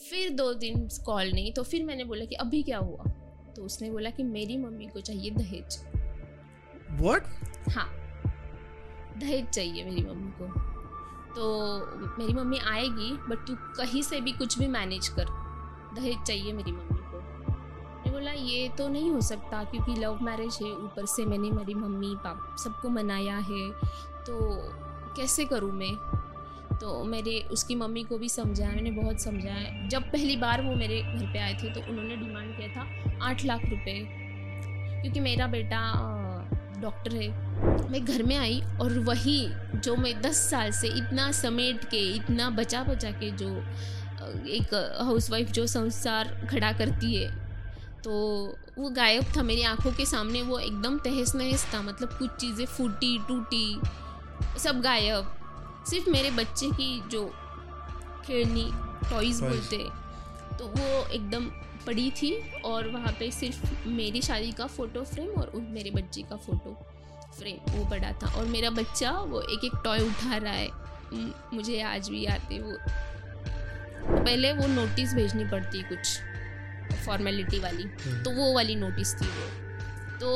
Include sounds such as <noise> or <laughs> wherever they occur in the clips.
फिर दो दिन कॉल नहीं तो फिर मैंने बोला कि अभी क्या हुआ? तो उसने बोला कि मेरी मम्मी को चाहिए दहेज। व्हाट हाँ दहेज चाहिए मेरी मम्मी को। तो मेरी मम्मी आएगी बट तू कहीं से भी कुछ भी मैनेज कर। दहेज चाहिए मेरी मम्मी को। मैंने बोला ये तो नहीं हो सकता क्योंकि लव मैरिज है ऊपर से मैंने मेरी मम्मी पाप सबको मनाया है तो कैसे करूँ मैं? तो मेरे उसकी मम्मी को भी समझाया, मैंने बहुत समझाया। जब पहली बार वो मेरे घर पे आए थे तो उन्होंने डिमांड किया था आठ लाख रुपए। क्योंकि मेरा बेटा डॉक्टर है। मैं घर में आई और वही जो मैं दस साल से इतना समेट के, इतना बचा बचा के जो एक हाउसवाइफ जो संसार खड़ा करती है तो वो गायब था मेरी आँखों के सामने। वो एकदम तहस नहस था मतलब कुछ चीज़ें फूटी, टूटी, सब गायब। सिर्फ़ मेरे बच्चे की जो खेलनी टॉयज बोलते तो वो एकदम पड़ी थी और वहाँ पे सिर्फ़ मेरी शादी का फ़ोटो फ्रेम और मेरे बच्चे का फ़ोटो फ्रेम वो पड़ा था। और मेरा बच्चा वो एक एक टॉय उठा रहा है। मुझे आज भी याद है वो। पहले वो नोटिस भेजनी पड़ती कुछ फॉर्मेलिटी वाली हम्म। तो वो वाली नोटिस थी वो। तो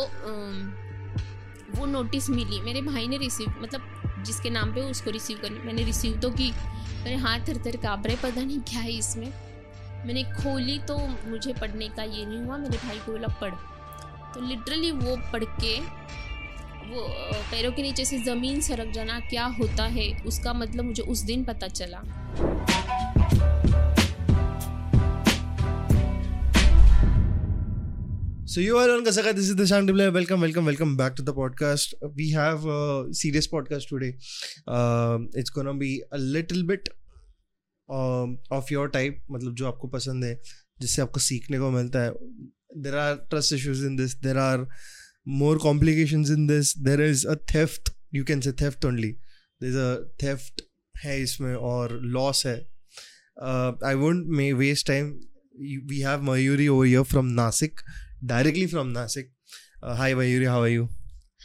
वो नोटिस मिली। मेरे भाई ने रिसीव मतलब जिसके नाम पे उसको रिसीव करनी मैंने रिसीव तो की। मेरे हाथ थर थर काँप रहे, पता नहीं क्या है इसमें। मैंने खोली तो मुझे पढ़ने का ये नहीं हुआ, मेरे भाई को बोला, पढ़। तो लिटरली वो पढ़ के, वो पैरों के नीचे से ज़मीन सरक जाना, क्या होता है, उसका मतलब मुझे उस दिन पता चला। So you are on Kasaka. This is the Dibla. Welcome, welcome, welcome back to the podcast. We have a serious podcast today. Uh, it's gonna be a little bit of your type मतलब जो आपको पसंद है जिससे आपको सीखने को मिलता है are trust issues in this there are more complication in this there is a theft you can say theft only there is a theft है इसमें और लॉस है I won't may waste time we have Mayuri over here from Nasik directly from Nasik. Uh, hi, Mayuri, how are you?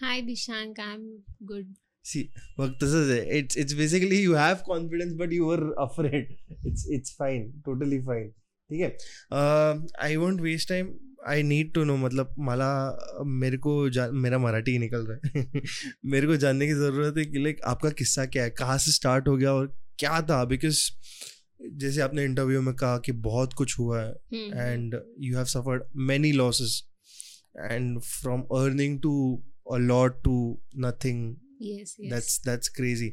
Hi, Dishank, I'm good. See, well, this is it. It's it's basically you have confidence, but you were afraid. It's it's fine, totally fine. ठीक है I want waste time I need to know मतलब मला मेरे को मेरा मराठी ही निकल रहा है मेरे को जानने की ज़रूरत है कि लाइक आपका किस्सा क्या है कहाँ से स्टार्ट हो गया और क्या था बिकॉज़ जैसे आपने इंटरव्यू में कहा कि बहुत कुछ हुआ है and you have suffered many losses and from earning to a lot to nothing that's that's crazy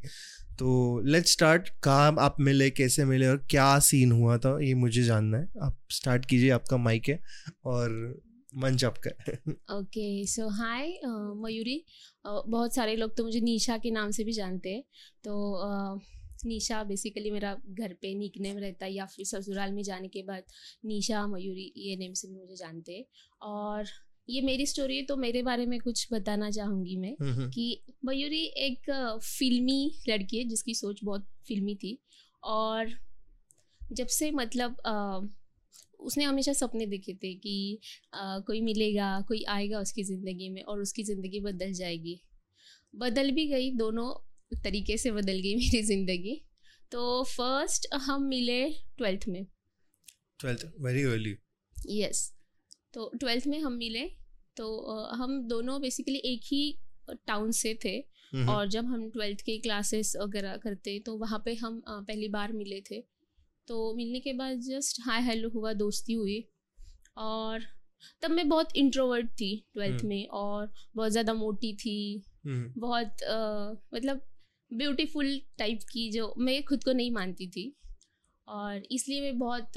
तो लेट्स स्टार्ट कहाँ आप मिले कैसे मिले और क्या सीन हुआ था ये मुझे जानना है। आप स्टार्ट कीजिए आपका माइक है और मंच आपका ओके सो हाय मयूरी। बहुत सारे लोग तो मुझे निशा के नाम से भी जानते हैं। तो uh, निशा बेसिकली मेरा घर पे निक नेम रहता है या फिर ससुराल में जाने के बाद निशा मयूरी ये नेम से भी मुझे जानते हैं और ये मेरी स्टोरी है तो मेरे बारे में कुछ बताना चाहूँगी मैं हम्म, हम्म। कि मयूरी एक फिल्मी लड़की है जिसकी सोच बहुत फिल्मी थी और जब से मतलब आ, उसने हमेशा सपने देखे थे कि आ, कोई मिलेगा कोई आएगा उसकी ज़िंदगी में और उसकी ज़िंदगी बदल जाएगी बदल भी गई दोनों तरीके से बदल गई मेरी ज़िंदगी। तो फ़र्स्ट हम मिले ट्वेल्थ में। ट्वेल्थ वेरी अर्ली यस तो ट्वेल्थ में हम मिले। तो हम दोनों बेसिकली एक ही टाउन से थे। और जब हम ट्वेल्थ के क्लासेस वगैरह करते तो वहाँ पे हम पहली बार मिले थे। तो मिलने के बाद जस्ट हाय हेलो हुआ दोस्ती हुई। और तब मैं बहुत इंट्रोवर्ट थी ट्वेल्थ हम्म। में और बहुत ज़्यादा मोटी थी। हम्म। बहुत आ, मतलब ब्यूटीफुल टाइप की जो मैं खुद को नहीं मानती थी। और इसलिए मैं बहुत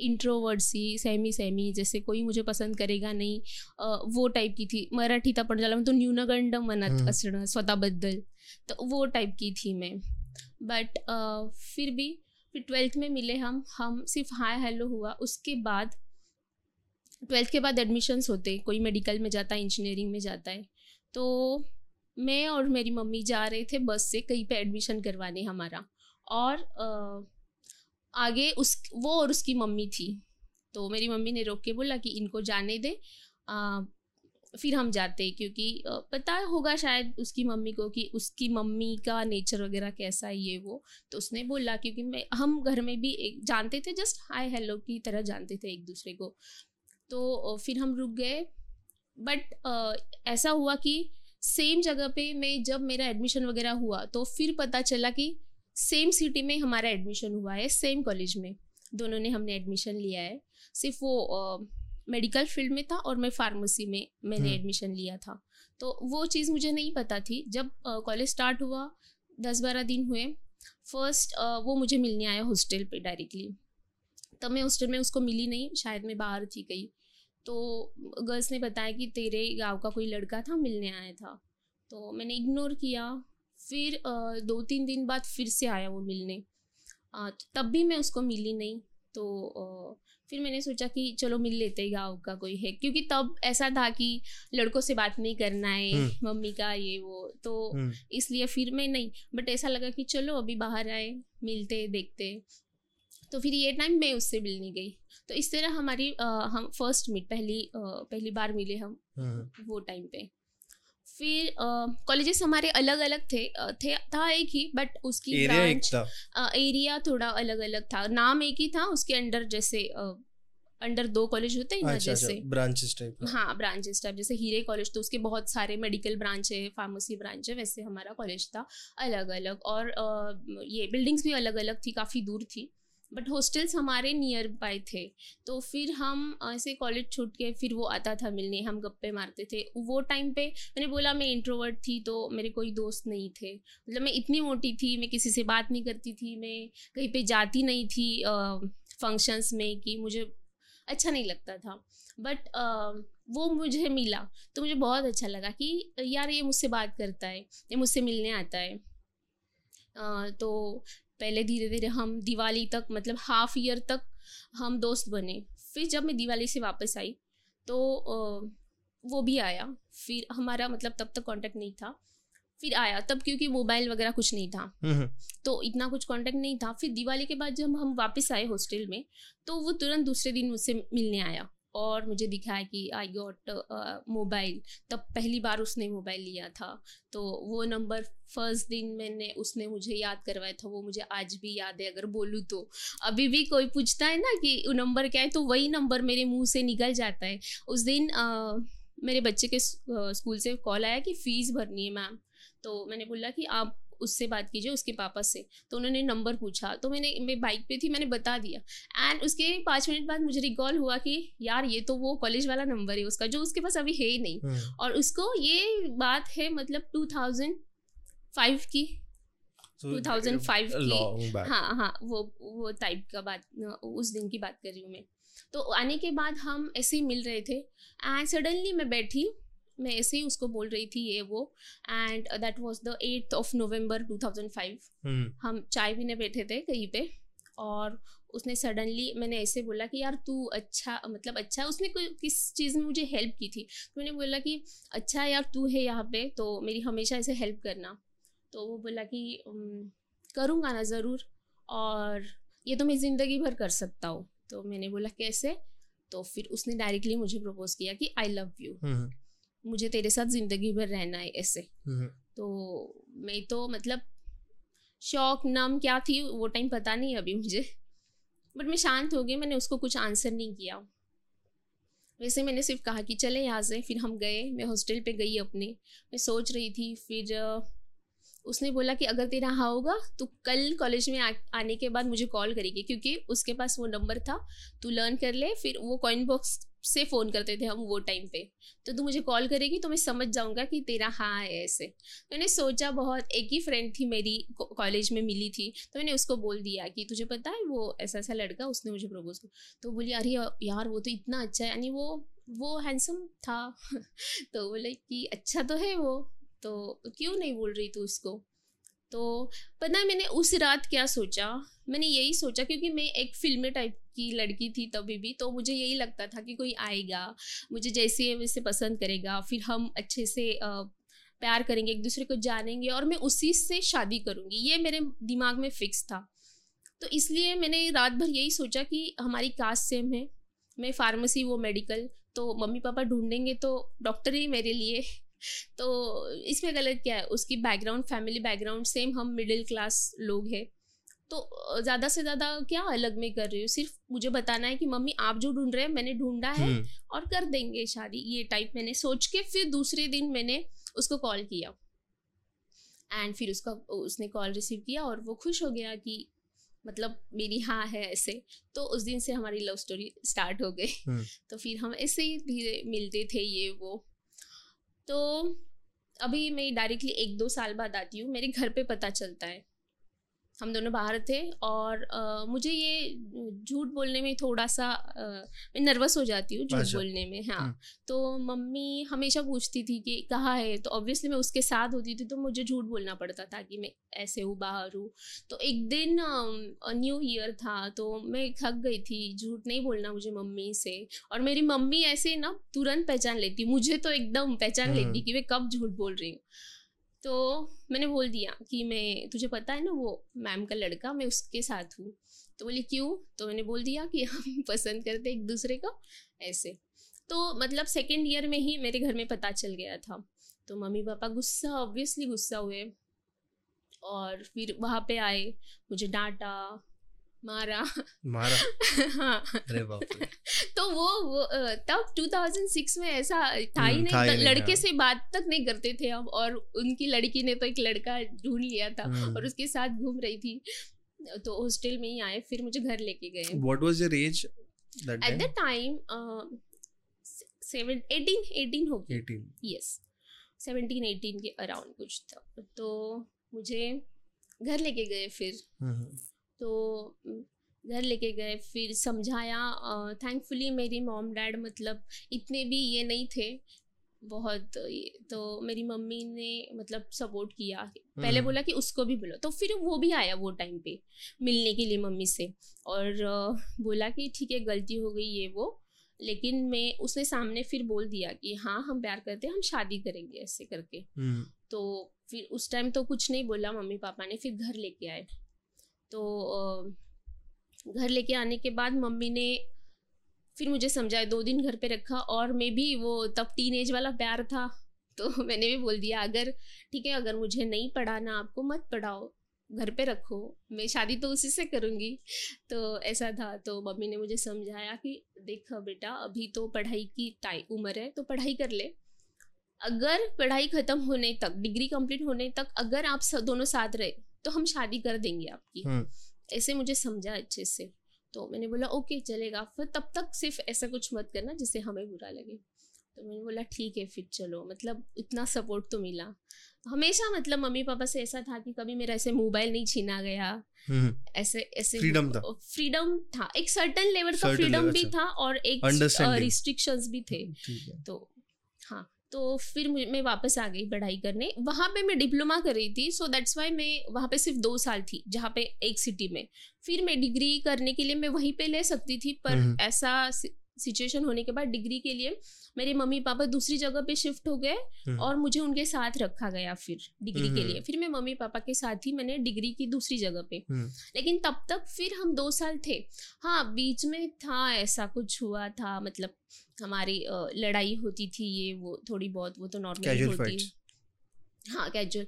इंट्रोवर्ड सी सेमी सेमी जैसे कोई मुझे पसंद करेगा नहीं वो टाइप की थी। मराठी था पण झाला तो न्यूनगंड मनत हम्म। असणं स्वतःबद्दल। तो वो टाइप की थी मैं। बट फिर भी फिर ट्वेल्थ में मिले हम हम सिर्फ़ हाय हेलो हुआ। उसके बाद ट्वेल्थ के बाद एडमिशन्स होते कोई मेडिकल में जाता है इंजीनियरिंग में जाता है। तो मैं और मेरी मम्मी जा रहे थे बस से कहीं पे एडमिशन करवाने हमारा। और आ, आगे उस वो और उसकी मम्मी थी। तो मेरी मम्मी ने रोक के बोला कि इनको जाने दे। आ, फिर हम जाते क्योंकि पता होगा शायद उसकी मम्मी को कि उसकी मम्मी का नेचर वगैरह कैसा है ये वो। तो उसने बोला क्योंकि मैं हम घर में भी एक जानते थे जस्ट हाय हेलो की तरह जानते थे एक दूसरे को। तो फिर हम रुक गए। बट ऐसा हुआ कि सेम जगह पे मैं जब मेरा एडमिशन वगैरह हुआ तो फिर पता चला कि सेम सिटी में हमारा एडमिशन हुआ है सेम कॉलेज में। दोनों ने हमने एडमिशन लिया है। सिर्फ़ वो मेडिकल फ़ील्ड में था और मैं फार्मेसी में मैंने एडमिशन हम्म। लिया था। तो वो चीज़ मुझे नहीं पता थी। जब कॉलेज स्टार्ट हुआ दस बारह दिन हुए फ़र्स्ट वो मुझे मिलने आया हॉस्टल पे डायरेक्टली तब मैं हॉस्टल में उसको मिली नहीं शायद मैं बाहर थी कहीं। तो गर्ल्स ने बताया कि तेरे गाँव का कोई लड़का था मिलने आया था। तो मैंने इग्नोर किया। फिर दो तीन दिन बाद फिर से आया वो मिलने। तब भी मैं उसको मिली नहीं। तो फिर मैंने सोचा कि चलो मिल लेते हैं गाँव का कोई है। क्योंकि तब ऐसा था कि लड़कों से बात नहीं करना है हम्म। मम्मी का ये वो। तो हम्म। इसलिए फिर मैं नहीं। बट ऐसा लगा कि चलो अभी बाहर आए मिलते देखते तो फिर ये टाइम मैं उससे मिलने गई। तो इस तरह हमारी आ, हम फ़र्स्ट मीट पहली आ, पहली बार मिले हम हम्म। वो टाइम पे। फिर कॉलेजेस हमारे अलग अलग थे थे था एक ही बट उसकी एरिया एक था। एरिया थोड़ा अलग अलग था। नाम एक ही था उसके अंडर जैसे आ, अंडर दो कॉलेज होते हैं ना अच्छा, अच्छा जैसे। ब्रांचेस टाइप हाँ ब्रांचेस टाइप जैसे हीरे कॉलेज तो उसके बहुत सारे मेडिकल ब्रांच है फार्मेसी ब्रांच है वैसे हमारा कॉलेज था अलग अलग और ये बिल्डिंग्स भी अलग अलग थी काफ़ी दूर थी। बट हॉस्टल्स हमारे नियर बाय थे। तो फिर हम ऐसे कॉलेज छूट के फिर वो आता था मिलने, हम गप्पे मारते थे। वो टाइम पे मैंने बोला, मैं इंट्रोवर्ट थी तो मेरे कोई दोस्त नहीं थे। मतलब मैं इतनी मोटी थी, मैं किसी से बात नहीं करती थी, मैं कहीं पे जाती नहीं थी फ़ंक्शंस में कि मुझे अच्छा नहीं लगता था। बट वो मुझे मिला। तो मुझे बहुत अच्छा लगा कि, यार, ये मुझसे बात करता है, ये मुझसे मिलने आता है। तो पहले धीरे धीरे हम दिवाली तक मतलब हाफ़ ईयर तक हम दोस्त बने। फिर जब मैं दिवाली से वापस आई तो वो भी आया। फिर हमारा मतलब तब तक कांटेक्ट नहीं था। फिर आया तब क्योंकि मोबाइल वगैरह कुछ नहीं था। हम्म, हम्म। तो इतना कुछ कांटेक्ट नहीं था। फिर दिवाली के बाद जब हम वापस आए हॉस्टल में तो वो तुरंत दूसरे दिन मुझसे मिलने आया। और मुझे दिखाया कि आई गॉट मोबाइल तब पहली बार उसने मोबाइल लिया था। तो वो नंबर फ़र्स्ट दिन मैंने उसने मुझे याद करवाया था वो मुझे आज भी याद है अगर बोलूँ तो। अभी भी कोई पूछता है ना कि वो नंबर क्या है तो वही नंबर मेरे मुँह से निकल जाता है। उस दिन uh, मेरे बच्चे के स्कूल से कॉल आया कि फ़ीस भरनी है मैम तो मैंने बोला कि आप उससे बात कीजिए उसके पापा से। तो उन्होंने नंबर पूछा। तो मैंने मैं बाइक पे थी मैंने बता दिया। एंड उसके पाँच मिनट बाद मुझे रिकॉल हुआ कि यार ये तो वो कॉलेज वाला नंबर है उसका जो उसके पास अभी है ही नहीं। हम्म। और उसको ये बात है मतलब टू थाउज़ेंड फाइव की। टू थाउज़ेंड फाइव की। हाँ हाँ वो वो टाइप का बात उस दिन की बात कर रही हूँ मैं। तो आने के बाद हम ऐसे ही मिल रहे थे। एंड सडनली मैं बैठी मैं ऐसे ही उसको बोल रही थी ये वो। And that was the eighth of November 2005 हम चाय पीने बैठे थे कहीं पे और उसने सडनली मैंने ऐसे बोला कि यार तू अच्छा मतलब अच्छा उसने कोई किस चीज़ में मुझे हेल्प की थी? तो मैंने बोला कि अच्छा यार तू है यहाँ पे तो मेरी हमेशा ऐसे हेल्प करना। तो वो बोला कि करूँगा ना ज़रूर और ये तो मैं ज़िंदगी भर कर सकता हूँ। तो मैंने बोला कैसे? तो फिर उसने डायरेक्टली मुझे प्रपोज किया कि आई लव यू मुझे तेरे साथ ज़िंदगी भर रहना है ऐसे। हम्म। तो मैं तो मतलब शौक नाम क्या थी वो टाइम पता नहीं अभी मुझे। बट मैं शांत हो गई मैंने उसको कुछ आंसर नहीं किया। वैसे मैंने सिर्फ़ कहा कि चले यहाँ से फिर हम गए मैं हॉस्टल पे गई अपने। मैं सोच रही थी फिर उसने बोला कि अगर तेरा हाँ होगा तो कल कॉलेज में आ, आने के बाद मुझे कॉल करेगी क्योंकि उसके पास वो नंबर था तू लर्न कर ले फिर वो कॉइन बॉक्स से फ़ोन करते थे हम वो टाइम पे। तो तू मुझे कॉल करेगी तो मैं समझ जाऊँगा कि तेरा हाँ है ऐसे। तो मैंने सोचा बहुत, एक ही फ्रेंड थी मेरी कॉलेज में मिली थी। तो मैंने उसको बोल दिया कि तुझे पता है वो ऐसा ऐसा लड़का, उसने मुझे प्रपोज किया। तो बोली, अरे यार, वो तो इतना अच्छा है। यानी वो वो हैंडसम था। <laughs> तो बोले कि अच्छा तो है वो। तो क्यों नहीं बोल रही तू उसको? तो पता है मैंने उस रात क्या सोचा? मैंने यही सोचा क्योंकि मैं एक फिल्मी टाइप की लड़की थी तभी भी तो मुझे यही लगता था कि कोई आएगा, मुझे जैसे वैसे पसंद करेगा, फिर हम अच्छे से प्यार करेंगे, एक दूसरे को जानेंगे और मैं उसी से शादी करूँगी। ये मेरे दिमाग में फिक्स था। तो इसलिए मैंने रात भर यही सोचा कि हमारी कास्ट सेम है, मैं फार्मेसी, वो मेडिकल तो मम्मी पापा ढूंढेंगे तो डॉक्टर ही मेरे लिए। तो इसमें गलत क्या है, उसकी बैकग्राउंड, फैमिली बैकग्राउंड सेम, हम मिडिल क्लास लोग हैं। तो ज़्यादा से ज़्यादा क्या अलग में कर रही हूँ? सिर्फ़ मुझे बताना है कि मम्मी आप जो ढूंढ रहे हैं मैंने ढूंढा है हम्म, और कर देंगे शादी। ये टाइप मैंने सोच के फिर दूसरे दिन मैंने उसको कॉल किया। एंड फिर उसका उसने कॉल रिसीव किया और वो खुश हो गया कि मतलब मेरी हाँ है ऐसे। तो उस दिन से हमारी लव स्टोरी स्टार्ट हो गई। हम्म। तो फिर हम ऐसे ही धीरे मिलते थे ये वो। तो अभी मैं डायरेक्टली एक दो साल बाद आती हूँ मेरे घर पे पता चलता है। हम दोनों बाहर थे और अ, मुझे ये झूठ बोलने में थोड़ा सा अ, मैं नर्वस हो जाती हूँ झूठ अच्छा। बोलने में हाँ हम्म। तो मम्मी हमेशा पूछती थी कि कहाँ है तो ऑब्वियसली मैं उसके साथ होती थी तो मुझे झूठ बोलना पड़ता था कि मैं ऐसे हूँ बाहर हूँ तो एक दिन न्यू ईयर था तो मैं थक गई थी झूठ नहीं बोलना मुझे मम्मी से और मेरी मम्मी ऐसे ना तुरंत पहचान लेती मुझे तो एकदम पहचान हम्म। लेती कि मैं कब झूठ बोल रही हूँ तो मैंने बोल दिया कि मैं, तुझे पता है ना वो मैम का लड़का, मैं उसके साथ हूँ। तो बोली, क्यों? तो मैंने बोल दिया कि हम <laughs> पसंद करते एक दूसरे को, ऐसे। तो मतलब सेकेंड ईयर में ही मेरे घर में पता चल गया था। तो मम्मी पापा गुस्सा ऑब्वियसली गुस्सा हुए। और फिर वहाँ पे आए, मुझे डांटा मारा। मारा? हाँ। अरे बाप रे। तो वो, वो तब 2006 में ऐसा था ही हम्म, नहीं था ही नहीं, लड़के। से बात तक नहीं करते थे हम और उनकी लड़की ने तो एक लड़का ढूंढ लिया था हम्म। और उसके साथ घूम रही थी। तो हॉस्टल में ही आए फिर मुझे घर लेके गए। What was your age that at the time seven eighteen eighteen हो गई। 18 यस सेवनटीन एटीन के अराउंड कुछ था। तो मुझे घर लेके गए फिर। हम्म, तो घर लेके गए फिर समझाया थैंकफुली मेरी मॉम डैड मतलब इतने भी ये नहीं थे बहुत तो मेरी मम्मी ने मतलब सपोर्ट किया पहले हम्म। बोला कि उसको भी बोलो तो फिर वो भी आया वो टाइम पे मिलने के लिए मम्मी से। और बोला कि ठीक है गलती हो गई ये वो लेकिन मैं उसने सामने फिर बोल दिया कि हाँ हम प्यार करते हैं हम शादी करेंगे ऐसे करके। हम्म, तो फिर उस टाइम तो कुछ नहीं बोला मम्मी पापा ने फिर घर लेके आए। तो घर लेके आने के बाद मम्मी ने फिर मुझे समझाया, दो दिन घर पे रखा और मैं भी वो तब टीन एज वाला प्यार था। तो <laughs> मैंने भी बोल दिया, अगर, ठीक है, अगर मुझे नहीं पढ़ाना आपको, मत पढ़ाओ, घर पे रखो, मैं शादी तो उसी से करूँगी। तो ऐसा था तो मम्मी ने मुझे समझाया कि, देख बेटा, अभी तो पढ़ाई की टाइम उम्र है तो पढ़ाई कर ले। अगर पढ़ाई खत्म होने तक, डिग्री कंप्लीट होने तक, अगर आप दोनों साथ रहे तो हम शादी कर देंगे आपकी। हम्म, ऐसे मुझे समझा अच्छे से। तो मैंने बोला ओके चलेगा। फिर तब तक सिर्फ़ ऐसा कुछ मत करना जिससे हमें बुरा लगे। तो मैंने बोला ठीक है फिर चलो। मतलब इतना सपोर्ट तो मिला। हमेशा मतलब मम्मी पापा से ऐसा था कि कभी मेरा ऐसे मोबाइल नहीं छीना गया। हम्म, ऐसे ऐसे Freedom था। फ्रीडम था। एक सर्टन लेवल का फ्रीडम भी अच्छा। था और एक। रिस्ट्रिक्शंस भी थे। तो हाँ। तो फिर मैं वापस आ गई पढ़ाई करने वहाँ पे मैं डिप्लोमा कर रही थी सो दैट्स वाई मैं वहाँ पे सिर्फ़ दो साल थी जहाँ पे एक सिटी में फिर मैं डिग्री करने के लिए मैं वहीं पे ले सकती थी पर हम्म। ऐसा सिचुएशन होने के बाद डिग्री के लिए मेरे मम्मी पापा दूसरी जगह पे शिफ्ट हो गए हम्म, और मुझे उनके साथ रखा गया फिर डिग्री के हम्म। लिए। फिर मैं मम्मी पापा के साथ ही मैंने डिग्री की दूसरी जगह पे। हम्म, लेकिन तब तक फिर हम दो साल थे। हाँ बीच में था ऐसा कुछ हुआ था मतलब हमारी लड़ाई होती थी ये वो थोड़ी बहुत वो तो नॉर्मल होती है हाँ कैजुअल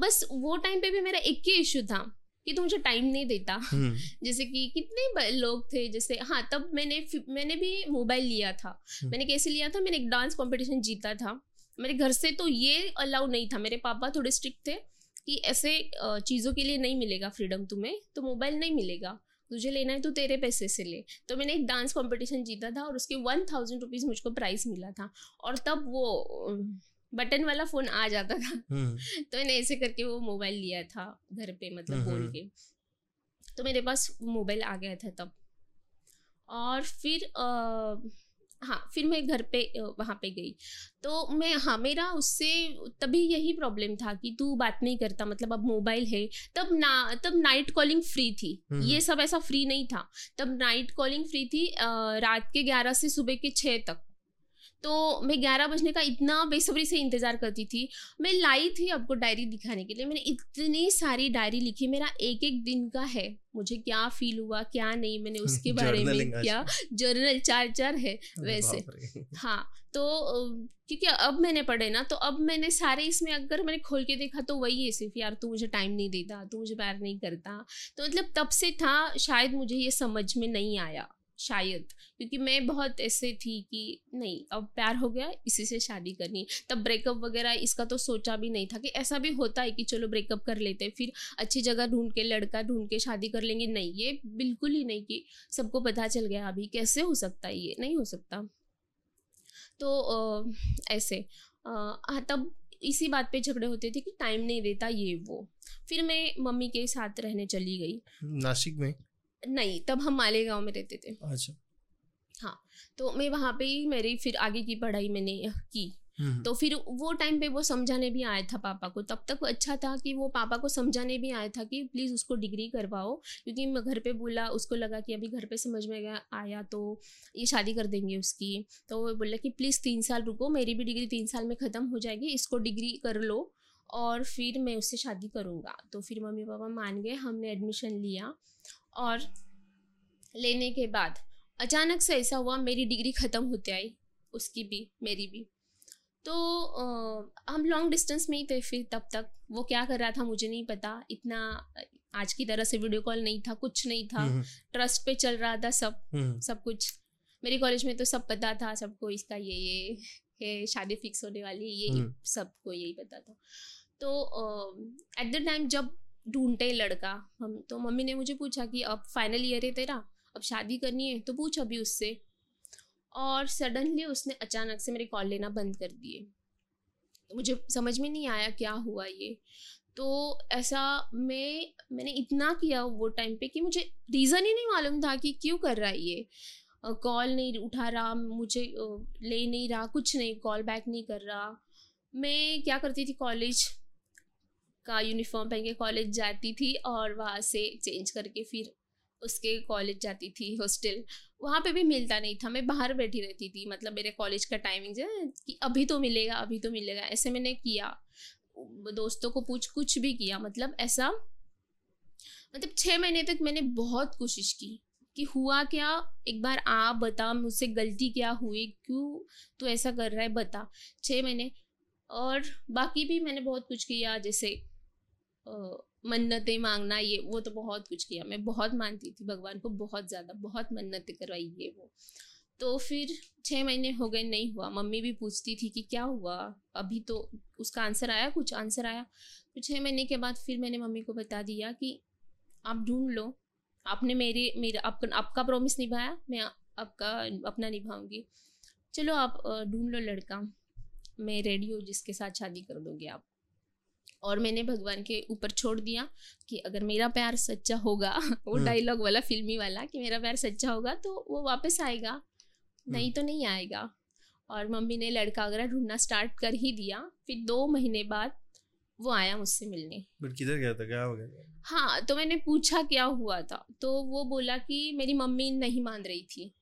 बस वो टाइम पे भी मेरा एक ही इशू था। कि तू मुझे टाइम नहीं देता। हम्म, <laughs> जैसे कि कितने लोग थे जैसे हाँ तब मैंने मैंने भी मोबाइल लिया था। हम्म। मैंने कैसे लिया था? मैंने एक डांस कंपटीशन जीता था। मेरे घर से तो ये अलाउ नहीं था। मेरे पापा थोड़े स्ट्रिक्ट थे कि ऐसे चीज़ों के लिए नहीं मिलेगा फ्रीडम तुम्हें तो मोबाइल नहीं मिलेगा। तुझे लेना है तो तेरे पैसे से ले। तो मैंने एक डांस कंपटीशन जीता था और उसके वन थाउज़ेंड रुपीज़ मुझको प्राइस मिला था। और तब वो बटन वाला फ़ोन आ जाता था। हम्म, <laughs> तो मैंने ऐसे करके वो मोबाइल लिया था घर पे मतलब बोल। के। तो मेरे पास मोबाइल आ गया था तब। और फिर हाँ फिर मैं घर पे वहाँ पे गई। तो मैं हाँ मेरा उससे तभी यही प्रॉब्लम था कि तू बात नहीं करता मतलब अब मोबाइल है। तब ना तब नाइट कॉलिंग फ्री थी। ये सब ऐसा फ्री नहीं था। तब नाइट कॉलिंग फ्री थी अ, रात के ग्यारह से सुबह के छः तक। तो मैं ग्यारह बजने का इतना बेसब्री से इंतज़ार करती थी। मैं लाई थी आपको डायरी दिखाने के लिए। मैंने इतनी सारी डायरी लिखी मेरा एक एक दिन का है। मुझे क्या फील हुआ क्या नहीं मैंने उसके <laughs> बारे में क्या? जर्नल चार चार है वैसे। हाँ तो क्योंकि अब मैंने पढ़े ना तो अब मैंने सारे इसमें अगर मैंने खोल के देखा तो वही है सिर्फ़ यार तू मुझे टाइम नहीं देता तू मुझे प्यार नहीं करता। तो मतलब तब से था शायद मुझे ये समझ में नहीं आया। शायद। क्योंकि मैं बहुत ऐसे थी कि नहीं अब प्यार हो गया इसी से शादी करनी तब ब्रेकअप वगैरह इसका तो सोचा भी नहीं था कि ऐसा भी होता है कि चलो ब्रेकअप कर लेते फिर अच्छी जगह ढूंढ के लड़का ढूंढ के शादी कर लेंगे। नहीं ये बिल्कुल ही नहीं कि सबको पता चल गया अभी कैसे हो सकता है ये नहीं हो सकता। तो आ, ऐसे आ, तब इसी बात पे झगड़े होते थे कि टाइम नहीं देता ये वो। फिर मैं मम्मी के साथ रहने चली गई। नासिक में? नहीं तब हम मालेगांव में रहते थे। अच्छा। हाँ तो मैं वहाँ पे ही मेरी फिर आगे की पढ़ाई मैंने की। हम्म। तो फिर वो टाइम पे वो समझाने भी आया था पापा को। तब तक अच्छा था कि वो पापा को समझाने भी आया था कि प्लीज़ उसको डिग्री करवाओ। क्योंकि मैं घर पे बोला उसको लगा कि अभी घर पे समझ में आया तो ये शादी कर देंगे उसकी। तो वो बोला कि प्लीज़ तीन साल रुको मेरी भी डिग्री तीन साल में ख़त्म हो जाएगी इसको डिग्री कर लो और फिर मैं उससे शादी करूँगा। तो फिर मम्मी पापा मान गए हमने एडमिशन लिया। और लेने के बाद अचानक से ऐसा हुआ मेरी डिग्री ख़त्म होते आई उसकी भी मेरी भी। तो आ, हम लॉन्ग डिस्टेंस में ही थे फिर तब तक। वो क्या कर रहा था मुझे नहीं पता। इतना आज की तरह से वीडियो कॉल नहीं था कुछ नहीं था। ट्रस्ट पे चल रहा था सब सब कुछ। मेरे कॉलेज में तो सब पता था सबको इसका ये ये है शादी फिक्स होने वाली है ये सबको यही पता था। तो एट द टाइम जब ढूंढते लड़का। हम तो मम्मी ने मुझे पूछा कि अब फाइनल ईयर है तेरा, अब शादी करनी है? तो पूछ अभी उससे। और सडनली उसने अचानक से मेरे कॉल लेना बंद कर दिए। मुझे समझ में नहीं आया क्या हुआ ये। तो ऐसा मैं, मैंने इतना किया वो टाइम पे कि मुझे रीज़न ही नहीं मालूम था कि क्यों कर रहा है ये। कॉल नहीं उठा रहा, मुझे ले नहीं रहा, कुछ नहीं कॉल बैक नहीं कर रहा। मैं क्या करती थी कॉलेज का यूनिफॉर्म पहन के कॉलेज जाती थी और वहाँ से चेंज करके फिर उसके कॉलेज जाती थी हॉस्टल वहाँ पे भी मिलता नहीं था, मैं बाहर बैठी रहती थी। मतलब मेरे कॉलेज का टाइमिंग जो है कि अभी तो मिलेगा, अभी तो मिलेगा, ऐसे मैंने किया। दोस्तों को पूछ, कुछ भी किया मतलब ऐसा मतलब छः महीने तक मैंने बहुत कोशिश की कि हुआ क्या? एक बार आप बता, मुझसे गलती क्या हुई? क्यों तो ऐसा कर रहा है? बता। छः महीने। और बाकी भी मैंने बहुत कुछ किया, जैसे मन्नतें मांगना ये वो तो बहुत कुछ किया। मैं बहुत मानती थी भगवान को बहुत ज़्यादा बहुत मन्नतें करवाई ये वो। तो फिर छः महीने हो गए नहीं हुआ। मम्मी भी पूछती थी कि क्या हुआ? अभी तो उसका आंसर आया कुछ आंसर आया। फिर छः महीने के बाद फिर मैंने मम्मी को बता दिया कि आप ढूंढ लो। आपने मेरे मेरा आप, आपका प्रॉमिस निभाया मैं आपका अपना निभाऊँगी। चलो आप ढूंढ लो लड़का। मैं रेडी हूँ जिसके साथ शादी कर दोगे आप। और मैंने भगवान के ऊपर छोड़ दिया कि अगर मेरा प्यार सच्चा होगा वो डायलॉग हम्म। वाला फिल्मी वाला कि मेरा प्यार सच्चा होगा तो वो वापस आएगा। नहीं हम्म। तो नहीं आएगा। और मम्मी ने लड़का वगैरह ढूंढना स्टार्ट कर ही दिया। फिर दो महीने बाद वो आया मुझसे मिलने। किधर गया था? क्या हो गया हाँ तो मैंने पूछा क्या हुआ था? तो वो बोला कि मेरी मम्मी नहीं मान रही थी।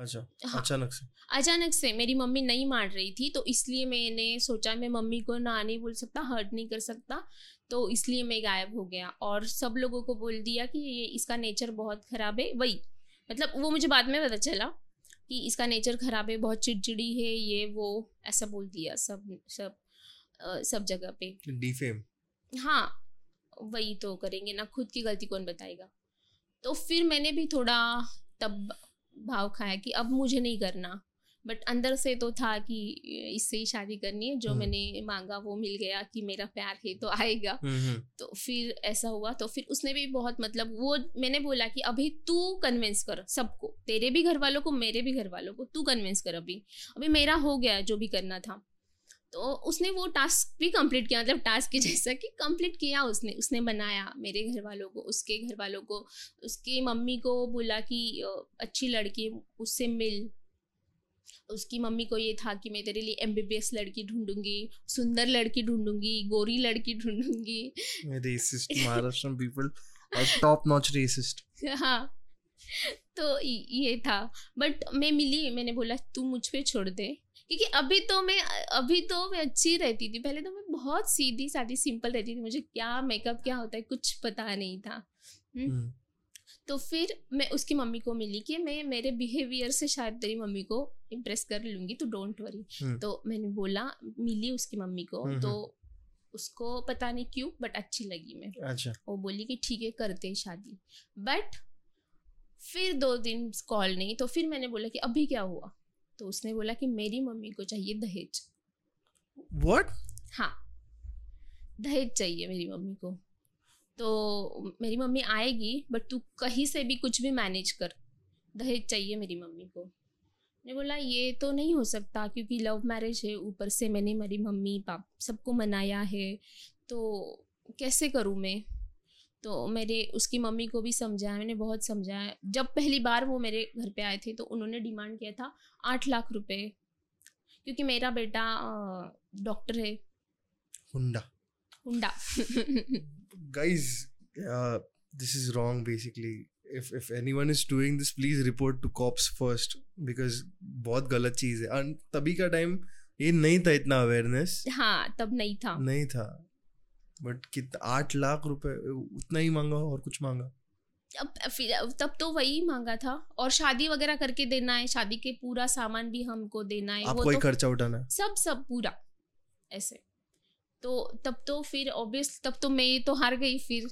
अच्छा हाँ, अचानक से? अचानक से मेरी मम्मी नहीं मान रही थी तो इसलिए मैंने सोचा मैं मम्मी को ना नहीं बोल सकता हर्ट नहीं कर सकता तो इसलिए मैं गायब हो गया। और सब लोगों को बोल दिया कि ये इसका नेचर बहुत ख़राब है वही मतलब वो मुझे बाद में पता चला कि इसका नेचर ख़राब है बहुत चिड़चिड़ी है ये वो ऐसा बोल दिया सब सब आ, सब जगह पे। डिफेम हाँ वही तो करेंगे ना खुद की गलती कौन बताएगा? तो फिर मैंने भी थोड़ा तब भाव खाया कि अब मुझे नहीं करना बट अंदर से तो था कि इससे ही शादी करनी है जो हम्म। मैंने मांगा वो मिल गया कि मेरा प्यार है तो आएगा हम्म, हम्म। तो फिर ऐसा हुआ तो फिर उसने भी बहुत मतलब वो मैंने बोला कि अभी तू कन्विंस कर सबको तेरे भी घर वालों को मेरे भी घर वालों को तू कन्विंस कर अभी अभी मेरा हो गया जो भी करना था तो उसने वो टास्क भी कंप्लीट किया मतलब टास्क के जैसा कि कंप्लीट किया उसने उसने बनाया मेरे घर वालों को उसके घर वालों को उसकी मम्मी को बोला कि अच्छी लड़की उससे मिल। उसकी मम्मी को ये था कि मैं तेरे लिए एमबीबीएस लड़की ढूंढूँगी सुंदर लड़की ढूंढूँगी गोरी लड़की ढूंढूँगी। Racist <laughs> Maharashtra people top notch racist हाँ तो ये था। बट मैं मिली मैंने बोला तू मुझ पे छोड़ दे। क्योंकि अभी तो मैं अभी तो मैं अच्छी रहती थी। पहले तो मैं बहुत सीधी सादी सिंपल रहती थी। मुझे क्या मेकअप क्या होता है कुछ पता नहीं था। हम्म। हम्म, तो फिर मैं उसकी मम्मी को मिली कि मैं मेरे बिहेवियर से शायद तेरी मम्मी को इम्प्रेस कर लूँगी तो डोंट वरी हम्म। तो मैंने बोला मिली उसकी मम्मी को तो उसको पता नहीं क्यों बट अच्छी लगी मैं अच्छा। वो बोली कि ठीक है करते हैं शादी। बट फिर दो दिन कॉल नहीं तो फिर मैंने बोला कि अभी क्या हुआ? तो उसने बोला कि मेरी मम्मी को चाहिए दहेज। व्हाट हाँ। दहेज चाहिए मेरी मम्मी को। तो मेरी मम्मी आएगी बट तू कहीं से भी कुछ भी मैनेज कर। दहेज चाहिए मेरी मम्मी को। मैंने बोला ये तो नहीं हो सकता क्योंकि लव मैरिज है ऊपर से मैंने मेरी मम्मी पाप सबको मनाया है तो कैसे करूँ मैं? तो मेरे उसकी मम्मी को भी समझाया मैंने बहुत समझाया। जब पहली बार वो मेरे घर पे आए थे तो उन्होंने डिमांड किया था आठ लाख रुपए। क्योंकि मेरा बेटा डॉक्टर है। हुंडा। हुंडा। <laughs> Uh, this is wrong basically. If if anyone is doing this please report to cops first because बहुत गलत चीज़ है। और तभी का टाइम ये नहीं था इतना अवेयरनेस हाँ तब नहीं था। नहीं था। बट कित आठ लाख रुपए उतना ही मांगा और कुछ मांगा? अब फिर तब तो वही मांगा था। और शादी वगैरह करके देना है शादी के पूरा सामान भी हमको देना है आपको ही तो खर्चा उठाना है? सब सब पूरा ऐसे। तो तब तो फिर ऑब्वियस तब तो मैं तो हार गई फिर।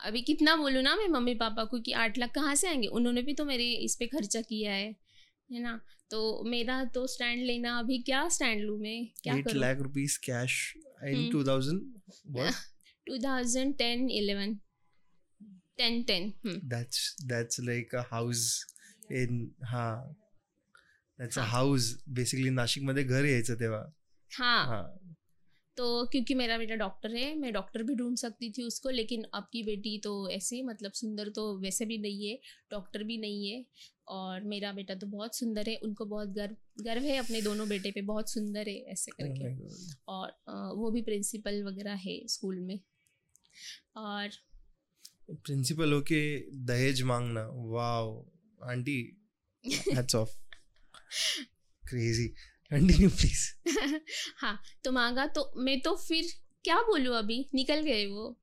अभी कितना बोलूँ ना मैं मम्मी पापा को कि आठ लाख कहाँ से आएँगे? उन्होंने भी तो मेरे इस पे खर्चा किया है है ना? तो मेरा तो स्टैंड लेना अभी क्या स्टैंड लूँ मैं? क्या eight lakh rupees cash in. Two thousand what? Two thousand ten eleven ten ten that's that's like a house in that's a house. Basically Nashik मध्ये घर यायचं तेव्हा. हाँ. हा. तो क्योंकि मेरा बेटा डॉक्टर है मैं डॉक्टर भी ढूंढ सकती थी उसको लेकिन आपकी बेटी तो ऐसे मतलब सुंदर तो वैसे भी नहीं है डॉक्टर भी नहीं है। और मेरा बेटा तो बहुत सुंदर है उनको बहुत गर्व गर्व है अपने दोनों बेटे पे बहुत सुंदर है ऐसे Oh करके। और वो भी प्रिंसिपल वगैरह है स्कूल में। और प्रिंसिपल होके दहेज मांगना wow aunty hats off crazy continue please हाँ तो मांगा तो मैं तो फिर क्या बोलूँ अभी? निकल गए वो।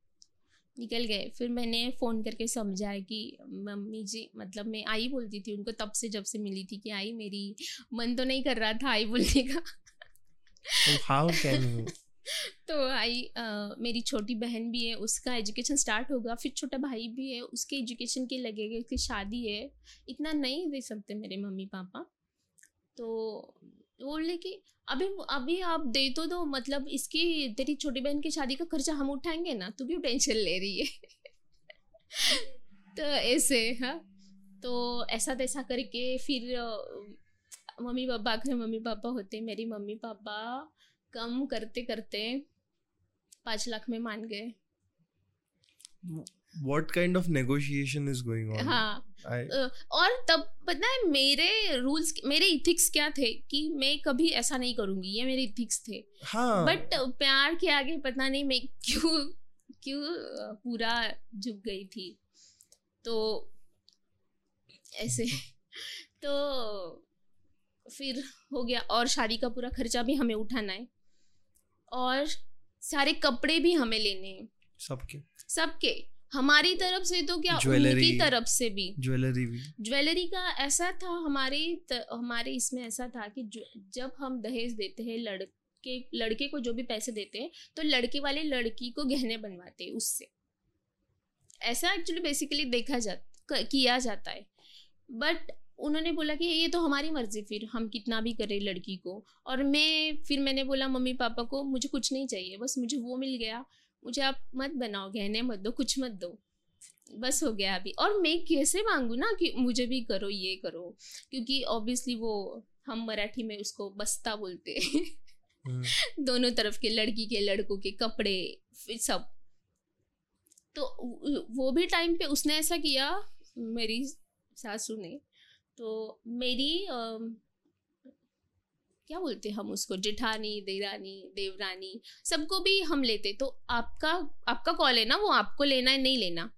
निकल गए। फिर मैंने फ़ोन करके समझाया कि मम्मी जी मतलब मैं आई बोलती थी उनको तब से जब से मिली थी कि आई मेरी मन तो नहीं कर रहा था आई बोलने का। हाउ कैन यू तो आई अ, मेरी छोटी बहन भी है उसका एजुकेशन स्टार्ट होगा फिर छोटा भाई भी है उसके एजुकेशन के लगेगा उसकी शादी है। इतना नहीं दे सकते मेरे मम्मी पापा तो बोले कि अभी अभी आप दे तो दो मतलब इसकी तेरी छोटी बहन की शादी का खर्चा हम उठाएँगे ना तू क्यों टेंशन ले रही है? <laughs> तो ऐसे हाँ। तो ऐसा तैसा करके फिर मम्मी पापा आखिर मम्मी पापा होते मेरी मम्मी पापा कम करते करते पाँच लाख में मान गए। What kind of negotiation is going on हाँ। और तब पता है मेरे रूल्स मेरे इथिक्स क्या थे कि मैं कभी ऐसा नहीं करूँगी ये मेरे इथिक्स थे। हाँ। बट प्यार के आगे पता नहीं मैं क्यों क्यों पूरा झुक गई थी। तो ऐसे तो फिर हो गया और शादी का पूरा खर्चा भी हमें उठाना है। और सारे कपड़े भी हमें लेने हैं। सबके। सबके। हमारी तरफ़ से तो क्या उनकी तरफ़ से भी। ज्वेलरी भी। ज्वेलरी का ऐसा था हमारे त, हमारे इसमें ऐसा था कि जब हम दहेज देते हैं लड़के लड़के को जो भी पैसे देते हैं तो लड़के वाले लड़की को गहने बनवाते हैं उससे। ऐसा एक्चुअली बेसिकली देखा जा किया जाता है। बट उन्होंने बोला कि ये तो हमारी मर्ज़ी फिर हम कितना भी करें लड़की को। और मैं फिर मैंने बोला मम्मी पापा को मुझे कुछ नहीं चाहिए बस मुझे वो मिल गया मुझे आप मत बनाओ गहने मत दो कुछ मत दो। बस हो गया अभी। और मैं कैसे मांगू ना कि मुझे भी करो ये करो। क्योंकि ऑब्वियसली वो हम मराठी में उसको बस्ता बोलते हैं। हम्म, <laughs> दोनों तरफ़ के लड़की के लड़कों के कपड़े फिर सब। तो वो- भी टाइम पे उसने ऐसा किया मेरी सासू ने। तो मेरी क्या बोलते हम उसको? जिठानी देरानी देवरानी सबको भी हम लेते। तो आपका आपका कॉल है ना वो आपको लेना है नहीं लेना?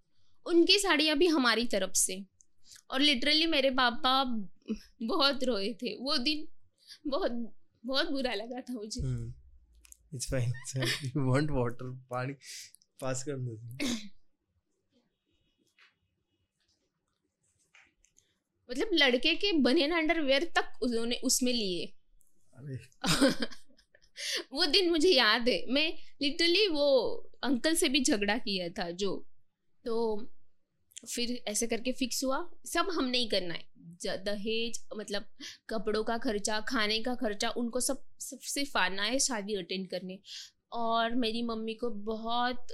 उनकी साड़ियाँ भी हमारी तरफ़ से। और लिटरली मेरे पापा बहुत रोए थे। वो दिन बहुत बहुत बुरा लगा था मुझे। It's fine you want water पानी पास कर दो। मतलब लड़के के बनियन अंडरवेयर तक उन्होंने उसमें लिए। <laughs> वो दिन मुझे याद है। मैं लिटरली वो अंकल से भी झगड़ा किया था जो। तो फिर ऐसे करके फिक्स हुआ। सब हमने ही करना है। दहेज मतलब कपड़ों का खर्चा, खाने का खर्चा, उनको सब सिर्फ़ आना है शादी अटेंड करने। और मेरी मम्मी को बहुत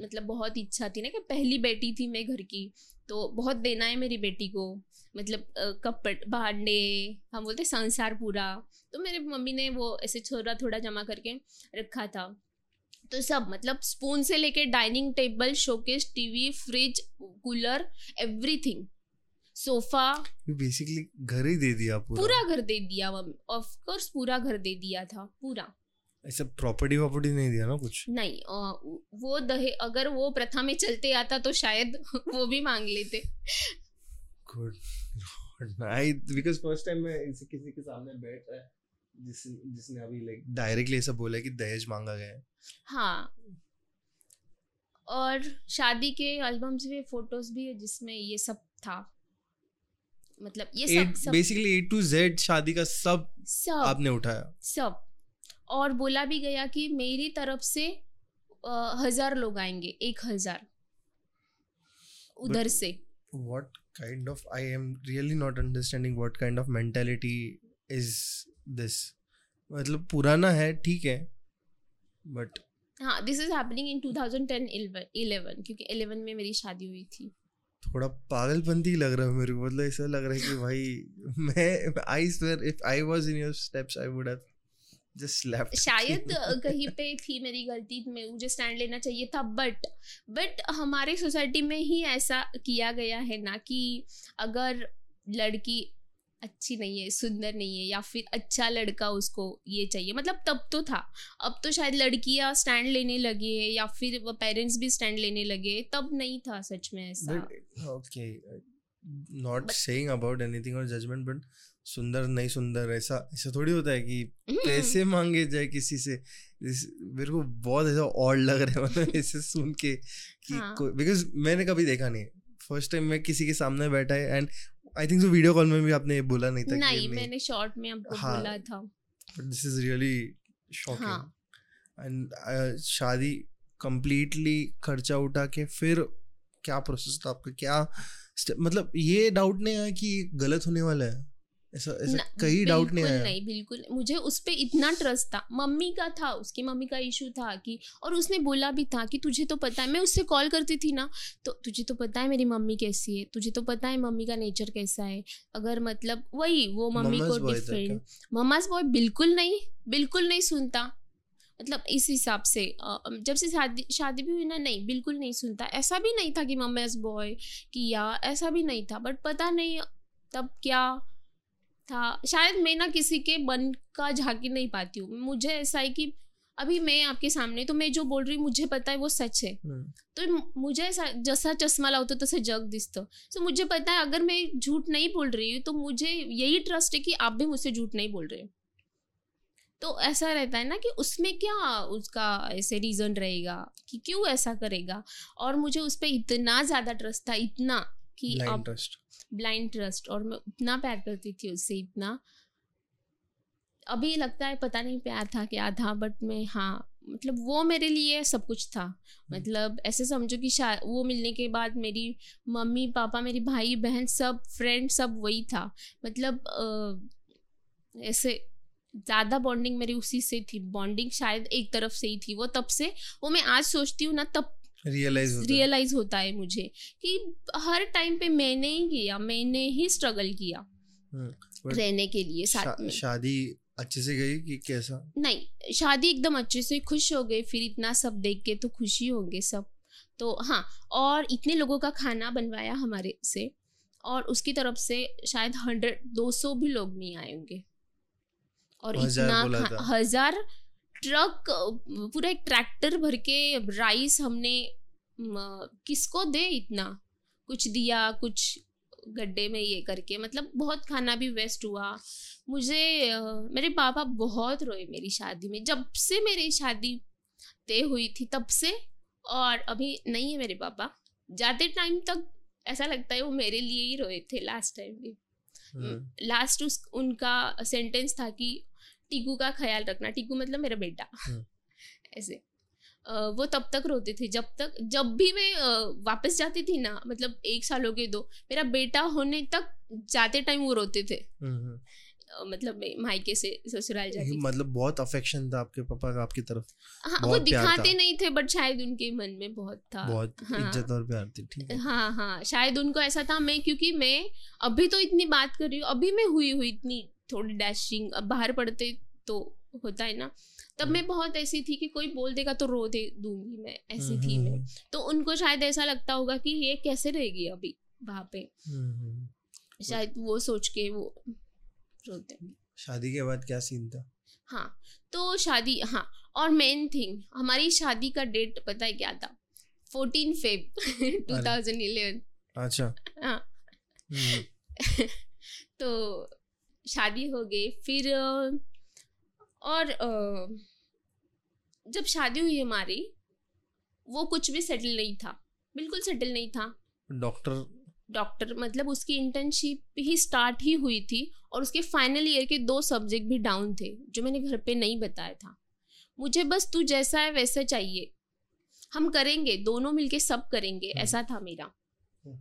मतलब बहुत इच्छा थी ना कि पहली बेटी थी मैं घर की। तो बहुत देना है मेरी बेटी को। मतलब कपड़ भांडे हम बोलते संसार पूरा। तो मेरे मम्मी ने वो ऐसे थोड़ा थोड़ा जमा करके रखा था। तो सब मतलब स्पून से लेके dining table showcase TV fridge cooler everything sofa basically घर ही दे दिया पूरा। पूरा घर दे दिया मम्मी ऑफ़ कोर्स पूरा घर दे दिया था पूरा। ऐसा प्रॉपर्टी वॉपर्टी नहीं दिया ना कुछ? नहीं आ, वो दहे अगर वो प्रथा में चलते आता तो शायद <laughs> वो भी मांग लेते। Good I because first time मैं इसे किसी के सामने बैठ रहा है जिस जिसने अभी लाइक डायरेक्टली ऐसा बोला कि दहेज मांगा गया है। हाँ। और शादी के एल्बम्स में फ़ोटोज़ भी है जिसमें ये सब था। मतलब ये सब, सब बेसिकली ए टू जेड शादी का सब सब। आपने उठाया। सब। और बोला भी गया कि मेरी तरफ़ से आ, हज़ार लोग आएँगे एक हज़ार। उधर से। what kind of i am really not understanding what kind of mentality is this. मतलब पुराना है ठीक है बट हाँ दिस इज़ हैपनिंग इन 2010 11 क्योंकि 11 में मेरी शादी हुई थी। थोड़ा पागलपंती लग रहा है मेरे को मतलब ऐसा लग रहा है कि भाई मैं I swear if I was in your steps I would have शायद कहीं पे थी मेरी गलती में मुझे स्टैंड लेना चाहिए था बट बट हमारे सोसाइटी में ही ऐसा किया गया है ना कि अगर लड़की अच्छी नहीं है सुंदर नहीं है या फिर अच्छा लड़का उसको ये चाहिए मतलब तब तो था। अब तो शायद लड़कियाँ स्टैंड लेने लगी है या फिर वो पेरेंट्स भी स्टैंड लेने लगे तब नहीं था सच में ऐसा। Okay not saying about anything और जजमेंट बट सुंदर नहीं सुंदर ऐसा ऐसा थोड़ी होता है कि पैसे मांगे जाए किसी से मेरे को बहुत ऐसा और लग रहा है मतलब <laughs> ऐसे सुन के कि हाँ. बिकॉज़ मैंने कभी देखा नहीं फ़र्स्ट टाइम मैं किसी के सामने बैठा है and I think so video call में भी आपने बोला नहीं था नहीं मैंने शॉर्ट में आपको हाँ, बोला था। But this is really shocking and शादी कंप्लीटली खर्चा उठा के फिर क्या प्रोसेस था आपका? क्या मतलब ये डाउट नहीं आया कि गलत होने वाला है? ऐसा ऐसा कहीं डाउट नहीं आया। नहीं बिल्कुल। मुझे उस पर इतना ट्रस्ट था। मम्मी का था उसकी मम्मी का इशू था कि और उसने बोला भी था कि तुझे तो पता है मैं उससे कॉल करती थी ना तो तुझे तो पता है मेरी मम्मी कैसी है तुझे तो पता है मम्मी का नेचर कैसा है। अगर मतलब वही वो मम्मी को डिफरेंट मम्माज बॉय बिल्कुल नहीं बिल्कुल नहीं सुनता। मतलब इस हिसाब से जब से शादी शादी भी हुई ना नहीं बिल्कुल नहीं सुनता। ऐसा भी नहीं था कि मम्माज बॉय कि या ऐसा भी नहीं था। बट पता नहीं तब क्या था। शायद मैं ना किसी के मन का झांकी नहीं पाती हूँ। मुझे ऐसा है कि अभी मैं आपके सामने तो मैं जो बोल रही हूँ मुझे पता है वो सच है। हम्म। तो मुझे ऐसा जैसा चश्मा लाओ तो तसे जग दिसतं तो मुझे पता है अगर मैं झूठ नहीं बोल रही हूँ तो मुझे यही ट्रस्ट है कि आप भी मुझसे झूठ नहीं बोल रहे तो ऐसा रहता है ना कि उसमें क्या उसका ऐसे रीज़न रहेगा कि क्यों ऐसा करेगा? और मुझे उस पर इतना ज़्यादा ट्रस्ट था इतना कि अब ब्लाइंड ट्रस्ट और मैं उतना प्यार करती थी उससे इतना। अभी लगता है पता नहीं प्यार था क्या था बट मैं हाँ मतलब वो मेरे लिए सब कुछ था। हम्म। मतलब ऐसे समझो कि वो मिलने के बाद मेरी मम्मी पापा मेरी भाई बहन सब फ्रेंड सब वही था। मतलब आ, ऐसे ज़्यादा बॉन्डिंग मेरी उसी से थी। बॉन्डिंग शायद एक तरफ़ से ही थी वो तब से। वो मैं आज सोचती हूँ ना तब रियलाइज़ होता रियलाइज़ होता है मुझे कि हर टाइम पे मैंने ही किया मैंने ही स्ट्रगल किया हम्म, रहने के लिए साथ शा, में। शादी अच्छे से गई कि कैसा? नहीं शादी एकदम अच्छे से खुश हो गए फिर इतना सब देख के तो खुशी होंगे सब। तो हाँ और इतने लोगों का खाना बनवाया हमारे से और उसकी तरफ़ से शायद हंड्रेड दो सौ भी लोग नहीं आए होंगे। और इतना हज़ार ट्रक पूरा एक ट्रैक्टर भर के राइस हमने किसको दे इतना? कुछ दिया कुछ गड्ढे में ये करके। मतलब बहुत खाना भी वेस्ट हुआ। मुझे मेरे पापा बहुत रोए मेरी शादी में। जब से मेरी शादी तय हुई थी तब से और अभी नहीं है मेरे पापा जाते टाइम तक ऐसा लगता है वो मेरे लिए ही रोए थे लास्ट टाइम भी। हम्म, लास्ट उस उनका सेंटेंस था कि टीकू का ख्याल रखना टीकू मतलब मेरा बेटा। हम्म। <laughs> ऐसे। वो तब तक रोते थे जब तक जब भी मैं वापस जाती थी ना मतलब एक साल हो गए दो मेरा बेटा होने तक जाते टाइम वो रोते थे। हम्म, हम्म। मतलब मायके से ससुराल जाती मतलब बहुत अफेक्शन था आपके पापा का आपकी तरफ़। हाँ वो दिखाते नहीं थे बट शायद उनके मन में बहुत था। बहुत हाँ। इज़्ज़त और प्यार थी ठीक है। हाँ हाँ शायद उनको ऐसा था मैं क्योंकि मैं अभी तो इतनी बात कर रही हूँ अभी मैं हुई हुई इतनी थोड़ी डैशिंग अब बाहर पढ़ते तो होता है ना। तब हम्म। मैं बहुत ऐसी थी कि कोई बोल देगा तो रो दे दूँगी मैं ऐसी थी हम्म, मैं तो उनको शायद ऐसा लगता होगा कि ये कैसे रहेगी अभी वहाँ पे? हम्म, हम्म। शायद वो सोच के वो रोते शादी के बाद क्या सीन था? हाँ तो शादी हाँ और मेन थिंग हमारी शादी का डेट पता है क्या था? Fourteen Feb two thousand eleven अच्छा। हाँ। हम्म, <laughs> तो शादी हो गई फिर और जब शादी हुई हमारी वो कुछ भी सेटल नहीं था बिल्कुल सेटल नहीं था। डॉक्टर? डॉक्टर मतलब उसकी इंटर्नशिप ही स्टार्ट ही हुई थी और उसके फाइनल ईयर के दो सब्जेक्ट भी डाउन थे जो मैंने घर पे नहीं बताया था। मुझे बस तू जैसा है वैसा चाहिए। हम करेंगे दोनों मिलके सब करेंगे हम्म। ऐसा था मेरा। हम्म।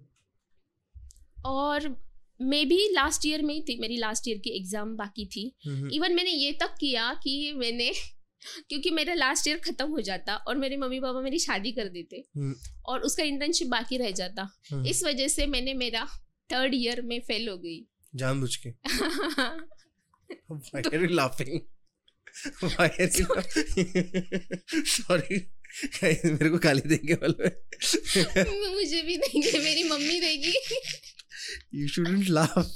और मैं भी लास्ट ईयर में ही थी मेरी लास्ट ईयर की एग्ज़ाम बाकी थी। इवन मैंने ये तक किया कि मैंने <laughs> क्योंकि मेरा लास्ट ईयर खत्म हो जाता और मेरे मम्मी पापा मेरी शादी कर देते हम्म, और उसका इंटर्नशिप बाकी रह जाता। हम्म। इस वजह से मैंने मेरा थर्ड ईयर में फेल हो गई। जानबूझ के। <laughs> Why are you laughing? Why are you <laughs> Sorry. मेरे को गाली देंगे वाले मुझे भी देंगे मेरी मम्मी देगी। You shouldn't laugh.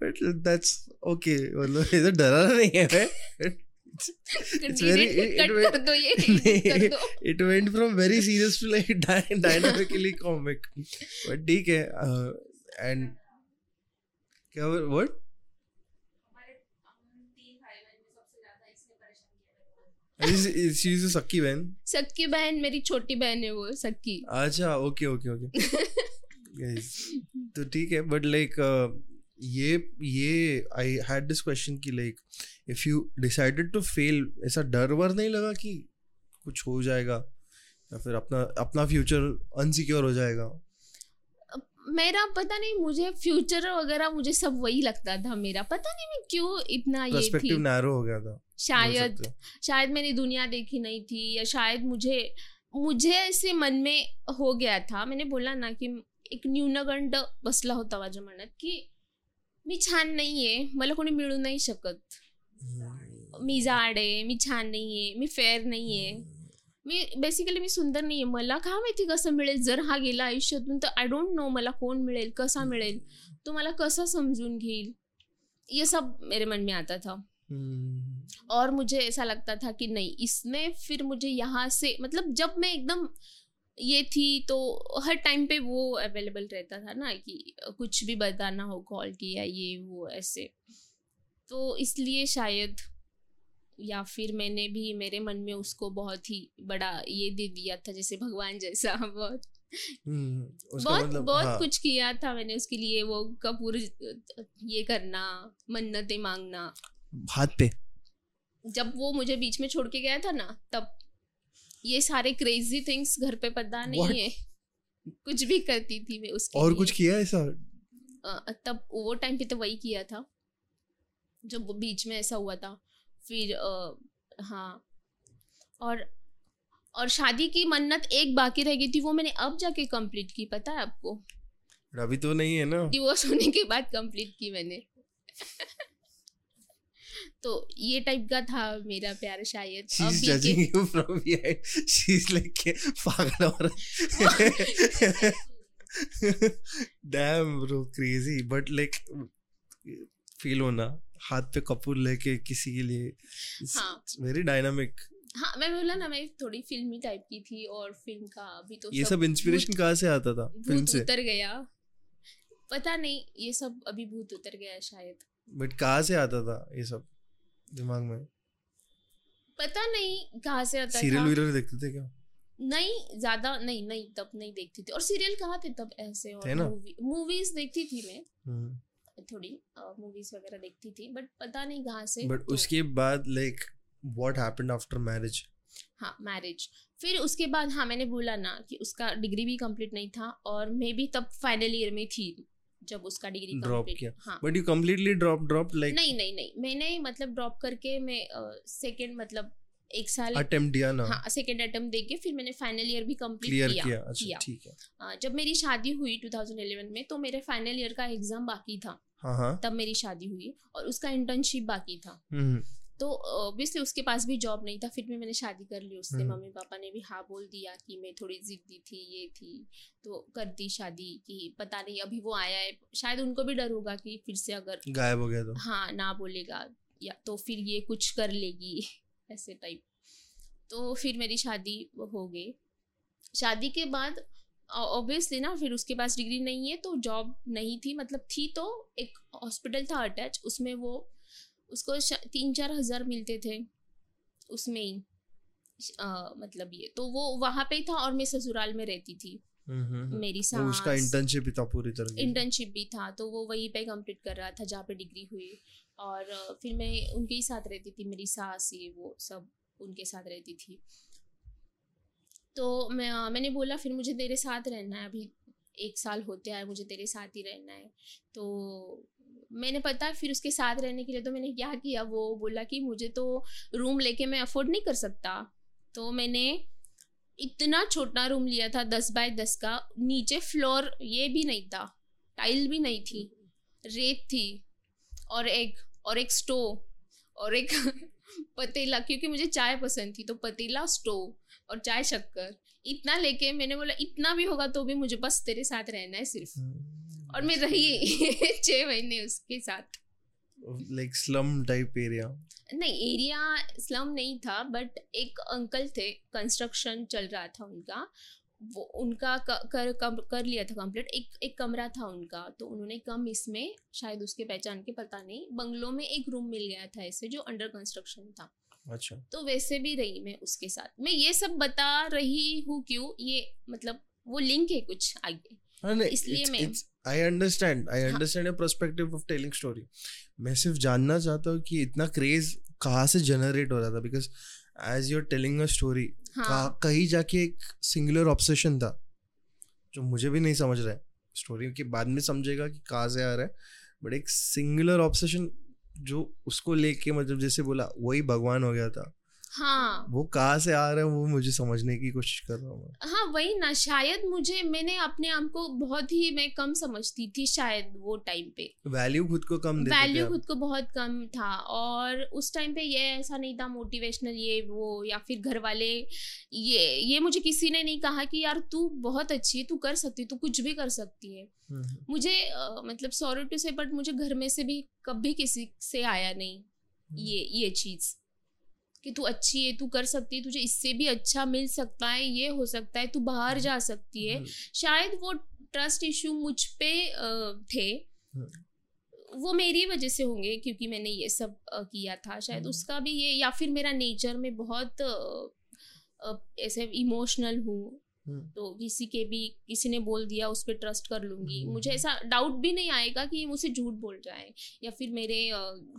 But that's okay. मतलब ये तो डराना नहीं है मैं. It's very- it- it went- ये दो It went from very serious to like dy- dynamically comic. But ठीक है. Uh, and क्या what? सक्की बहन? सक्की बहन मेरी छोटी बहन है वो सक्की अच्छा ओके ओके ओके तो ठीक है बट लाइक ये ये आई हैड दिस क्वेश्चन कि like if you decided to fail ऐसा डर वर नहीं लगा कि कुछ हो जाएगा? या फिर अपना अपना फ्यूचर अनसिक्योर हो जाएगा? मेरा पता नहीं मुझे फ्यूचर वगैरह मुझे सब वही लगता था मेरा। पता नहीं मैं क्यों इतना ये थी। नैरो हो गया था शायद शायद मैंने दुनिया देखी नहीं थी या शायद मुझे मुझे ऐसे मन में हो गया था। मैंने बोला ना कि एक न्यूनगंड बसला होता माझ्या मनात की मी छान नाहीये मला कोणी मिळू नाही शकत. मी जाड आहे मी छान नाहीये मी फेअर नाहीये. मी बेसिकली मी सुंदर नाहीये. मला का माहिती कसं मिळेल? जर हा गेला आयुष्यातून तर आय डोंट नो मला कोण मिळेल कसा मिळेल? तो मला कसा समजून घेईल? ये सब मेरे मन में आता था. हम्म, और मुझे ऐसा लगता था कि नहीं इसने फिर मुझे यहाँ से मतलब जब मैं एकदम ये थी तो हर टाइम पे वो अवेलेबल रहता था ना कि कुछ भी बताना हो कॉल किया ये वो ऐसे। तो इसलिए शायद या फिर मैंने भी मेरे मन में उसको बहुत ही बड़ा ये दे दिया था जैसे भगवान जैसा <laughs> बहुत। हम्म, बहुत मतलब बहुत हाँ, कुछ किया था मैंने उसके लिए वो कपूर ये करना मन्नतें मांगना। हाथ पे। जब वो मुझे बीच में छोड़ के गया था ना तब ये सारे क्रेजी थिंग्स घर पे पता नहीं What? है। कुछ भी करती थी मैं उसके और लिए। कुछ किया ऐसा? अ, तब वो टाइम पे तो वही किया था। जब वो बीच में ऐसा हुआ था फिर अ, हाँ। और और शादी की मन्नत एक बाकी रह गई थी वो मैंने अब जाके कंप्लीट की पता है आपको? अभी तो नहीं है ना। डिवोर्स होने के बाद कंप्लीट की मैंने। <laughs> तो ये टाइप का था मेरा प्यार शायद She's अभी judging के you from behind. She's like पागल औरत. Damn bro, crazy. But like feel होना हाथ पे कपूर लेके किसी के लिए हाँ। very dynamic. हाँ मैं बोला ना मैं थोड़ी फिल्मी टाइप की थी और फ़िल्म का अभी तो ये सब इंस्पिरेशन कहाँ से आता था फ़िल्म से उतर गया पता नहीं ये सब अभी भूत उतर गया शायद बट कहाँ से आता था ये सब दिमाग में? पता नहीं कहाँ से आता सीरियल वीरियल देखते थे क्या? नहीं ज़्यादा नहीं नहीं तब नहीं देखती थी। और सीरियल कहाँ थे तब ऐसे? और मूवी मूवीज़ देखती थी मैं। हम्म। थोड़ी मूवीज़ वगैरह देखती थी बट पता नहीं कहाँ से बट तो- उसके बाद like what happened after marriage हाँ मैरिज फिर उसके बाद हाँ मैंने बोला ना कि उसका डिग्री भी कंप्लीट नहीं था और मैं भी तब फाइनल ईयर में थी। जब उसका डिग्री कंप्लीट किया। हाँ। But you completely drop drop like नहीं नहीं नहीं। मैंने मतलब ड्रॉप करके मैं सेकंड मतलब एक साल अटेम्प्ट दिया ना। हाँ सेकंड अटेम्प्ट दे के फिर मैंने फाइनल ईयर भी कंप्लीट किया, किया। अच्छा किया। ठीक है। अ, जब मेरी शादी हुई 2011 में तो मेरे फाइनल ईयर का एग्ज़ाम बाकी था। हाँ हाँ। तब मेरी शादी हुई और उसका इंटर्नशिप बाकी था। हम्म। तो ऑब्वियसली उसके पास भी जॉब नहीं था फिर भी मैंने शादी कर ली उससे। हम्म। मम्मी पापा ने भी हाँ बोल दिया कि मैं थोड़ी जिद्दी थी ये थी। तो कर दी शादी कि पता नहीं अभी वो आया है। शायद उनको भी डर होगा कि फिर से अगर गायब हो गया तो। हाँ ना बोलेगा या तो फिर ये कुछ कर लेगी <laughs> ऐसे टाइप तो फिर मेरी शादी हो गई। शादी के बाद ऑब्वियसली ना फिर उसके पास डिग्री नहीं है तो जॉब नहीं थी। मतलब थी तो एक हॉस्पिटल था अटैच उसमें वो उसको तीन चार हज़ार मिलते थे उसमें ही अ, मतलब ये। तो वो वहाँ पे ही था और मैं ससुराल में रहती थी। हम्म, हम्म, हम्म। मेरी वो उसका इंटर्नशिप ही था पूरी तरह इंटर्नशिप भी था तो वो वहीं पे कंप्लीट कर रहा था जहाँ पे डिग्री हुई। और फिर मैं उनके ही साथ रहती थी मेरी सास ये वो सब उनके साथ रहती थी। तो मैं मैंने बोला फिर मुझे तेरे साथ रहना है अभी एक साल होते आए मुझे तेरे साथ ही रहना है। तो मैंने पता, फिर उसके साथ रहने के लिए तो मैंने क्या किया, वो बोला कि मुझे तो रूम लेके मैं अफोर्ड नहीं कर सकता तो मैंने इतना छोटा रूम लिया था, दस बाय दस का, नीचे फ्लोर ये भी नहीं था टाइल भी नहीं थी, रेत थी, और एक और एक स्टोव और एक <laughs> पतीला, क्योंकि मुझे चाय पसंद थी तो पतीला स्टोव और चाय शक्कर, इतना लेके मैंने बोला, इतना भी होगा तो भी मुझे बस तेरे साथ रहना है सिर्फ़ हम्म। और मैं रही <laughs> छः महीने उसके साथ। लाइक स्लम टाइप एरिया नहीं एरिया स्लम नहीं था बट एक अंकल थे कंस्ट्रक्शन चल रहा था उनका। वो उनका कर कर, कर लिया था कंप्लीट एक एक कमरा था उनका तो उन्होंने कम इसमें शायद उसके पहचान के पता नहीं बंगलों में एक रूम मिल गया था ऐसे जो अंडर कंस्ट्रक्शन था। अच्छा। तो वैसे भी रही मैं उसके साथ। मैं ये सब बता रही हूँ क्यों ये मतलब वो लिंक है कुछ आगे। इसलिए मैं- it's- I understand I understand your perspective of telling story. मैं सिर्फ़ जानना चाहता हूँ कि इतना क्रेज कहाँ से जनरेट हो रहा था? Because as you're telling a story कहीं जाके एक सिंगुलर ऑब्सेशन था जो मुझे भी नहीं समझ रहा है। स्टोरी के बाद में समझेगा कि कहाँ से आ रहा है। बट एक सिंगुलर ऑब्सेशन जो उसको लेके मतलब जैसे बोला वही भगवान हो गया था। हाँ। वो कहाँ से आ रहा है वो मुझे समझने की कोशिश कर रहा हूँ हाँ वही ना शायद मुझे मैंने अपने आप को बहुत ही मैं कम समझती थी शायद वो टाइम पे। वैल्यू खुद को कम वैल्यू खुद को बहुत कम था और उस टाइम पे ये ऐसा नहीं था मोटिवेशनल ये वो या फिर घर वाले ये ये मुझे किसी ने नहीं कहा कि यार तू बहुत अच्छी है तू कर सकती तू कुछ भी कर सकती है। हम्म, हम्म, मुझे मतलब सॉरी टू से बट मुझे घर में से भी कभी किसी से आया नहीं ये ये चीज़। कि तू अच्छी है तू कर सकती है तुझे इससे भी अच्छा मिल सकता है ये हो सकता है तू बाहर जा सकती है। हम्म, शायद वो ट्रस्ट इशू मुझ पे थे। हम्म। वो मेरी वजह से होंगे क्योंकि मैंने ये सब किया था। शायद हम्म। उसका भी ये या फिर मेरा नेचर में बहुत ऐसे इमोशनल हूँ। तो किसी के भी किसी ने बोल दिया उस पर ट्रस्ट कर लूँगी। हम्म। मुझे ऐसा डाउट भी नहीं आएगा कि ये मुझसे झूठ बोल रहा है या फिर मेरे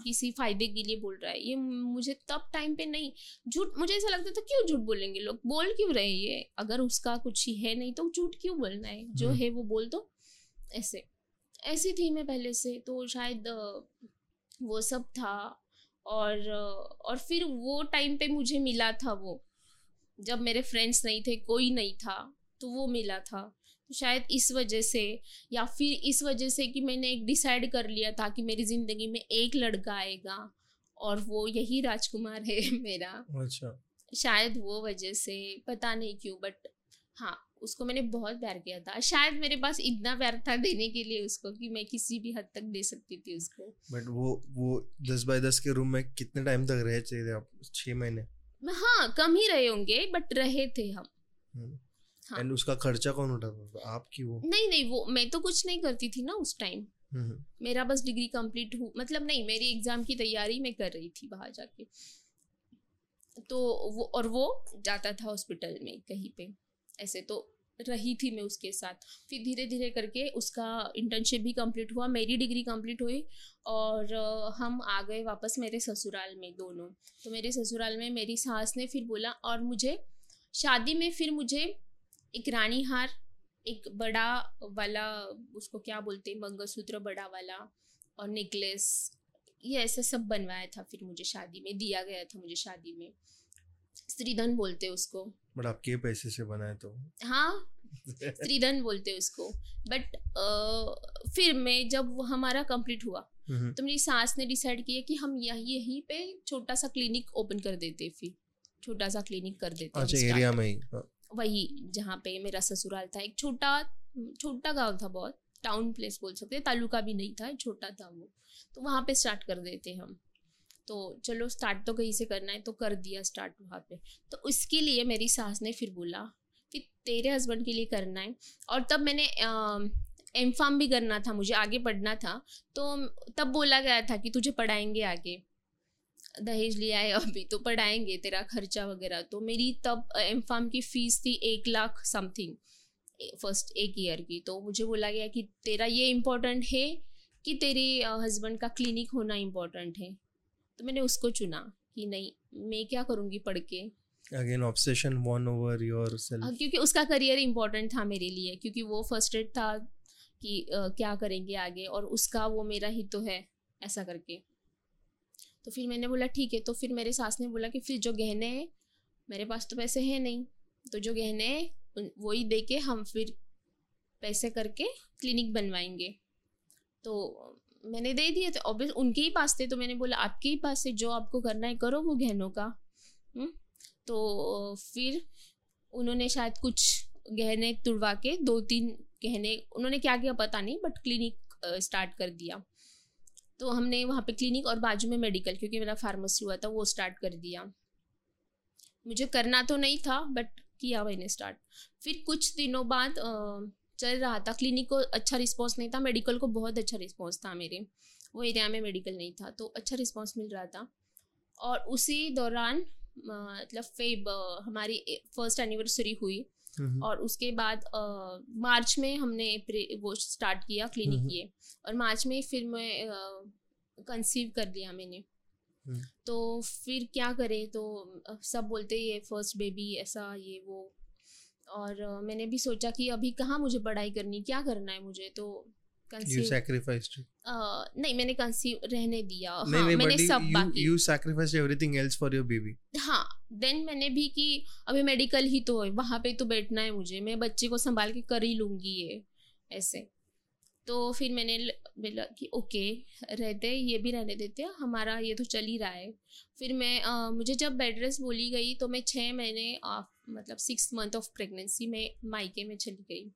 किसी फ़ायदे के लिए बोल रहा है। ये मुझे तब टाइम पे नहीं झूठ मुझे ऐसा लगता था क्यों झूठ बोलेंगे लोग? बोल क्यों रहे ये? अगर उसका कुछ ही है नहीं तो झूठ क्यों बोलना है? जो हम्म। है वो बोल दो। ऐसे ऐसी थी मैं पहले से। तो शायद वो सब था। और और फिर वो टाइम पे मुझे मिला था वो। जब मेरे फ्रेंड्स नहीं थे कोई नहीं था तो वो मिला था। तो शायद इस वजह से या फिर इस वजह से कि मैंने एक डिसाइड कर लिया था कि मेरी ज़िंदगी में एक लड़का आएगा और वो यही राजकुमार है <laughs> मेरा। अच्छा। शायद वो वजह से पता नहीं क्यों बट हाँ उसको मैंने बहुत प्यार किया था। शायद मेरे पास इतना प्यार था देने के लिए उसको कि मैं किसी भी हद तक दे सकती थी उसको। बट वो वो दस बाय दस के रूम में कितने टाइम तक रहे थे आप? छह महीने। हाँ कम ही रहे होंगे बट रहे थे हम। हम्म, हाँ। एंड उसका खर्चा कौन उठाता था? आप की वो? नहीं नहीं वो मैं तो कुछ नहीं करती थी ना उस टाइम हम्म, मेरा बस डिग्री कंप्लीट हु मतलब नहीं मेरी एग्ज़ाम की तैयारी मैं कर रही थी बाहर जाके। तो वो और वो जाता था हॉस्पिटल में कहीं पे ऐसे तो रही थी मैं उसके साथ। फिर धीरे धीरे करके उसका इंटर्नशिप भी कंप्लीट हुआ, मेरी डिग्री कंप्लीट हुई और हम आ गए वापस मेरे ससुराल में दोनों। तो मेरे ससुराल में मेरी सास ने फिर बोला, और मुझे शादी में फिर मुझे एक रानी हार एक बड़ा वाला, उसको क्या बोलते हैं, मंगलसूत्र बड़ा वाला और नेकलेस ये ऐसा सब बनवाया था फिर मुझे शादी में, दिया गया था मुझे शादी में। स्त्रीधन बोलते उसको। बट आपके पैसे से बनाए तो। हाँ स्त्रीधन बोलते उसको। बट फिर मैं जब हमारा कंप्लीट हुआ हम्म, तो मेरी सास ने डिसाइड किया कि हम यहीं यहीं पे छोटा सा क्लिनिक ओपन कर देते फिर। छोटा सा क्लिनिक कर देते अच्छा एरिया में ही हाँ, वही जहाँ पे मेरा ससुराल था। एक छोटा छोटा गाँव था बहुत। टाउन प्लेस बोल सकते हैं तालुका भी नहीं था छोटा था वो। तो वहाँ पे स्टार्ट कर देते हम। तो चलो स्टार्ट तो कहीं से करना है तो कर दिया स्टार्ट वहाँ पे। तो उसके लिए मेरी सास ने फिर बोला कि तेरे हस्बैंड के लिए करना है। और तब मैंने एम फार्म भी करना था मुझे, आगे पढ़ना था। तो तब बोला गया था कि तुझे पढ़ाएँगे आगे। दहेज लिया है अभी तो पढ़ाएँगे तेरा खर्चा वगैरह। तो मेरी तब एम फार्म की फ़ीस थी एक लाख समथिंग फ़र्स्ट एक ईयर की। तो मुझे बोला गया कि तेरा ये इम्पोर्टेंट है कि तेरे हस्बैंड का क्लिनिक होना इम्पोर्टेंट है। तो मैंने उसको चुना कि नहीं मैं क्या करूँगी पढ़ के? Again obsession won over your हाँ, सेल्फ क्योंकि उसका करियर इम्पोर्टेंट था मेरे लिए क्योंकि वो फ़र्स्ट एड था कि अ, क्या करेंगे आगे और उसका वो मेरा ही तो है ऐसा करके। तो फिर मैंने बोला ठीक है। तो फिर मेरे सास ने बोला कि फिर जो गहने हैं मेरे पास तो पैसे हैं नहीं। तो जो गहने हैं उन- वही दे के हम फिर पैसे करके क्लिनिक बनवाएँगे। तो मैंने दे दिए थे। ऑब्वियस उनके ही पास थे तो मैंने बोला, आपके ही पास से जो आपको करना है करो वो गहनों का। हम्म? तो फिर उन्होंने शायद कुछ गहने तुड़वा के, दो तीन गहने, उन्होंने क्या किया पता नहीं बट क्लिनिक स्टार्ट कर दिया। तो हमने वहाँ पे क्लिनिक और बाजू में मेडिकल क्योंकि मेरा फार्मेसी हुआ था, वो स्टार्ट कर दिया। मुझे करना तो नहीं था बट किया मैंने स्टार्ट फिर कुछ दिनों बाद चल रहा था। क्लिनिक को अच्छा रिस्पॉन्स नहीं था। मेडिकल को बहुत अच्छा रिस्पॉन्स था मेरे। वो एरिया में मेडिकल नहीं था तो अच्छा रिस्पॉन्स मिल रहा था। और उसी दौरान मतलब फेब हमारी फ़र्स्ट एनिवर्सरी हुई। और उसके बाद अ, मार्च में हमने वो स्टार्ट किया क्लिनिक। ये। और मार्च में फिर मैं कंसीव कर लिया मैंने। हम्म। तो फिर क्या करें? तो सब बोलते ये फ़र्स्ट बेबी ऐसा ये वो। और मैंने भी सोचा कि अभी कहाँ मुझे पढ़ाई करनी क्या करना है मुझे तो you कंसीव नहीं मैंने कंसीव रहने दिया। नहीं हाँ नहीं मैंने सब you, बाकी you sacrificed everything else for your baby. हाँ देन मैंने भी कि अभी मेडिकल ही तो है वहाँ पे तो बैठना है मुझे मैं बच्चे को संभाल के कर ही लूँगी ये ऐसे। तो फिर मैंने बोला कि ओके रहते ये भी रहने देते हमारा ये तो चल ही रहा है। फिर मैं अ, मुझे जब बेड रेस्ट बोली गई तो मैं छः महीने मतलब सिक्स मंथ ऑफ़ प्रेगनेंसी में मायके में चली गई।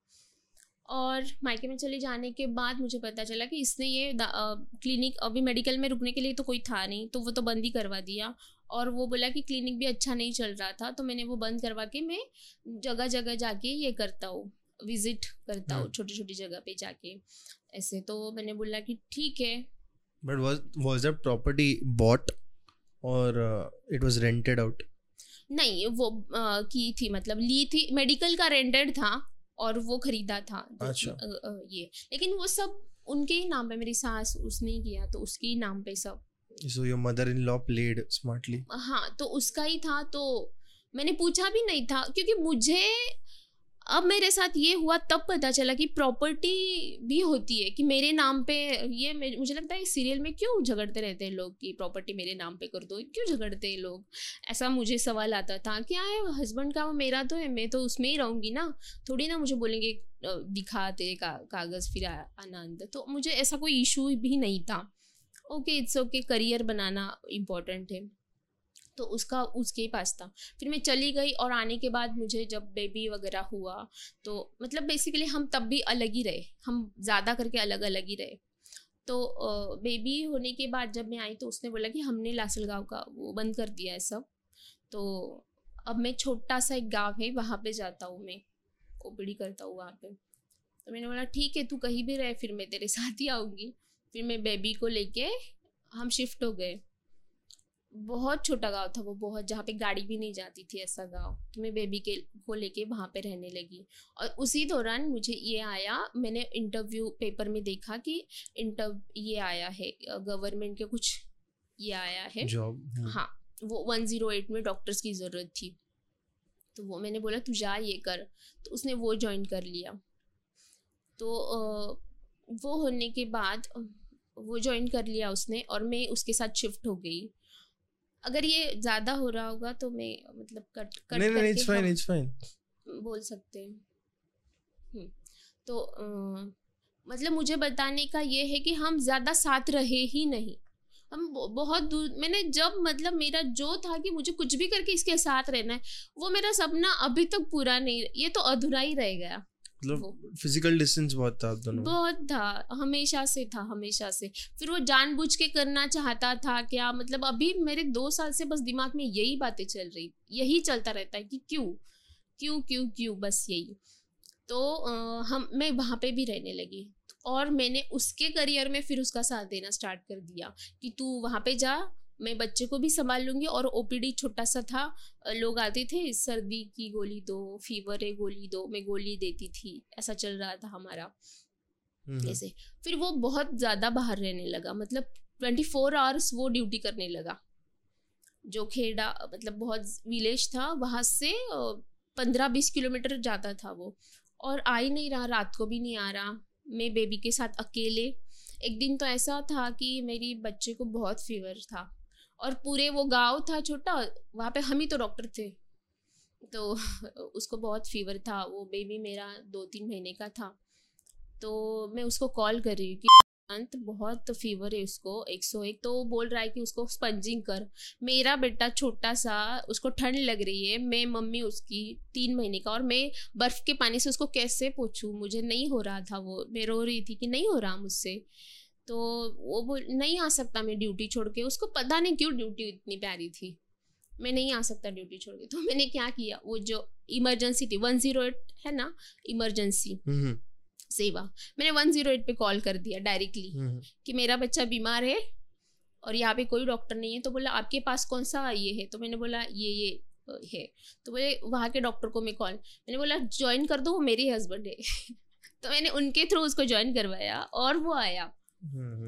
और मायके में चले जाने के बाद मुझे पता चला कि इसने ये क्लिनिक अभी मेडिकल में रुकने के लिए तो कोई था नहीं तो वो तो बंद ही करवा दिया। और वो बोला कि क्लिनिक भी अच्छा नहीं चल रहा था तो मैंने वो बंद करवा के मैं जगह जगह जाके ये करता हूँ विज़िट करता हूँ हम्म। छोटी छोटी जगह पे जाके। ऐसे तो मैंने बोला कि ठीक है। Was that property bought or uh, it was rented out? नहीं वो आ, की थी मतलब ली थी मेडिकल का रेंटेड था और वो खरीदा था अच्छा। आ, ये। लेकिन वो सब उनके ही नाम पे मेरी सास उसने किया तो उसके ही नाम पे सब। So your mother-in-law played smartly. हाँ तो उसका ही था तो मैंने पूछा भी नहीं था क्योंकि मुझे अब मेरे साथ ये हुआ, तब पता चला कि प्रॉपर्टी भी होती है कि मेरे नाम पे ये मुझे लगता है सीरियल में क्यों झगड़ते रहते हैं लोग कि प्रॉपर्टी मेरे नाम पे कर दो, क्यों झगड़ते हैं लोग? ऐसा मुझे सवाल आता था क्या है हस्बैंड का वो मेरा तो है, मैं तो उसमें ही रहूँगी ना? थोड़ी ना मुझे बोलेंगे दिखा तेरे का, कागज़ फिर आनंद तो मुझे ऐसा कोई इशू भी नहीं था। ओके इट्स ओके करियर बनाना इम्पोर्टेंट है। तो उसका, उसके पास था। फिर मैं चली गई और आने के बाद मुझे जब बेबी वगैरह हुआ तो मतलब बेसिकली हम तब भी अलग ही रहे। हम ज़्यादा करके अलग अलग ही रहे। तो बेबी होने के बाद जब मैं आई तो उसने बोला कि हमने लासल गाँव का वो बंद कर दिया है सब। तो अब मैं छोटा सा एक गाँव है, वहाँ पे जाता हूँ मैं। ओपीडी करता हूँ वहाँ पे। तो मैंने बोला, ठीक है, तू कहीं भी रहे, फिर मैं तेरे साथ ही आऊँगी। फिर मैं बेबी को लेके हम शिफ्ट हो गए। बहुत छोटा गाँव था वो बहुत जहाँ पे गाड़ी भी नहीं जाती थी ऐसा गाँव तो मैं बेबी के को लेके वहाँ पे रहने लगी। और उसी दौरान मुझे ये आया मैंने इंटरव्यू पेपर में देखा कि इंटर ये आया है गवर्नमेंट के कुछ ये आया है। जॉब हाँ। वो वन ज़ीरो एट में डॉक्टर्स की ज़रूरत थी। तो वो मैंने बोला तू जा ये कर। तो उसने वो ज्वाइन कर लिया। तो वो होने के बाद वो ज्वाइन कर लिया उसने और मैं उसके साथ शिफ्ट हो गई। अगर ये ज़्यादा हो रहा होगा तो मैं मतलब कट कट नहीं नहीं इट्स फाइन इट्स फाइन बोल सकते हैं। हम्म, तो अ, मतलब मुझे बताने का ये है कि हम ज़्यादा साथ रहे ही नहीं। हम बहुत दूर मैंने जब मतलब मेरा जो था कि मुझे कुछ भी करके इसके साथ रहना है वो मेरा सपना अभी तक पूरा नहीं ये तो अधूरा ही रह गया। मतलब फ़िज़िकल डिस्टेंस बहुत था आप दोनों बहुत था हमेशा से था हमेशा से। फिर वो जानबूझ के करना चाहता था क्या? मतलब अभी मेरे दो साल से बस दिमाग में यही बातें चल रही यही चलता रहता है कि क्यों? क्यों क्यों क्यों? बस यही। तो अ, हम मैं वहाँ पे भी रहने लगी। और मैंने उसके करियर में फिर उसका साथ देना स्टार्ट कर दिया कि तू वहाँ पे जा मैं बच्चे को भी संभाल लूँगी और ओपीडी छोटा सा था। लोग आते थे सर्दी की गोली दो फीवर है गोली दो मैं गोली देती थी। ऐसा चल रहा था हमारा। हम्म, ऐसे। फिर वो बहुत ज़्यादा बाहर रहने लगा मतलब ट्वेंटी फोर आवर्स वो ड्यूटी करने लगा। जो खेड़ा मतलब बहुत विलेज था वहाँ से पंद्रह बीस किलोमीटर जाता था वो। और आ ही नहीं रहा रात को भी नहीं आ रहा। मैं बेबी के साथ अकेले। एक दिन तो ऐसा था कि मेरी बच्चे को बहुत फीवर था। और पूरे वो गाँव था छोटा, वहाँ पे हम ही तो डॉक्टर थे। तो <laughs> उसको बहुत फीवर था, वो बेबी मेरा दो तीन महीने का था। तो मैं उसको कॉल कर रही हूँ कि अंत बहुत फीवर है उसको 101 तो वो बोल रहा है कि उसको स्पंजिंग कर। मेरा बेटा छोटा सा, उसको ठंड लग रही है, मैं मम्मी उसकी तीन महीने का और मैं बर्फ़ के पानी से उसको कैसे पूछूँ? मुझे नहीं हो रहा था वो, मैं रो रही थी कि नहीं हो रहा मुझसे। तो वो बोल नहीं आ सकता मैं ड्यूटी छोड़ के। उसको पता नहीं क्यों ड्यूटी इतनी प्यारी थी। मैं नहीं आ सकता ड्यूटी छोड़ के। तो मैंने क्या किया? वो जो इमरजेंसी थी वन ज़ीरो एट है ना? इमरजेंसी हम्म, सेवा। मैंने वन ज़ीरो एट पे कॉल कर दिया डायरेक्टली हम्म, कि मेरा बच्चा बीमार है और यहाँ पे कोई डॉक्टर नहीं है। तो बोला आपके पास कौन सा ये है? तो मैंने बोला ये ये है। तो बोले वहाँ के डॉक्टर को मैं कॉल मैंने बोला ज्वाइन कर दो वो मेरे हस्बैंड है। <laughs> तो मैंने उनके थ्रू उसको ज्वाइन करवाया और वो आया।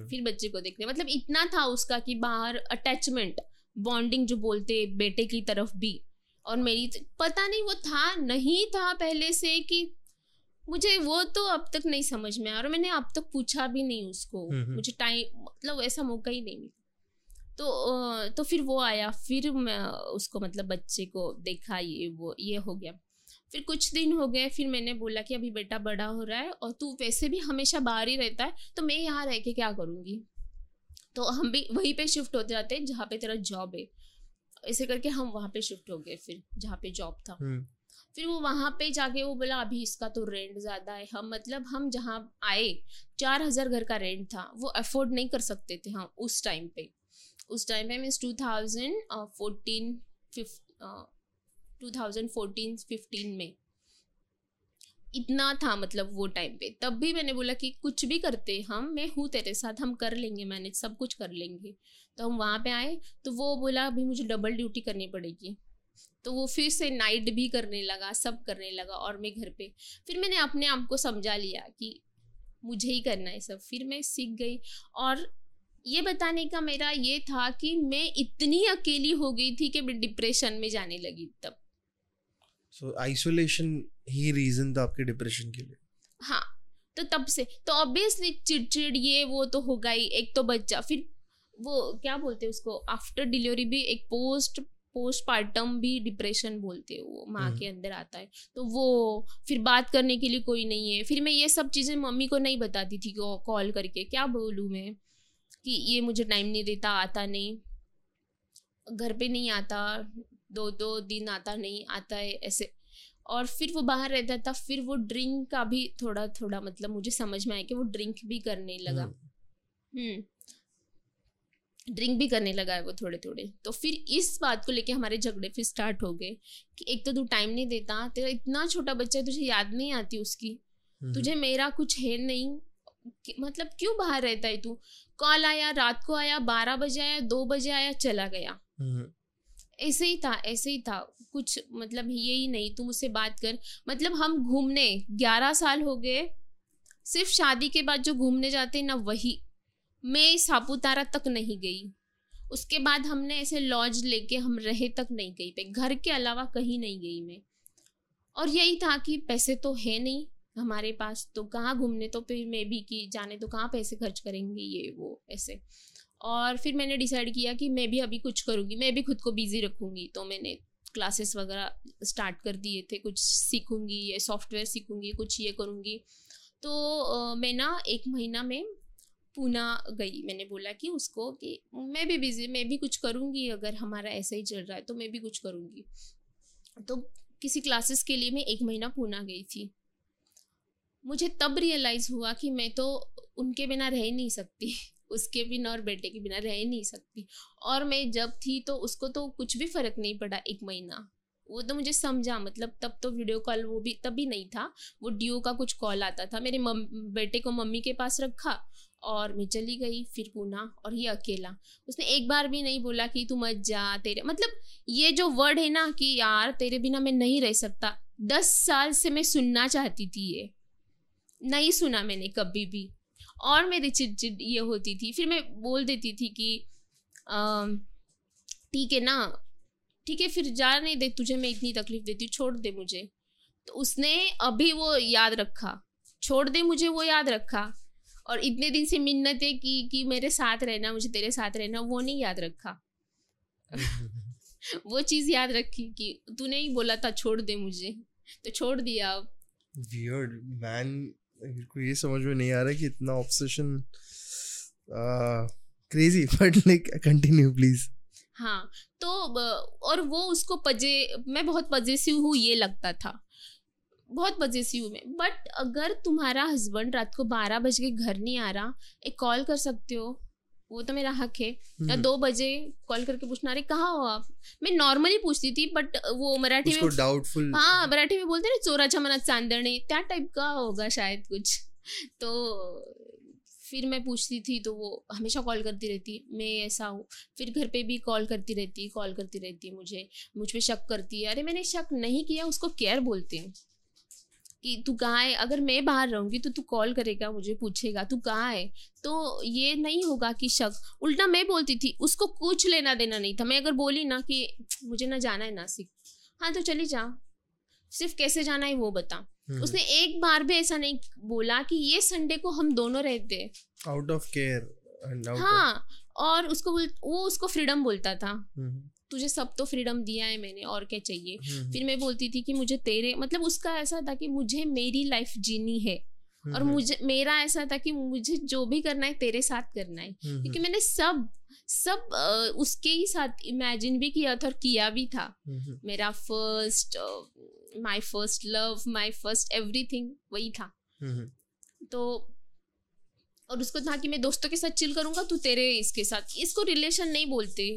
फिर बच्चे को देखने। मतलब इतना था उसका कि बाहर अटैचमेंट बॉन्डिंग जो बोलते बेटे की तरफ़ भी। और मेरी तो- पता नहीं वो था नहीं था पहले से कि मुझे वो तो अब तक नहीं समझ में आया। और मैंने अब तक पूछा भी नहीं उसको। हम्म, हम्म। मुझे टाइम मतलब ऐसा मौका ही नहीं मिला। तो तो फिर वो आया। फिर मैं उसको मतलब बच्चे को देखा ये वो ये हो गया। फिर कुछ दिन हो गए फिर मैंने बोला कि अभी बेटा बड़ा हो रहा है और तू वैसे भी हमेशा बाहर ही रहता है तो मैं यहाँ रह के क्या करूँगी? तो हम भी वहीं पे शिफ्ट होते जाते हैं जहाँ पे तेरा जॉब है। ऐसे करके हम वहाँ पे शिफ्ट हो गए फिर जहाँ पे जॉब था। हम्म। फिर वो वहाँ पे जाके वो बोला अभी इसका तो रेंट ज़्यादा है। हम मतलब हम जहाँ आए चार हज़ार घर का रेंट था वो अफोर्ड नहीं कर सकते थे हम उस टाइम पे। उस टाइम पे means two thousand fourteen fifteen 2014-15 में। इतना था मतलब वो टाइम पे। तब भी मैंने बोला कि कुछ भी करते हम, मैं हूँ तेरे साथ, हम कर लेंगे मैनेज सब कुछ कर लेंगे। तो हम वहाँ पे आए तो वो बोला, अभी मुझे डबल ड्यूटी करनी पड़ेगी। तो वो फिर से नाइट भी करने लगा, सब करने लगा और मैं घर पे। फिर मैंने अपने आप को समझा लिया कि मुझे ही करना है सब। फिर मैं सीख गई और ये बताने का मेरा ये था कि मैं इतनी अकेली हो गई थी कि मैं डिप्रेशन में जाने लगी तब। So आइसोलेशन ही रीजन था आपके डिप्रेशन के लिए। हाँ तो तब से तो ऑब्वियसली चिड़चिड़ ये वो तो होगा ही एक तो बच्चा फिर वो क्या बोलते हैं उसको आफ्टर डिलीवरी भी एक पोस्ट पोस्टपार्टम भी डिप्रेशन बोलते हैं वो माँ हम्म। के अंदर आता है। तो वो फिर बात करने के लिए कोई नहीं है। फिर मैं ये सब चीज़ें मम्मी को नहीं बताती थी कॉल करके क्या बोलूँ मैं कि ये मुझे टाइम नहीं देता आता नहीं। घर पे नहीं आता दो दो दिन आता नहीं आता है ऐसे। और फिर वो बाहर रहता था फिर वो ड्रिंक का भी थोड़ा थोड़ा मतलब मुझे समझ में आया कि वो ड्रिंक भी करने लगा। हम्म, हम्म। ड्रिंक भी करने लगा है वो थोड़े थोड़े तो फिर इस बात को लेके हमारे झगड़े फिर स्टार्ट हो गए कि एक तो तू टाइम नहीं देता तेरा इतना छोटा बच्चा है तुझे याद नहीं आती उसकी। हम्म, तुझे मेरा कुछ है नहीं। मतलब क्यों बाहर रहता है तू? कॉल आया रात को आया बारह बजे आया दो बजे आया चला गया। हम्म, ऐसे ही था, ऐसे ही था। कुछ मतलब यही नहीं, तू मुझसे बात कर। मतलब हम घूमने, ग्यारह साल हो गए। सिर्फ़ शादी के बाद जो घूमने जाते हैं ना, वही। मैं सापुतारा तक नहीं गई। उसके बाद हमने ऐसे लॉज लेके हम रहे तक नहीं गई पे। घर के अलावा कहीं नहीं गई मैं। और यही था कि पैसे तो है नहीं हमारे पास। तो कहाँ घूमने? तो फिर मैं भी कि जाने तो कहाँ पैसे खर्च करेंगे ये, वो, ऐसे। और फिर मैंने डिसाइड किया कि मैं भी अभी कुछ करूँगी, मैं भी खुद को बिज़ी रखूँगी। तो मैंने क्लासेस वगैरह स्टार्ट कर दिए थे, कुछ सीखूँगी, ये सॉफ्टवेयर सीखूँगी, कुछ ये करूँगी। तो मैं ना एक महीना में पूना गई। मैंने बोला कि उसको कि मैं भी बिज़ी, मैं भी कुछ करूँगी, अगर हमारा ऐसा ही चल रहा है तो मैं भी कुछ करूँगी। तो किसी क्लासेस के लिए मैं एक महीना पूना गई थी। मुझे तब रियलाइज़ हुआ कि मैं तो उनके बिना रह ही नहीं सकती। उसके बिना और बेटे के बिना रह नहीं सकती। और मैं जब थी तो उसको तो कुछ भी फ़र्क नहीं पड़ा एक महीना। वो तो मुझे समझा मतलब तब तो वीडियो कॉल वो भी तभी नहीं था। वो डियो का कुछ कॉल आता था, मेरे मम, बेटे को मम्मी के पास रखा और मैं चली गई फिर पूना और ये अकेला। उसने एक बार भी नहीं बोला कि तू मत जा, तेरे मतलब ये जो वर्ड है ना कि यार तेरे बिना मैं नहीं रह सकता। दस साल से मैं सुनना चाहती थी ये। नहीं सुना मैंने कभी भी। और मेरी चिड़चिड़ ये होती थी। फिर मैं बोल देती थी कि ठीक है ना ठीक है फिर जा नहीं दे तुझे मैं इतनी तकलीफ़ देती हूँ छोड़ दे मुझे। तो उसने अभी वो याद रखा। छोड़ दे मुझे वो याद रखा। और इतने दिन से मिन्नतें की कि मेरे साथ रहना मुझे तेरे साथ रहना वो नहीं याद रखा। <laughs> वो चीज़ याद रखी कि तूने ही बोला था छोड़ दे मुझे। तो छोड़ दिया अब। Weird man को ये समझ में नहीं आ रहा कि इतना obsession crazy but like continue please हाँ तो और वो उसको पजे, मैं बहुत पजेसिव हूँ, ये लगता था। बहुत पजेसिव मैं। बट अगर तुम्हारा हस्बैंड रात को बारह बज के घर नहीं आ रहा, एक कॉल कर सकते हो? वो तो मेरा हक है। या हम्म। दो बजे कॉल करके पूछना अरे कहाँ हो आप? मैं नॉर्मली पूछती थी बट वो मराठी में डाउटफुल हाँ मराठी में बोलते ना चोराच्या मनात चांदणे त्या टाइप का होगा शायद कुछ। तो फिर मैं पूछती थी तो वो हमेशा कॉल करती रहती मैं ऐसा हूँ। फिर घर पे भी कॉल करती रहती कॉल करती रहती मुझे मुझ पर शक करती है। अरे मैंने शक नहीं किया उसको केयर बोलते हैं। कि तू कहाँ है? अगर मैं बाहर रहूँगी तो तू कॉल करेगा मुझे पूछेगा तू कहाँ है? तो ये नहीं होगा कि शक। उल्टा मैं बोलती थी उसको कुछ लेना देना नहीं था। मैं अगर बोली ना कि मुझे ना जाना है नासिक हाँ तो चली जा। सिर्फ़ कैसे जाना है वो बता। हम्म। उसने एक बार भी ऐसा नहीं बोला कि ये संडे को हम दोनों रहते आउट ऑफ़ केयर हाँ और उसको बोल वो उसको फ्रीडम बोलता था। तुझे सब तो फ्रीडम दिया है मैंने और क्या चाहिए? हम्म। फिर मैं बोलती थी कि मुझे तेरे मतलब उसका ऐसा था कि मुझे मेरी लाइफ जीनी है हम्म। और मुझे मेरा ऐसा था कि मुझे जो भी करना है तेरे साथ करना है। क्योंकि मैंने सब सब उसके ही साथ इमेजिन भी किया था और किया भी था। मेरा first my first love my first everything वही था। तो और उसको था कि मैं दोस्तों के साथ चिल करूँगा तू तेरे इसके साथ। इसको रिलेशन नहीं बोलते।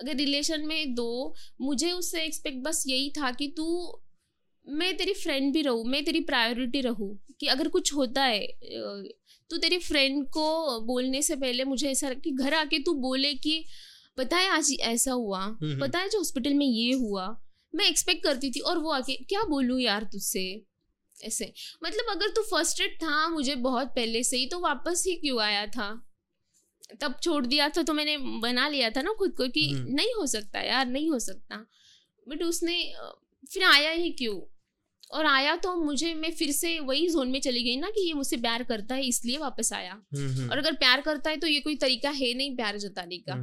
अगर रिलेशन में दो मुझे उससे एक्सपेक्ट बस यही था कि तू मैं तेरी फ्रेंड भी रहूँ मैं तेरी प्रायोरिटी रहूँ कि अगर कुछ होता है तू तेरी फ्रेंड को बोलने से पहले मुझे ऐसा कि घर आके तू बोले कि पता है आज ऐसा हुआ? हम्म। पता है जो हॉस्पिटल में ये हुआ? मैं एक्सपेक्ट करती थी और वो आके क्या बोलूँ यार तुझसे? ऐसे। मतलब अगर तू फ़र्स्ट एड था मुझे बहुत पहले से ही तो वापस ही क्यों आया था? तब छोड़ दिया था तो मैंने बना लिया था ना खुद को कि हम्म। नहीं हो सकता यार नहीं हो सकता। बट उसने फिर आया ही क्यों? और आया तो मुझे मैं फिर से वही जोन में चली गई ना कि ये मुझसे प्यार करता है इसलिए वापस आया। और अगर प्यार करता है तो ये कोई तरीका है नहीं प्यार जताने का।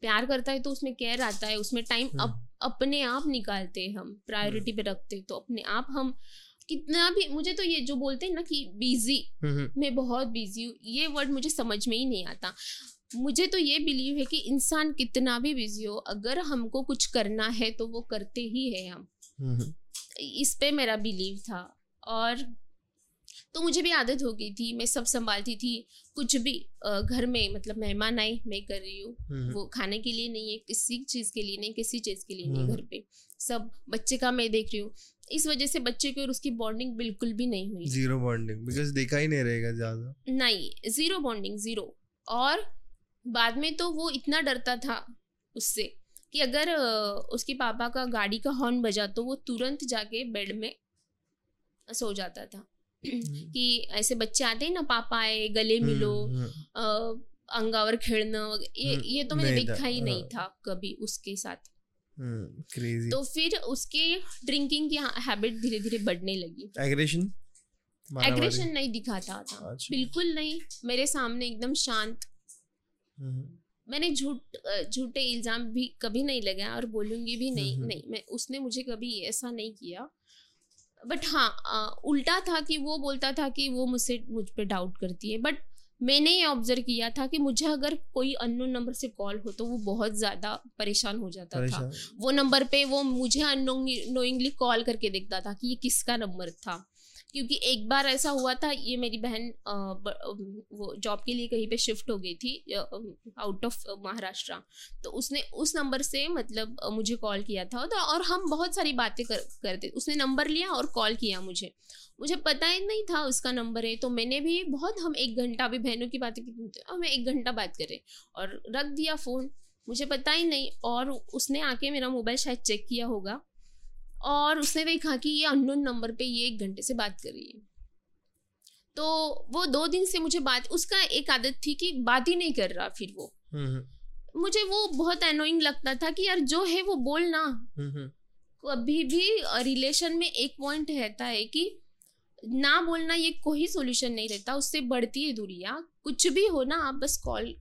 प्यार करता है तो उसमें केयर आता है उसमें टाइम हम्म। अप, अपने आप निकालते हैं हम प्रायोरिटी पे रखते हैं तो अपने आप हम कितना भी मुझे तो ये जो बोलते हैं ना कि बिज़ी मैं बहुत बिज़ी हूँ ये वर्ड मुझे समझ में ही नहीं आता। मुझे तो ये बिलीव है कि इंसान कितना भी बिज़ी हो अगर हमको कुछ करना है तो वो करते ही है हम। इस पे मेरा बिलीव था। और तो मुझे भी आदत हो गई थी मैं सब संभालती थी। कुछ भी घर में मतलब मेहमान आए मैं कर रही हूँ। हम्म, वो खाने के लिए नहीं है किसी चीज़ के लिए नहीं किसी चीज़ के लिए नहीं हम्म। घर पे। सब बच्चे का मैं देख रही हूँ। इस वजह से बच्चे की और उसकी बॉन्डिंग बिल्कुल भी नहीं हुई। ज़ीरो बॉन्डिंग बिकॉज़ देखा ही नहीं रहेगा ज़्यादा। नहीं ज़ीरो बॉन्डिंग ज़ीरो और बाद में तो वो इतना डरता था उससे कि अगर उसके पापा का गाड़ी का हॉर्न बजा तो वो तुरंत जाके बेड में सो जाता था। कि ऐसे बच्चे आते हैं ना पापा आए गले मिलो हम्म, हम्म, अंगावर खेलना ये हम्म, ये तो मैंने देखा ही नहीं हाँ। था कभी उसके साथ। हम्म क्रेजी तो फिर उसके ड्रिंकिंग की हैबिट धीरे धीरे बढ़ने लगी। एग्रेशन एग्रेशन नहीं दिखाता था। अच्छा। बिल्कुल नहीं। मेरे सामने एकदम शांत। हम्म, मैंने झूठ झूठे इल्ज़ाम भी कभी नहीं लगाया और बोलूँगी भी नहीं हम्म। नहीं मैं उसने मुझे कभी ऐसा नहीं किया। बट हाँ आ, उल्टा था कि वो बोलता था कि वो मुझसे मुझ पर डाउट करती है। बट मैंने ये ऑब्ज़र्व किया था कि मुझे अगर कोई अननोन नंबर से कॉल हो तो वो बहुत ज़्यादा परेशान हो जाता था। वो नंबर पे वो मुझे अनोइंगली कॉल करके देखता था कि ये किसका नंबर था। क्योंकि एक बार ऐसा हुआ था, ये मेरी बहन वो जॉब के लिए कहीं पे शिफ्ट हो गई थी आउट ऑफ़ महाराष्ट्र। तो उसने उस नंबर से मतलब मुझे कॉल किया था तो और हम बहुत सारी बातें कर, करते, उसने नंबर लिया और कॉल किया मुझे। मुझे पता ही नहीं था उसका नंबर है तो मैंने भी बहुत, हम एक घंटा भी बहनों की बातें हम एक घंटा बात करें और रख दिया फ़ोन मुझे पता ही नहीं और उसने आके मेरा मोबाइल शायद चेक किया होगा। और उसने देखा कि ये अननोन नंबर पे ये एक घंटे से बात कर रही है। तो वो दो दिन से मुझे बात उसका एक आदत थी कि बात ही नहीं कर रहा फिर वो। हम्म, हम्म, मुझे वो बहुत अनोइंग लगता था कि यार जो है वो बोलना हम्म, कभी भी रिलेशन में एक पॉइंट रहता है कि ना बोलना ये कोई सोल्यूशन नहीं रहता उससे बढ़ती है दूरियाँ। कुछ भी हो ना आप बस कॉल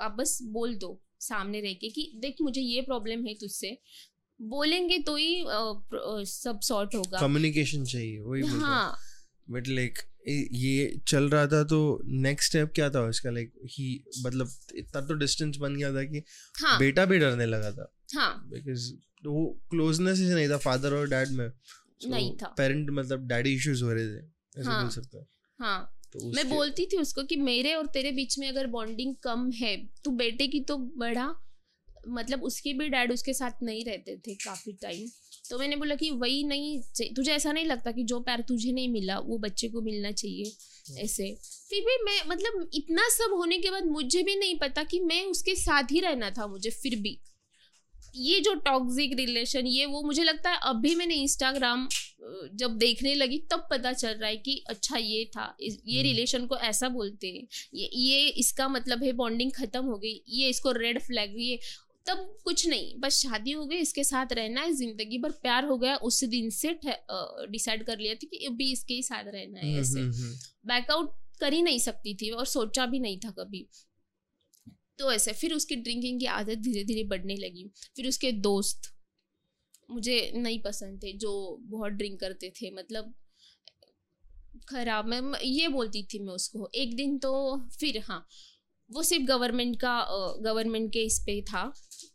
आप बस बोल दो सामने रह के कि देख मुझे ये प्रॉब्लम है तुझसे। बोलेंगे तो ही सब सॉर्ट होगा। कम्युनिकेशन चाहिए वही हाँ। बट लाइक ये चल रहा था तो नेक्स्ट स्टेप क्या था उसका? लाइक ही मतलब इतना तो डिस्टेंस बन गया था कि हाँ। बेटा भी डरने लगा था। हाँ। बिकॉज़ वो क्लोजनेस ही नहीं था फादर और डैड में। So, नहीं था। पेरेंट मतलब डैडी इश्यूज़ हो रहे थे ऐसे हाँ। बोल सकता है। हाँ। तो मैं बोलती थी उसको कि मेरे और तेरे बीच में अगर बॉन्डिंग कम है तू बेटे की तो बढ़ा। मतलब उसके भी डैड उसके साथ नहीं रहते थे काफ़ी टाइम तो मैंने बोला कि वही नहीं तुझे ऐसा नहीं लगता कि जो प्यार तुझे नहीं मिला वो बच्चे को मिलना चाहिए ऐसे। फिर भी मैं मतलब इतना सब होने के बाद मुझे भी नहीं पता कि मैं उसके साथ ही रहना था मुझे फिर भी। ये जो टॉक्सिक रिलेशन ये वो मुझे लगता है अभी मैंने इंस्टाग्राम जब देखने लगी तब पता चल रहा है कि अच्छा ये था ये हम्म। रिलेशन को ऐसा बोलते हैं। ये ये इसका मतलब है बॉन्डिंग खत्म हो गई ये इसको रेड फ्लैग ये तब कुछ नहीं बस शादी हो गई इसके साथ रहना है ज़िंदगी भर प्यार हो गया उस दिन से डिसाइड कर लिया था कि अभी इसके ही साथ रहना है हम्म, ऐसे। हम्म, हम्म, बैकआउट कर ही नहीं सकती थी और सोचा भी नहीं था कभी। तो ऐसे फिर उसकी ड्रिंकिंग की आदत धीरे धीरे बढ़ने लगी। फिर उसके दोस्त मुझे नहीं पसंद थे जो बहुत ड्रिंक करते थे मतलब खराब मैं ये बोलती थी मैं उसको एक दिन तो फिर हाँ वो सिर्फ़ गवर्नमेंट का गवर्नमेंट के इस पे था।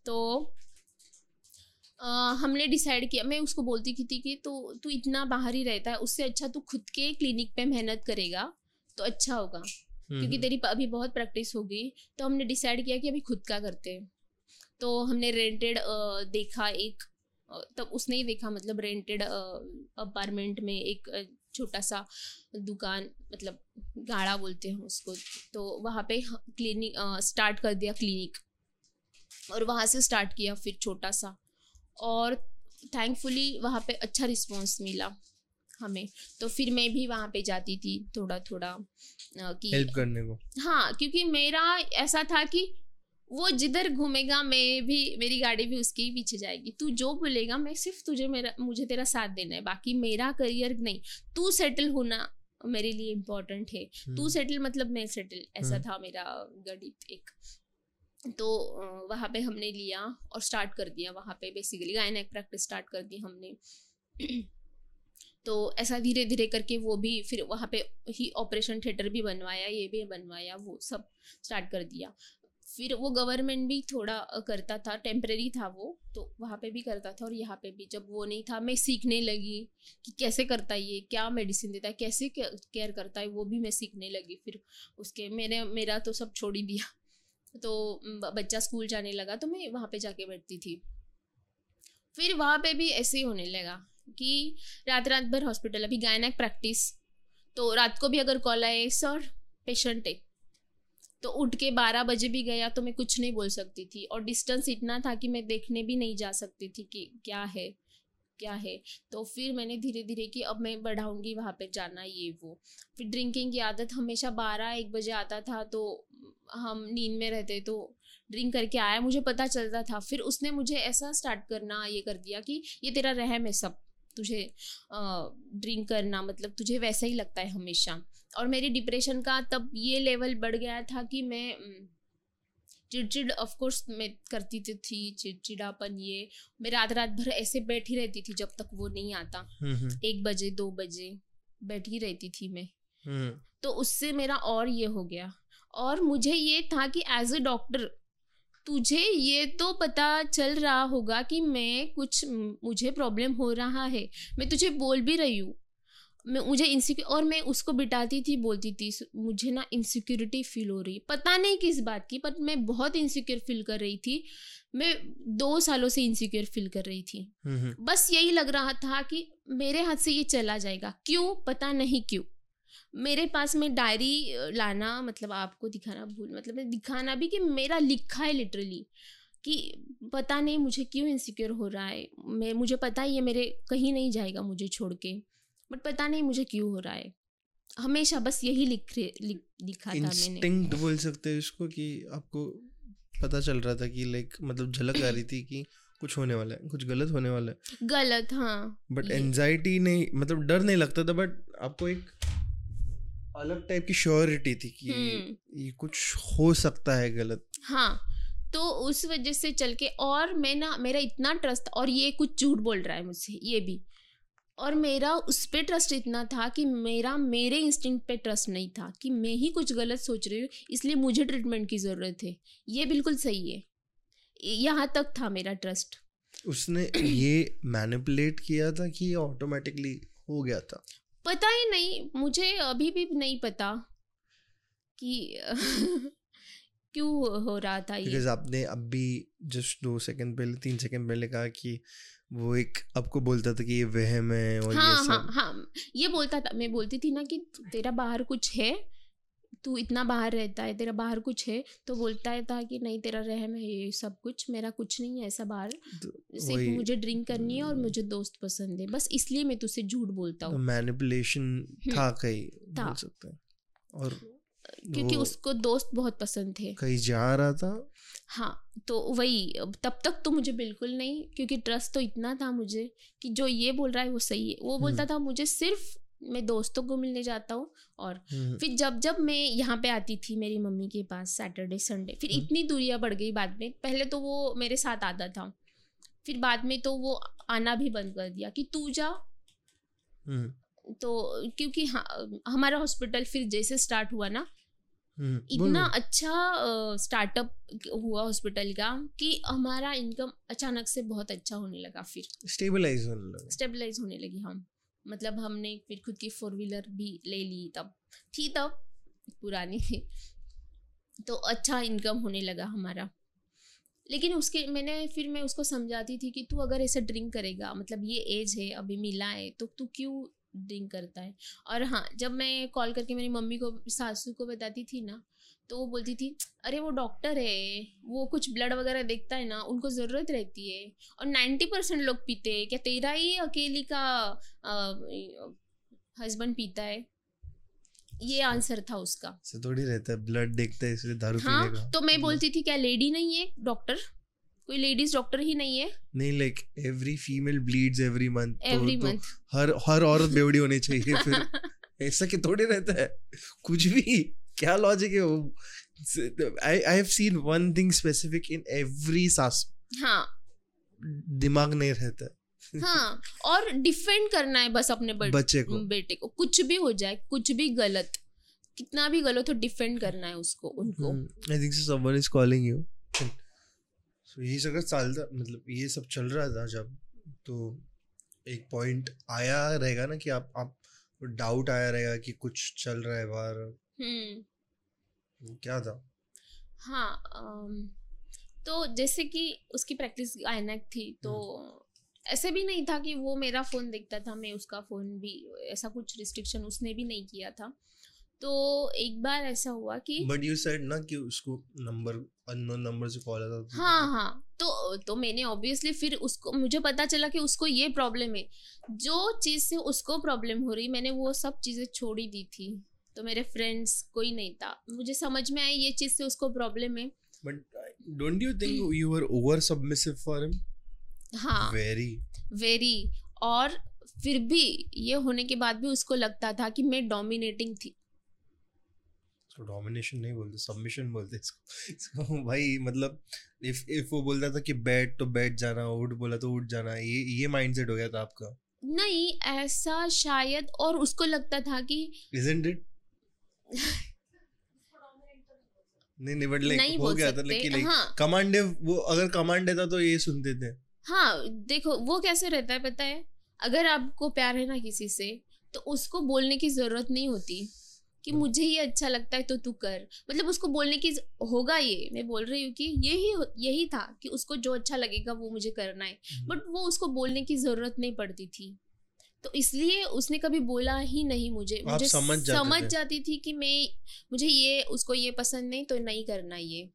तो अ, हमने डिसाइड किया मैं उसको बोलती की थी कि तू तू इतना बाहर ही रहता है उससे अच्छा तू खुद के क्लिनिक पे मेहनत करेगा तो अच्छा होगा क्योंकि हम्म, तेरी अभी बहुत प्रैक्टिस होगी तो हमने डिसाइड किया कि अभी खुद का करते हैं। तो हमने रेंटेड देखा एक अ, तब उसने ही देखा मतलब रेंटेड अपार्टमेंट में एक छोटा सा दुकान मतलब गाड़ा बोलते हैं उसको तो वहाँ पे क्लिनिक स्टार्ट कर दिया क्लिनिक और वहाँ से स्टार्ट किया फिर छोटा सा। और थैंकफुली वहाँ पे अच्छा रिस्पॉन्स मिला हमें। तो फिर मैं भी वहाँ पे जाती थी थोड़ा थोड़ा कि हेल्प करने को। हाँ क्योंकि मेरा ऐसा था कि वो जिधर घूमेगा मैं भी मेरी गाड़ी भी उसके ही पीछे जाएगी। तू जो बोलेगा मैं सिर्फ़ तुझे मेरा मुझे तेरा साथ देना है। बाकी मेरा करियर नहीं। तू सेटल होना मेरे लिए इम्पोर्टेंट है। तू हम्म, सेटल मतलब मैं सेटल ऐसा हम्म। था मेरा गणित एक। तो वहाँ पे हमने लिया और स्टार्ट कर दिया। वहाँ पे बेसिकली गायनेक प्रैक्टिस स्टार्ट कर दी हमने। तो ऐसा धीरे धीरे करके वो भी फिर वहाँ पे ही ऑपरेशन थिएटर भी बनवाया, ये भी बनवाया, वो सब स्टार्ट कर दिया। फिर वो गवर्नमेंट भी थोड़ा करता था टेम्प्रेरी था वो तो वहाँ पे भी करता था और यहाँ पे भी। जब वो नहीं था, मैं सीखने लगी कि कैसे करता है ये, क्या मेडिसिन देता है, कैसे केयर करता है, वो भी मैं सीखने लगी। फिर उसके, मैंने, मेरा तो सब छोड़ ही दिया। तो बच्चा स्कूल जाने लगा तो मैं वहाँ पे जाके बैठती थी। फिर वहाँ पे भी ऐसे ही होने लगा कि रात रात भर हॉस्पिटल, अभी गायनक प्रैक्टिस। तो रात को भी अगर कॉल आए, सर, पेशेंट है। तो उठ के बारह बजे भी गया तो मैं कुछ नहीं बोल सकती थी और डिस्टेंस इतना था कि मैं देखने भी नहीं जा सकती थी कि क्या है क्या है। तो फिर मैंने धीरे धीरे कि अब मैं बढ़ाऊँगी वहाँ पे जाना ये वो। फिर ड्रिंकिंग की आदत हमेशा बारह एक बजे आता था तो हम नींद में रहते तो ड्रिंक करके आया मुझे पता चलता था। फिर उसने मुझे ऐसा स्टार्ट करना ये कर दिया कि ये तेरा रहम है सब तुझे ड्रिंक करना मतलब तुझे वैसा ही लगता है हमेशा। और मेरी डिप्रेशन का तब ये लेवल बढ़ गया था कि मैं चिड़चिड़ ऑफ़ कोर्स मैं करती थी, थी चिड़चिड़ापन ये मैं रात रात भर ऐसे बैठी रहती थी जब तक वो नहीं आता। हम्म, हम्म, एक बजे दो बजे बैठी रहती थी मैं। हम्म, तो उससे मेरा और ये हो गया। और मुझे ये था कि एज अ डॉक्टर तुझे ये तो पता चल रहा होगा कि मैं कुछ मुझे प्रॉब्लम हो रहा है। मैं तुझे बोल भी रही हूँ। मैं मुझे इनसिक्योर और मैं उसको बिटाती थी बोलती थी मुझे ना इनसिक्योरिटी फील हो रही पता नहीं किस बात की पर मैं बहुत इनसिक्योर फील कर रही थी। मैं दो सालों से इनसिक्योर फील कर रही थी। हम्म, हम्म, बस यही लग रहा था कि मेरे हाथ से ये चला जाएगा। क्यों? पता नहीं क्यों। मेरे पास में डायरी लाना मतलब आपको दिखाना भूल मतलब मैं दिखाना भी कि मेरा लिखा है लिटरली कि पता नहीं मुझे क्यों इनसिक्योर हो रहा है। मैं मुझे पता ही है मेरे कहीं नहीं जाएगा मुझे छोड़ के बट पता नहीं मुझे क्यों हो रहा है। हमेशा बस यही लिख रहे- लिख लिखा था मैंने। बोल सकते हैं इसको कि आपको पता चल रहा था कि लाइक मतलब झलक आ रही थी कि कुछ होने वाला है कुछ गलत होने वाला है। गलत हाँ बट एनजाइटी नहीं मतलब डर नहीं लगता था बट आपको एक अलग टाइप की श्योरिटी थी कि हम्म। ये कुछ हो सकता है गलत। हाँ तो उस वजह से चल के और मैं ना मेरा इतना ट्रस्ट और ये कुछ झूठ बोल रहा है मुझसे ये भी। और मेरा उस पर ट्रस्ट इतना था कि मेरा मेरे इंस्टिंक्ट पे ट्रस्ट नहीं था कि मैं ही कुछ गलत सोच रही हूँ इसलिए मुझे ट्रीटमेंट की ज़रूरत है। ये बिल्कुल सही है। यहाँ तक था मेरा ट्रस्ट उसने ये मैनिपुलेट किया था कि ये ऑटोमेटिकली हो गया था? पता ही नहीं मुझे अभी भी नहीं पता कि <laughs> क्यों हो रहा था ये। बिकॉज़ आपने अभी जस्ट दो सेकंड पहले तीन सेकंड पहले कहा कि वो एक आपको बोलता था कि ये वहम है और हाँ ये हाँ हाँ ये बोलता था मैं बोलती थी ना कि तेरा बाहर कुछ है तू इतना बाहर रहता है तेरा बाहर कुछ है तो बोलता है था कि नहीं तेरा रहम है ये सब कुछ मेरा कुछ नहीं है ऐसा बाहर। तो सिर्फ़ मुझे ड्रिंक करनी है और मुझे दोस्त पसंद है। बस इसलिए मैं तुझसे झूठ बोलता हूँ। मैनिपुलेशन था कहीं था। बोल सकते हैं। और क्योंकि उसको दोस्त बहुत पसंद थे। कहीं जा रहा था। हाँ तो वही तब तक तो मुझे बिल्कुल नहीं क्योंकि ट्रस्ट तो इतना था मुझे कि जो ये बोल रहा है वो सही है। वो बोलता था मुझे सिर्फ़ मैं दोस्तों को मिलने जाता हूँ और हम्म, फिर जब जब मैं यहाँ पे आती थी मेरी मम्मी के पास सैटरडे संडे फिर हम्म। इतनी दूरियाँ बढ़ गई बाद में। पहले तो वो मेरे साथ आता था फिर बाद में तो वो आना भी बंद कर दिया कि तू जा। हम्म, तो क्योंकि हाँ, हमारा हॉस्पिटल फिर जैसे स्टार्ट हुआ ना इतना अच्छा स्टार्टअप हुआ हॉस्पिटल का कि हमारा इनकम अचानक से बहुत अच्छा होने लगा फिर। स्टेबलाइज होने लगा। स्टेबलाइज होने लगी हम मतलब हमने फिर खुद की फोर व्हीलर भी ले ली तब। थी तब, पुरानी थी। तो अच्छा इनकम होने लगा हमारा। लेकिन उसके, मैंने फिर मैं उसको समझाती थी कि तू अगर ऐसे ड्रिंक करेगा मतलब ये एज है, अभी मिला है तो तू क्यों ड्रिंक करता है? और हाँ जब मैं कॉल करके मेरी मम्मी को, सासू को बताती थी ना तो वो बोलती थी अरे वो डॉक्टर है वो कुछ ब्लड वगैरह देखता है ना उनको ज़रूरत रहती है। और नाइन्टी परसेंट लोग पीते हैं क्या तेरा ही अकेली का हस्बैंड पीता है? ये आंसर था उसका। से थोड़ी रहता है ब्लड देखता है इसलिए दारू हाँ पीने का। तो मैं बोलती थी क्या लेडी नहीं है डॉक्टर कोई लेडीज़ डॉक्टर ही नहीं है? नहीं like every female bleeds every month every month हर हर औरत बेवड़ी होनी चाहिए फिर। <laughs> ऐसा कि थोड़ी रहता है कुछ भी। क्या लॉजिक है वो? I I have seen one thing specific in every सास। हाँ। दिमाग नहीं रहता। हाँ और डिफेंड करना है बस अपने बड़- बच्चे को। बेटे को। कुछ भी हो जाए कुछ भी गलत कितना भी गलत हो डिफेंड करना है उसको उनको। I think someone is calling you so यही सब चालता मतलब ये सब चल रहा था जब तो एक पॉइंट आया रहेगा ना कि आप आप डाउट आया रहेगा कि कुछ चल रहा है बाहर। हम्म। क्या था? हाँ अम, तो जैसे कि उसकी प्रैक्टिस आइनैक थी तो ऐसे भी नहीं था कि वो मेरा फ़ोन देखता था मैं उसका फ़ोन भी ऐसा कुछ रिस्ट्रिक्शन उसने भी नहीं किया था। तो एक बार ऐसा हुआ कि बट यू सेड ना कि उसको नंबर अननोन नंबर से कॉल आता था हाँ हाँ। तो तो मैंने ऑब्वियसली फिर उसको मुझे पता चला कि उसको ये प्रॉब्लम है। जो चीज़ से उसको प्रॉब्लम हो रही मैंने वो सब चीज़ें छोड़ ही दी थी। तो मेरे फ्रेंड्स कोई नहीं था। मुझे समझ में आई ये चीज़ से उसको प्रॉब्लम है। But don't you think you were over submissive for him हाँ। वेरी वेरी और फिर भी ये होने के बाद भी उसको लगता था कि मैं डोमिनेटिंग थी। इसको डोमिनेशन नहीं बोलते सबमिशन बोलते इसको। इसको भाई मतलब इफ़ इफ़ वो बोलता था कि बैठ तो बैठ जाना उठ बोला तो उठ जाना ये ये माइंडसेट हो गया था आपका। नहीं ऐसा शायद और उसको लगता था कि इजंट इट नहीं नहीं बट नहीं लाइक हो गया था लेकिन लाइक हाँ। कमांड वो अगर कमांड देता तो ये सुनते थे। हाँ देखो वो कैसे रहता है पता है? अगर आपको प्यार है ना किसी से तो उसको बोलने की ज़रूरत नहीं होती कि हम्म। मुझे ये अच्छा लगता है तो तू कर। मतलब उसको बोलने की होगा ये मैं बोल रही हूँ कि यही यही था कि उसको जो अच्छा लगेगा वो मुझे करना है। हम्म। बट वो उसको बोलने की ज़रूरत नहीं पड़ती थी। तो इसलिए उसने कभी बोला ही नहीं मुझे। मुझे समझ जाते समझ जाती थी कि मैं मुझे ये उसको ये पसंद नहीं तो नहीं करना ये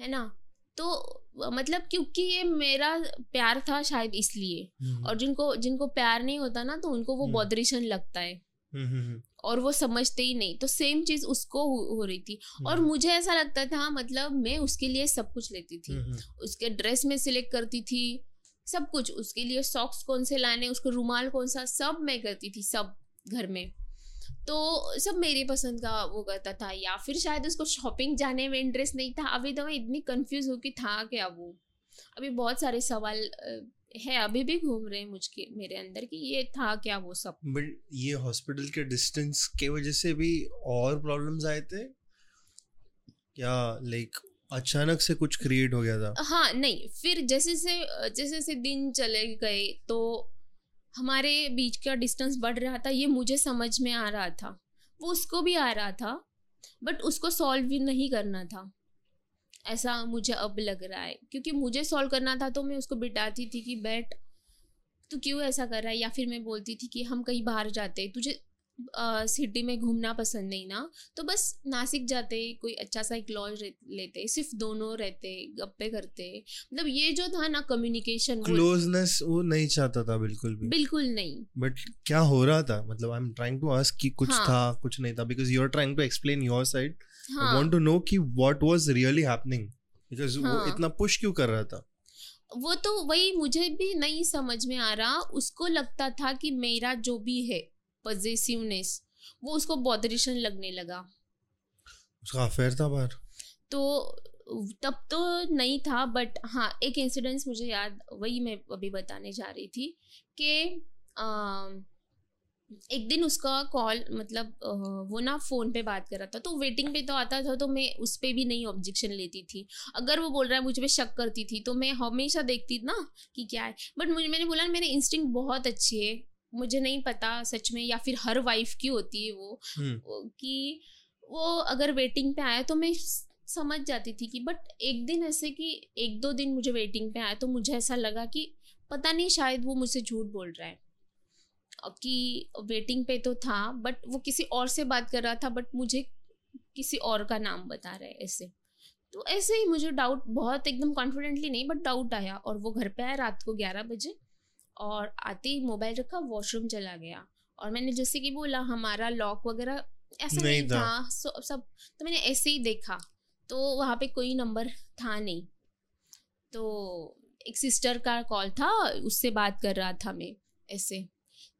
है ना? तो मतलब क्योंकि ये मेरा प्यार था शायद इसलिए। हम्म, और जिनको जिनको प्यार नहीं होता ना तो उनको वो हम्म। बॉदरेशन लगता है। हम्म, हम्म, हम्म, और वो समझते ही नहीं। तो सेम चीज़ उसको हो, हो रही थी। और हम्म, मुझे ऐसा लगता था मतलब मैं उसके लिए सब कुछ लेती थी। हम्म, उसके ड्रेस में सिलेक्ट करती थी। सब कुछ उसके लिए सॉक्स कौन से लाने, उसको रुमाल कौन सा, सब मैं करती थी सब घर में। तो सब मेरी पसंद का वो करता था, या फिर शायद उसको शॉपिंग जाने में इंटरेस्ट नहीं था। अभी तो मैं इतनी कंफ्यूज हूँ कि था क्या वो? अभी बहुत सारे सवाल है, अभी भी घूम रहे हैं मुझके, मेरे अंदर कि ये था क्या वो सब? बट ये हॉस्पिटल के डिस्टेंस के वजह से भी और प्रॉब्लम्स आए थे? क्या लाइक अचानक से कुछ क्रिएट हो गया था। हाँ नहीं, फिर जैसे से जैसे जैसे दिन चले गए तो हमारे बीच का डिस्टेंस बढ़ रहा था, ये मुझे समझ में आ रहा था। वो उसको भी आ रहा था बट उसको सॉल्व भी नहीं करना था। ऐसा मुझे अब लग रहा है, क्योंकि मुझे सॉल्व करना था तो मैं उसको बिटाती थी कि बैठ, तू क्यों ऐसा कर रहा है? या फिर मैं बोलती थी कि, हम कहीं बाहर जाते तुझे सिटी में घूमना पसंद नहीं ना तो बस नासिक जाते कोई अच्छा सा एक लॉज लेते सिर्फ़ दोनों रहते गप्पे करते। मतलब ये जो था ना कम्युनिकेशन क्लोजनेस वो नहीं चाहता था बिल्कुल भी। बिल्कुल नहीं। बट क्या हो रहा था? मतलब I am trying to ask कि कुछ हाँ। था कुछ नहीं था because you are trying to explain your side I want to know कि what was really happening because वो हाँ। इतना पुश क्यों कर रहा था? वो तो वही मुझे भी नहीं समझ में आ रहा उसको लगता था कि मेरा जो भी है पॉजिटिवनेस वो उसको बॉदरेशन लगने लगा। उसका अफेयर था बाहर? तो तब तो नहीं था बट हाँ एक इंसिडेंस मुझे याद वही मैं अभी बताने जा रही थी कि एक दिन उसका कॉल मतलब अ, वो ना फ़ोन पे बात कर रहा था तो वेटिंग पे तो आता था तो मैं उस पर भी नहीं ऑब्जेक्शन लेती थी। अगर वो बोल रहा है मुझ पे शक करती थी तो मैं हमेशा देखती ना कि क्या है। बट मुझे मैंने बोला मेरे इंस्टिंग बहुत अच्छी है मुझे नहीं पता सच में या फिर हर वाइफ की होती है वो। हम्म, वो- कि वो अगर वेटिंग पे आया तो मैं समझ जाती थी कि बट एक दिन ऐसे कि एक दो दिन मुझे वेटिंग पे आया तो मुझे ऐसा लगा कि पता नहीं शायद वो मुझसे झूठ बोल रहा है। कि वेटिंग पे तो था बट वो किसी और से बात कर रहा था बट मुझे किसी और का नाम बता रहा है ऐसे। तो ऐसे ही मुझे डाउट बहुत एकदम कॉन्फिडेंटली नहीं बट डाउट आया और वो घर पे आया रात को ग्यारह बजे। और आते ही मोबाइल रखा वॉशरूम चला गया। और मैंने जैसे कि बोला हमारा लॉक वगैरह ऐसा नहीं नहीं, था। था सो- सब तो मैंने ऐसे ही देखा तो वहाँ पे कोई नंबर था नहीं। तो एक सिस्टर का कॉल था उससे बात कर रहा था मैं ऐसे।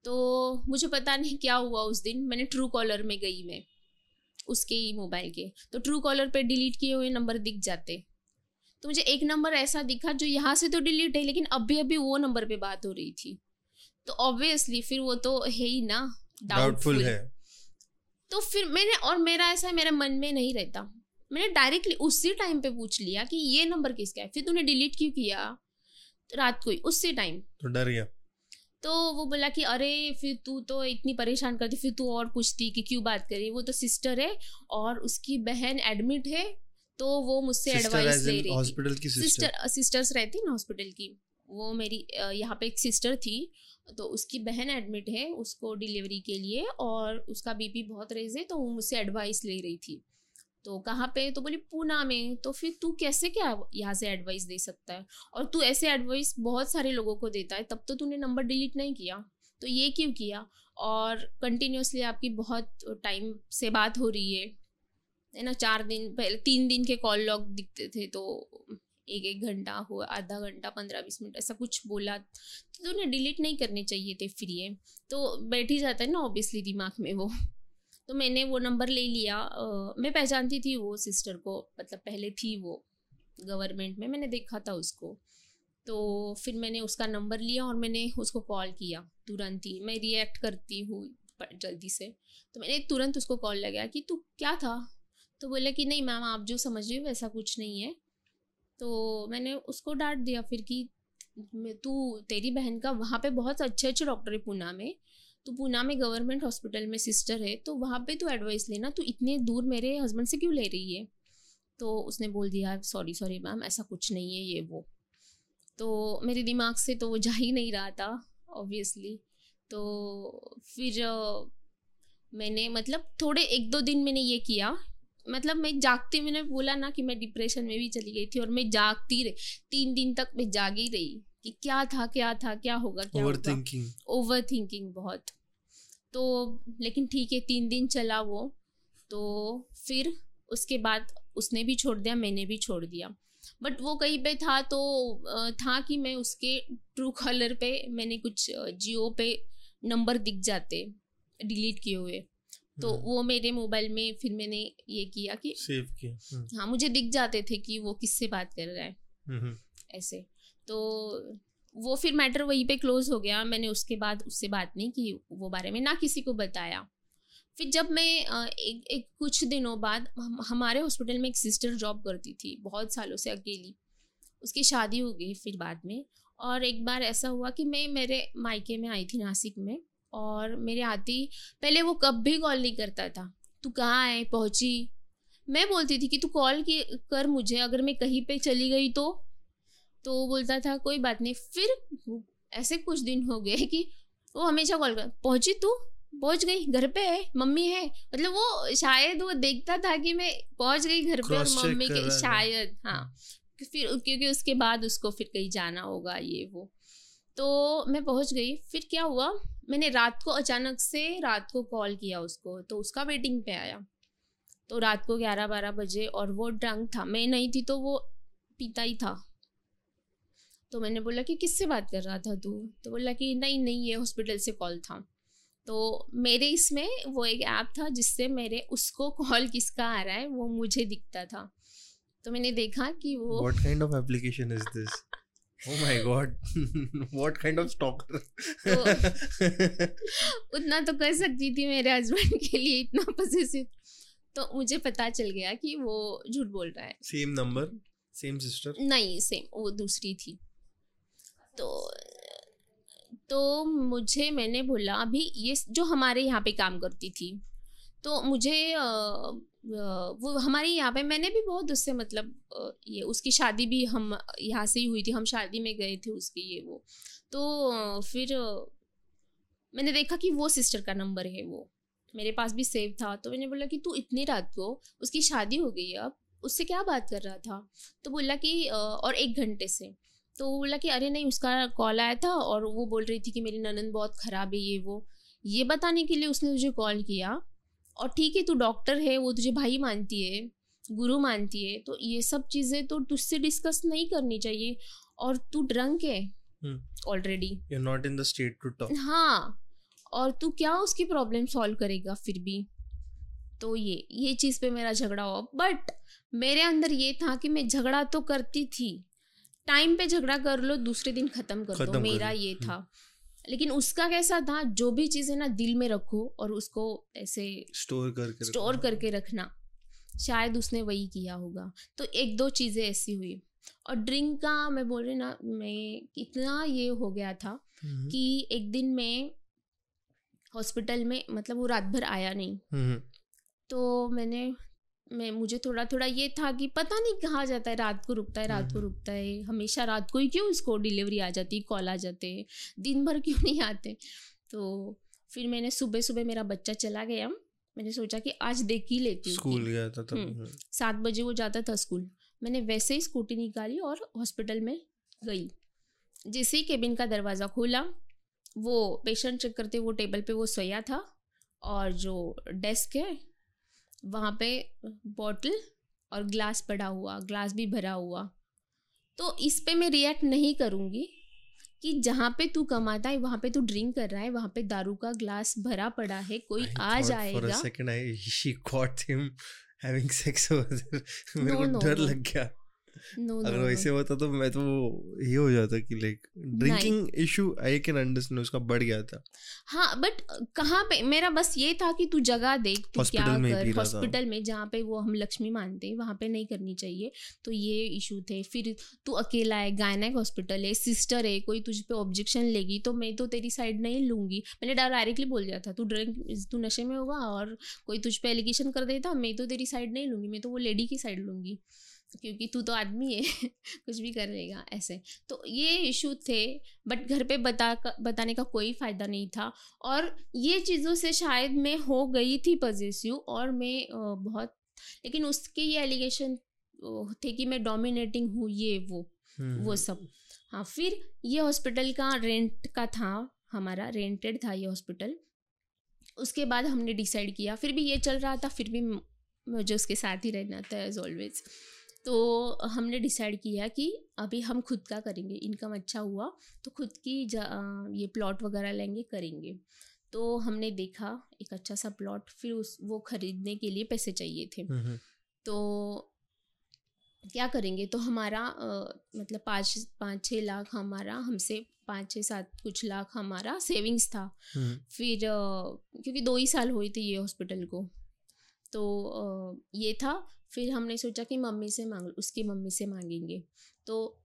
तो मुझे पता नहीं क्या हुआ उस दिन मैंने ट्रू कॉलर में गई मैं उसके ही मोबाइल के। तो ट्रू कॉलर पे डिलीट किए हुए नंबर दिख जाते। तो मुझे एक नंबर ऐसा दिखा जो यहाँ से तो डिलीट है लेकिन अभी अभी वो नंबर पे बात हो रही थी। तो ऑब्वियसली फिर वो तो है ही ना डाउटफुल है। तो फिर मैंने और मेरा ऐसा मेरे मन में नहीं रहता। मैंने डायरेक्टली उसी टाइम पे पूछ लिया कि ये नंबर किसका है? फिर तूने डिलीट क्यों किया? रात को ही उसी टाइम तो डर गया। तो वो बोला कि अरे फिर तू तो इतनी परेशान करती फिर तू और पूछती कि क्यों बात करी? वो तो सिस्टर है और उसकी बहन एडमिट है। तो वो मुझसे एडवाइस ले रही हॉस्पिटल की सिस्टर सिस्टर्स रहती ना हॉस्पिटल की वो मेरी यहाँ पे एक सिस्टर थी तो उसकी बहन एडमिट है उसको डिलीवरी के लिए और उसका बीपी बहुत रेज है तो वो मुझसे एडवाइस ले रही थी। तो कहाँ पे? तो बोली पूना में। तो फिर तू कैसे क्या यहाँ से एडवाइस दे सकता है? और तू ऐसे एडवाइस बहुत सारे लोगों को देता है तब तो तूने नंबर डिलीट नहीं किया। तो ये क्यों किया? और कंटिन्यूसली आपकी बहुत टाइम से बात हो रही है। है ना चार दिन पहले तीन दिन के कॉल लॉग दिखते थे तो एक एक घंटा हो आधा घंटा पंद्रह बीस मिनट ऐसा कुछ बोला। तो तूने डिलीट नहीं करने चाहिए थे फ्री है। तो बैठ ही जाता है ना ऑब्वियसली दिमाग में वो। तो मैंने वो नंबर ले लिया। आ, मैं पहचानती थी वो सिस्टर को मतलब पहले थी वो गवर्नमेंट में मैंने देखा था उसको। तो फिर मैंने उसका नंबर लिया और मैंने उसको कॉल किया तुरंत ही। मैं रिएक्ट करती हूँ जल्दी से। तो मैंने तुरंत उसको कॉल लगाया कि तू क्या था? तो बोले कि, नहीं मैम, आप जो समझ रही हो वैसा कुछ नहीं है। तो मैंने उसको डांट दिया फिर कि तू, तेरी बहन का वहाँ पे बहुत अच्छे अच्छे डॉक्टर है पूना में। तो पूना में गवर्नमेंट हॉस्पिटल में सिस्टर है तो वहाँ पे तू एडवाइस लेना, तू इतने दूर मेरे हस्बैंड से क्यों ले रही है? तो उसने बोल दिया, सॉरी सॉरी मैम, ऐसा कुछ नहीं है, ये, वो। तो मेरे दिमाग से तो वो जा ही नहीं रहा था ऑब्वियसली तो फिर मैंने मतलब थोड़े एक दो दिन मैंने ये किया मतलब मैं जागती मैंने बोला ना कि मैं डिप्रेशन में भी चली गई थी और मैं जागती रही। तीन दिन तक मैं जागी रही कि क्या था क्या था क्या होगा क्या ओवर थिंकिंग ओवर थिंकिंग बहुत। तो लेकिन ठीक है तीन दिन चला वो। तो फिर उसके बाद उसने भी छोड़ दिया मैंने भी छोड़ दिया। बट वो कहीं पे था तो था कि मैं उसके ट्रू कॉलर पे मैंने कुछ जियो पे नंबर दिख जाते डिलीट किए हुए। तो हम्म। वो मेरे मोबाइल में फिर मैंने ये किया कि सेव किया हम्म। हाँ मुझे दिख जाते थे कि वो किससे बात कर रहा है। हम्म, ऐसे। तो वो फिर मैटर वहीं पे क्लोज हो गया। मैंने उसके बाद उससे बात नहीं की वो बारे में ना किसी को बताया। फिर जब मैं एक, एक कुछ दिनों बाद हम, हमारे हॉस्पिटल में एक सिस्टर जॉब करती थी बहुत सालों से अकेली। उसकी शादी हो गई फिर बाद में। और एक बार ऐसा हुआ कि मैं मेरे मायके में आई थी नासिक में। और मेरे आती पहले वो कब भी कॉल नहीं करता था। तू कहाँ है? पहुँची? मैं बोलती थी कि तू कॉल की कर मुझे अगर मैं कहीं पे चली गई तो? तो वो बोलता था कोई बात नहीं। फिर ऐसे कुछ दिन हो गए कि वो हमेशा कॉल कर पहुँची तू? पहुँच गई? घर पे है? मम्मी है? मतलब वो शायद वो देखता था कि मैं पहुँच गई घर पे और मम्मी के शायद हाँ। फिर क्योंकि उसके बाद उसको फिर कहीं जाना होगा ये वो। तो मैं पहुँच गई। फिर क्या हुआ? मैंने रात को अचानक से रात को कॉल किया उसको तो उसका वेटिंग पे आया। तो रात को ग्यारह बारह बजे और वो ड्रंक था। मैं नहीं थी तो वो पीता ही था। तो मैंने बोला कि किससे बात कर रहा था तू? तो बोला कि नहीं नहीं, ये हॉस्पिटल से कॉल था। तो मेरे इसमें वो एक ऐप था जिससे मेरे उसको कॉल किसका आ रहा है वो मुझे दिखता था। तो मैंने देखा कि वो what kind of application is this Oh my god, <laughs> what kind of stalker? तो, उतना तो कर सकती थी मेरे हस्बैंड के लिए इतना पॉसेसिव तो मुझे पता चल गया कि वो झूठ बोल रहा है। सेम नंबर सेम सिस्टर नहीं सेम वो दूसरी थी। तो तो मुझे मैंने बोला अभी ये जो हमारे यहाँ पे काम करती थी तो मुझे वो हमारे यहाँ पे मैंने भी बहुत उससे मतलब ये उसकी शादी भी हम यहाँ से ही हुई थी, हम शादी में गए थे उसकी ये वो। तो फिर मैंने देखा कि वो सिस्टर का नंबर है वो, मेरे पास भी सेव था। तो मैंने बोला कि तू इतनी रात को, उसकी शादी हो गई अब उससे क्या बात कर रहा था? तो बोला कि और एक घंटे से। तो बोला कि अरे नहीं, उसका कॉल आया था और वो बोल रही थी कि मेरी ननन बहुत ख़राब है ये वो। ये बताने के लिए उसने मुझे कॉल किया? और ठीक है तू डॉक्टर है वो तुझे भाई मानती है गुरु मानती है तो ये सब चीज़ें तो तुझसे डिस्कस नहीं करनी चाहिए। और तू ड्रंक है already you not in the state to talk हाँ और तू क्या उसकी प्रॉब्लम सॉल्व करेगा फिर भी? तो ये ये चीज़ पे मेरा झगड़ा हुआ। बट मेरे अंदर ये था कि मैं झगड़ा तो करती थी। टाइम पे झगड़ा कर लो दूसरे दिन ख़त्म कर दो मेरा ये था। लेकिन उसका कैसा था? जो भी चीज़ है ना दिल में रखो और उसको ऐसे स्टोर करके स्टोर करके रखना शायद उसने वही किया होगा। तो एक दो चीज़ें ऐसी हुई। और ड्रिंक का मैं बोल रही ना मैं इतना ये हो गया था हम्म, कि एक दिन मैं हॉस्पिटल में मतलब वो रात भर आया नहीं। हम्म, तो मैंने मैं मुझे थोड़ा थोड़ा ये था कि पता नहीं कहाँ जाता है रात को रुकता है रात को हम्म। रुकता है। हमेशा रात को ही क्यों उसको डिलीवरी आ जाती है कॉल आ जाते हैं? दिन भर क्यों नहीं आते? तो फिर मैंने सुबह सुबह मेरा बच्चा चला गया। मैंने सोचा कि आज देख ही लेती हूँ स्कूल गया था तब हम्म। हम्म, सात बजे वो जाता था स्कूल। मैंने वैसे ही स्कूटी निकाली और हॉस्पिटल में गई। जैसे ही केबिन का दरवाज़ा खोला वो पेशेंट चेक करते वो टेबल पे वो सोया था और जो डेस्क है वहाँ पे बॉटल और ग्लास पड़ा हुआ ग्लास भी भरा हुआ तो इस पे मैं रिएक्ट नहीं करूँगी कि जहाँ पे तू कमाता है वहाँ पे तू ड्रिंक कर रहा है वहाँ पे दारू का ग्लास भरा पड़ा है कोई I uh thought For a जाएगा second, I <laughs> she caught him having sex over there. <laughs> मेरे No, को no, डर no. लग गया अगर वैसे होता तो मैं तो ये हो जाता कि like drinking issue I can understand उसका बढ़ गया था। हाँ बट कहाँ पे मेरा बस ये था कि तू जगह देख तू क्या में कर। हॉस्पिटल में जहाँ पे वो हम लक्ष्मी मानते हैं वहाँ पे नहीं करनी चाहिए। तो ये इशू थे। फिर तू अकेला है गायनेक हॉस्पिटल है सिस्टर है कोई तुझ पे ऑब्जेक्शन लेगी तो मैं तो तेरी साइड नहीं लूँगी। मैंने डायरेक्टली बोल दिया था तू ड्रिंक तू नशे में होगा और कोई तुझ पे एलिगेशन कर देता मैं तो तेरी साइड नहीं लूँगी मैं तो वो लेडी की साइड लूँगी। क्योंकि तू तो आदमी है <laughs> कुछ भी कर लेगा ऐसे। तो ये इशू थे बट घर पे बता बताने का कोई फ़ायदा नहीं था। और ये चीज़ों से शायद मैं हो गई थी पॉजिटिव और मैं बहुत लेकिन उसके ये एलिगेशन थे कि मैं डोमिनेटिंग हूँ ये वो हम्म, वो सब। हाँ फिर ये हॉस्पिटल का रेंट का था हमारा रेंटेड था ये हॉस्पिटल उसके बाद हमने डिसाइड किया फिर भी ये चल रहा था फिर भी मुझे उसके साथ ही रहना था एज ऑलवेज तो हमने डिसाइड किया कि अभी हम खुद का करेंगे इनकम अच्छा हुआ तो खुद की ये प्लॉट वगैरह लेंगे करेंगे। तो हमने देखा एक अच्छा सा प्लॉट फिर उस वो खरीदने के लिए पैसे चाहिए थे। हम्म, हम्म, तो क्या करेंगे? तो हमारा अ, मतलब पाँच पाँच छः लाख हमारा हमसे पाँच छः सात कुछ लाख हमारा सेविंग्स था। हम्म, फिर अ, क्योंकि दो ही साल हुए थे ये हॉस्पिटल को। तो अ, ये था। फिर हमने सोचा कि मम्मी से मांग, उसकी मम्मी से मांगेंगे। तो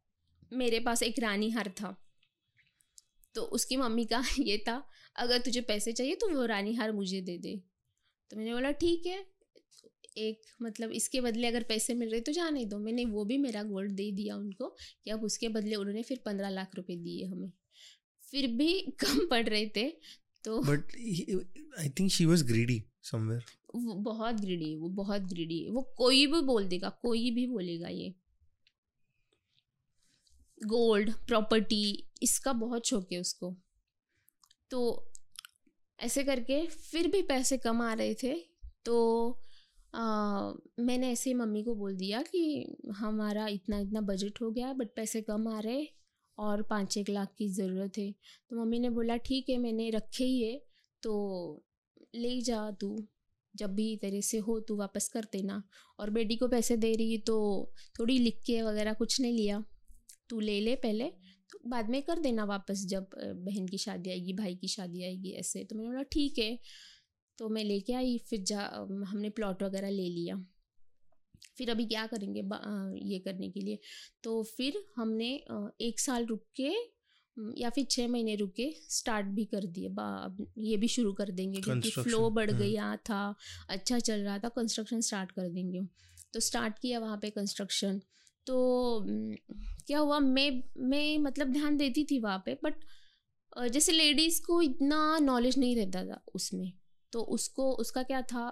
मेरे पास एक रानी हार था। तो उसकी मम्मी का <laughs> ये था, अगर तुझे पैसे चाहिए तो वो रानी हार मुझे दे दे। तो मैंने बोला, ठीक है। एक मतलब इसके बदले अगर पैसे मिल रहे तो जाने दो। मैंने वो भी मेरा गोल्ड दे दिया उनको कि अब उसके बदले उन्होंने फिर पंद्रह लाख रुपए दिए हमें। फिर भी <laughs> कम पड़ रहे थे तो but I think she was greedy. Somewhere. वो बहुत ग्रीडी है वो बहुत ग्रीडी है। वो कोई भी बोल देगा कोई भी बोलेगा ये। गोल्ड प्रॉपर्टी इसका बहुत शौक है उसको। तो ऐसे करके फिर भी पैसे कम आ रहे थे तो आ, मैंने ऐसे ही मम्मी को बोल दिया कि हमारा इतना इतना बजट हो गया बट पैसे कम आ रहे और पाँच एक लाख की ज़रूरत है। तो मम्मी ने बोला ठीक है मैंने रखे ही है। तो ले जा तू, जब भी तेरे से हो तू वापस कर देना। और बेटी को पैसे दे रही तो थोड़ी लिख के वगैरह कुछ नहीं लिया। तू ले ले पहले तो बाद में कर देना वापस जब बहन की शादी आएगी, भाई की शादी आएगी, ऐसे। तो मैंने बोला, ठीक है। तो मैं लेके आई, फिर जा हमने प्लॉट वगैरह ले लिया। फिर अभी क्या करेंगे ये करने के लिए? तो फिर हमने एक साल रुक के या फिर छः महीने रुके स्टार्ट भी कर दिए। बा अब ये भी शुरू कर देंगे क्योंकि फ्लो बढ़ हम्म। गया था अच्छा चल रहा था कंस्ट्रक्शन स्टार्ट कर देंगे। तो स्टार्ट किया वहाँ पे कंस्ट्रक्शन तो क्या हुआ मैं मैं मतलब ध्यान देती थी वहाँ पे बट जैसे लेडीज़ को इतना नॉलेज नहीं रहता था उसमें तो उसको उसका क्या था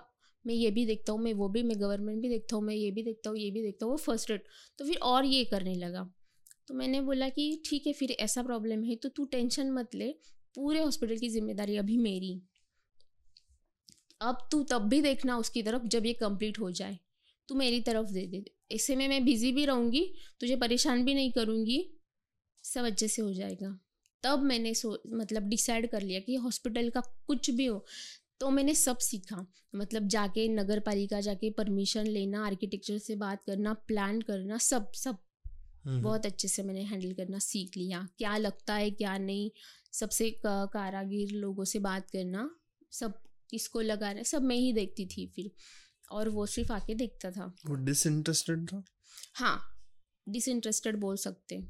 मैं ये भी देखता हूँ मैं वो भी मैं गवर्नमेंट भी देखता हूँ मैं ये भी देखता हूँ ये भी देखता हूँ वो फ़र्स्ट एड तो फिर और ये करने लगा। तो मैंने बोला कि ठीक है, फिर ऐसा प्रॉब्लम है तो तू टेंशन मत ले, पूरे हॉस्पिटल की ज़िम्मेदारी अभी मेरी। अब तू तब भी देखना उसकी तरफ़ जब ये कंप्लीट हो जाए। तू मेरी तरफ़ दे दे ऐसे में मैं बिज़ी भी रहूँगी, तुझे परेशान भी नहीं करूँगी सब अच्छे से हो जाएगा। तब मैंने सो मतलब डिसाइड कर लिया कि हॉस्पिटल का कुछ भी हो तो मैंने सब सीखा। मतलब जाके नगर पालिका जाके परमिशन लेना आर्किटेक्चर से बात करना प्लान करना, सब सब। बहुत अच्छे से मैंने हैंडल करना सीख लिया। क्या लगता है क्या नहीं सबसे कारागिर लोगों से बात करना सब किसको लगाना है सब मैं ही देखती थी फिर और वो सिर्फ़ आके देखता था। वो डिसइंटरेस्टेड था? हाँ डिसइंटरेस्टेड बोल सकते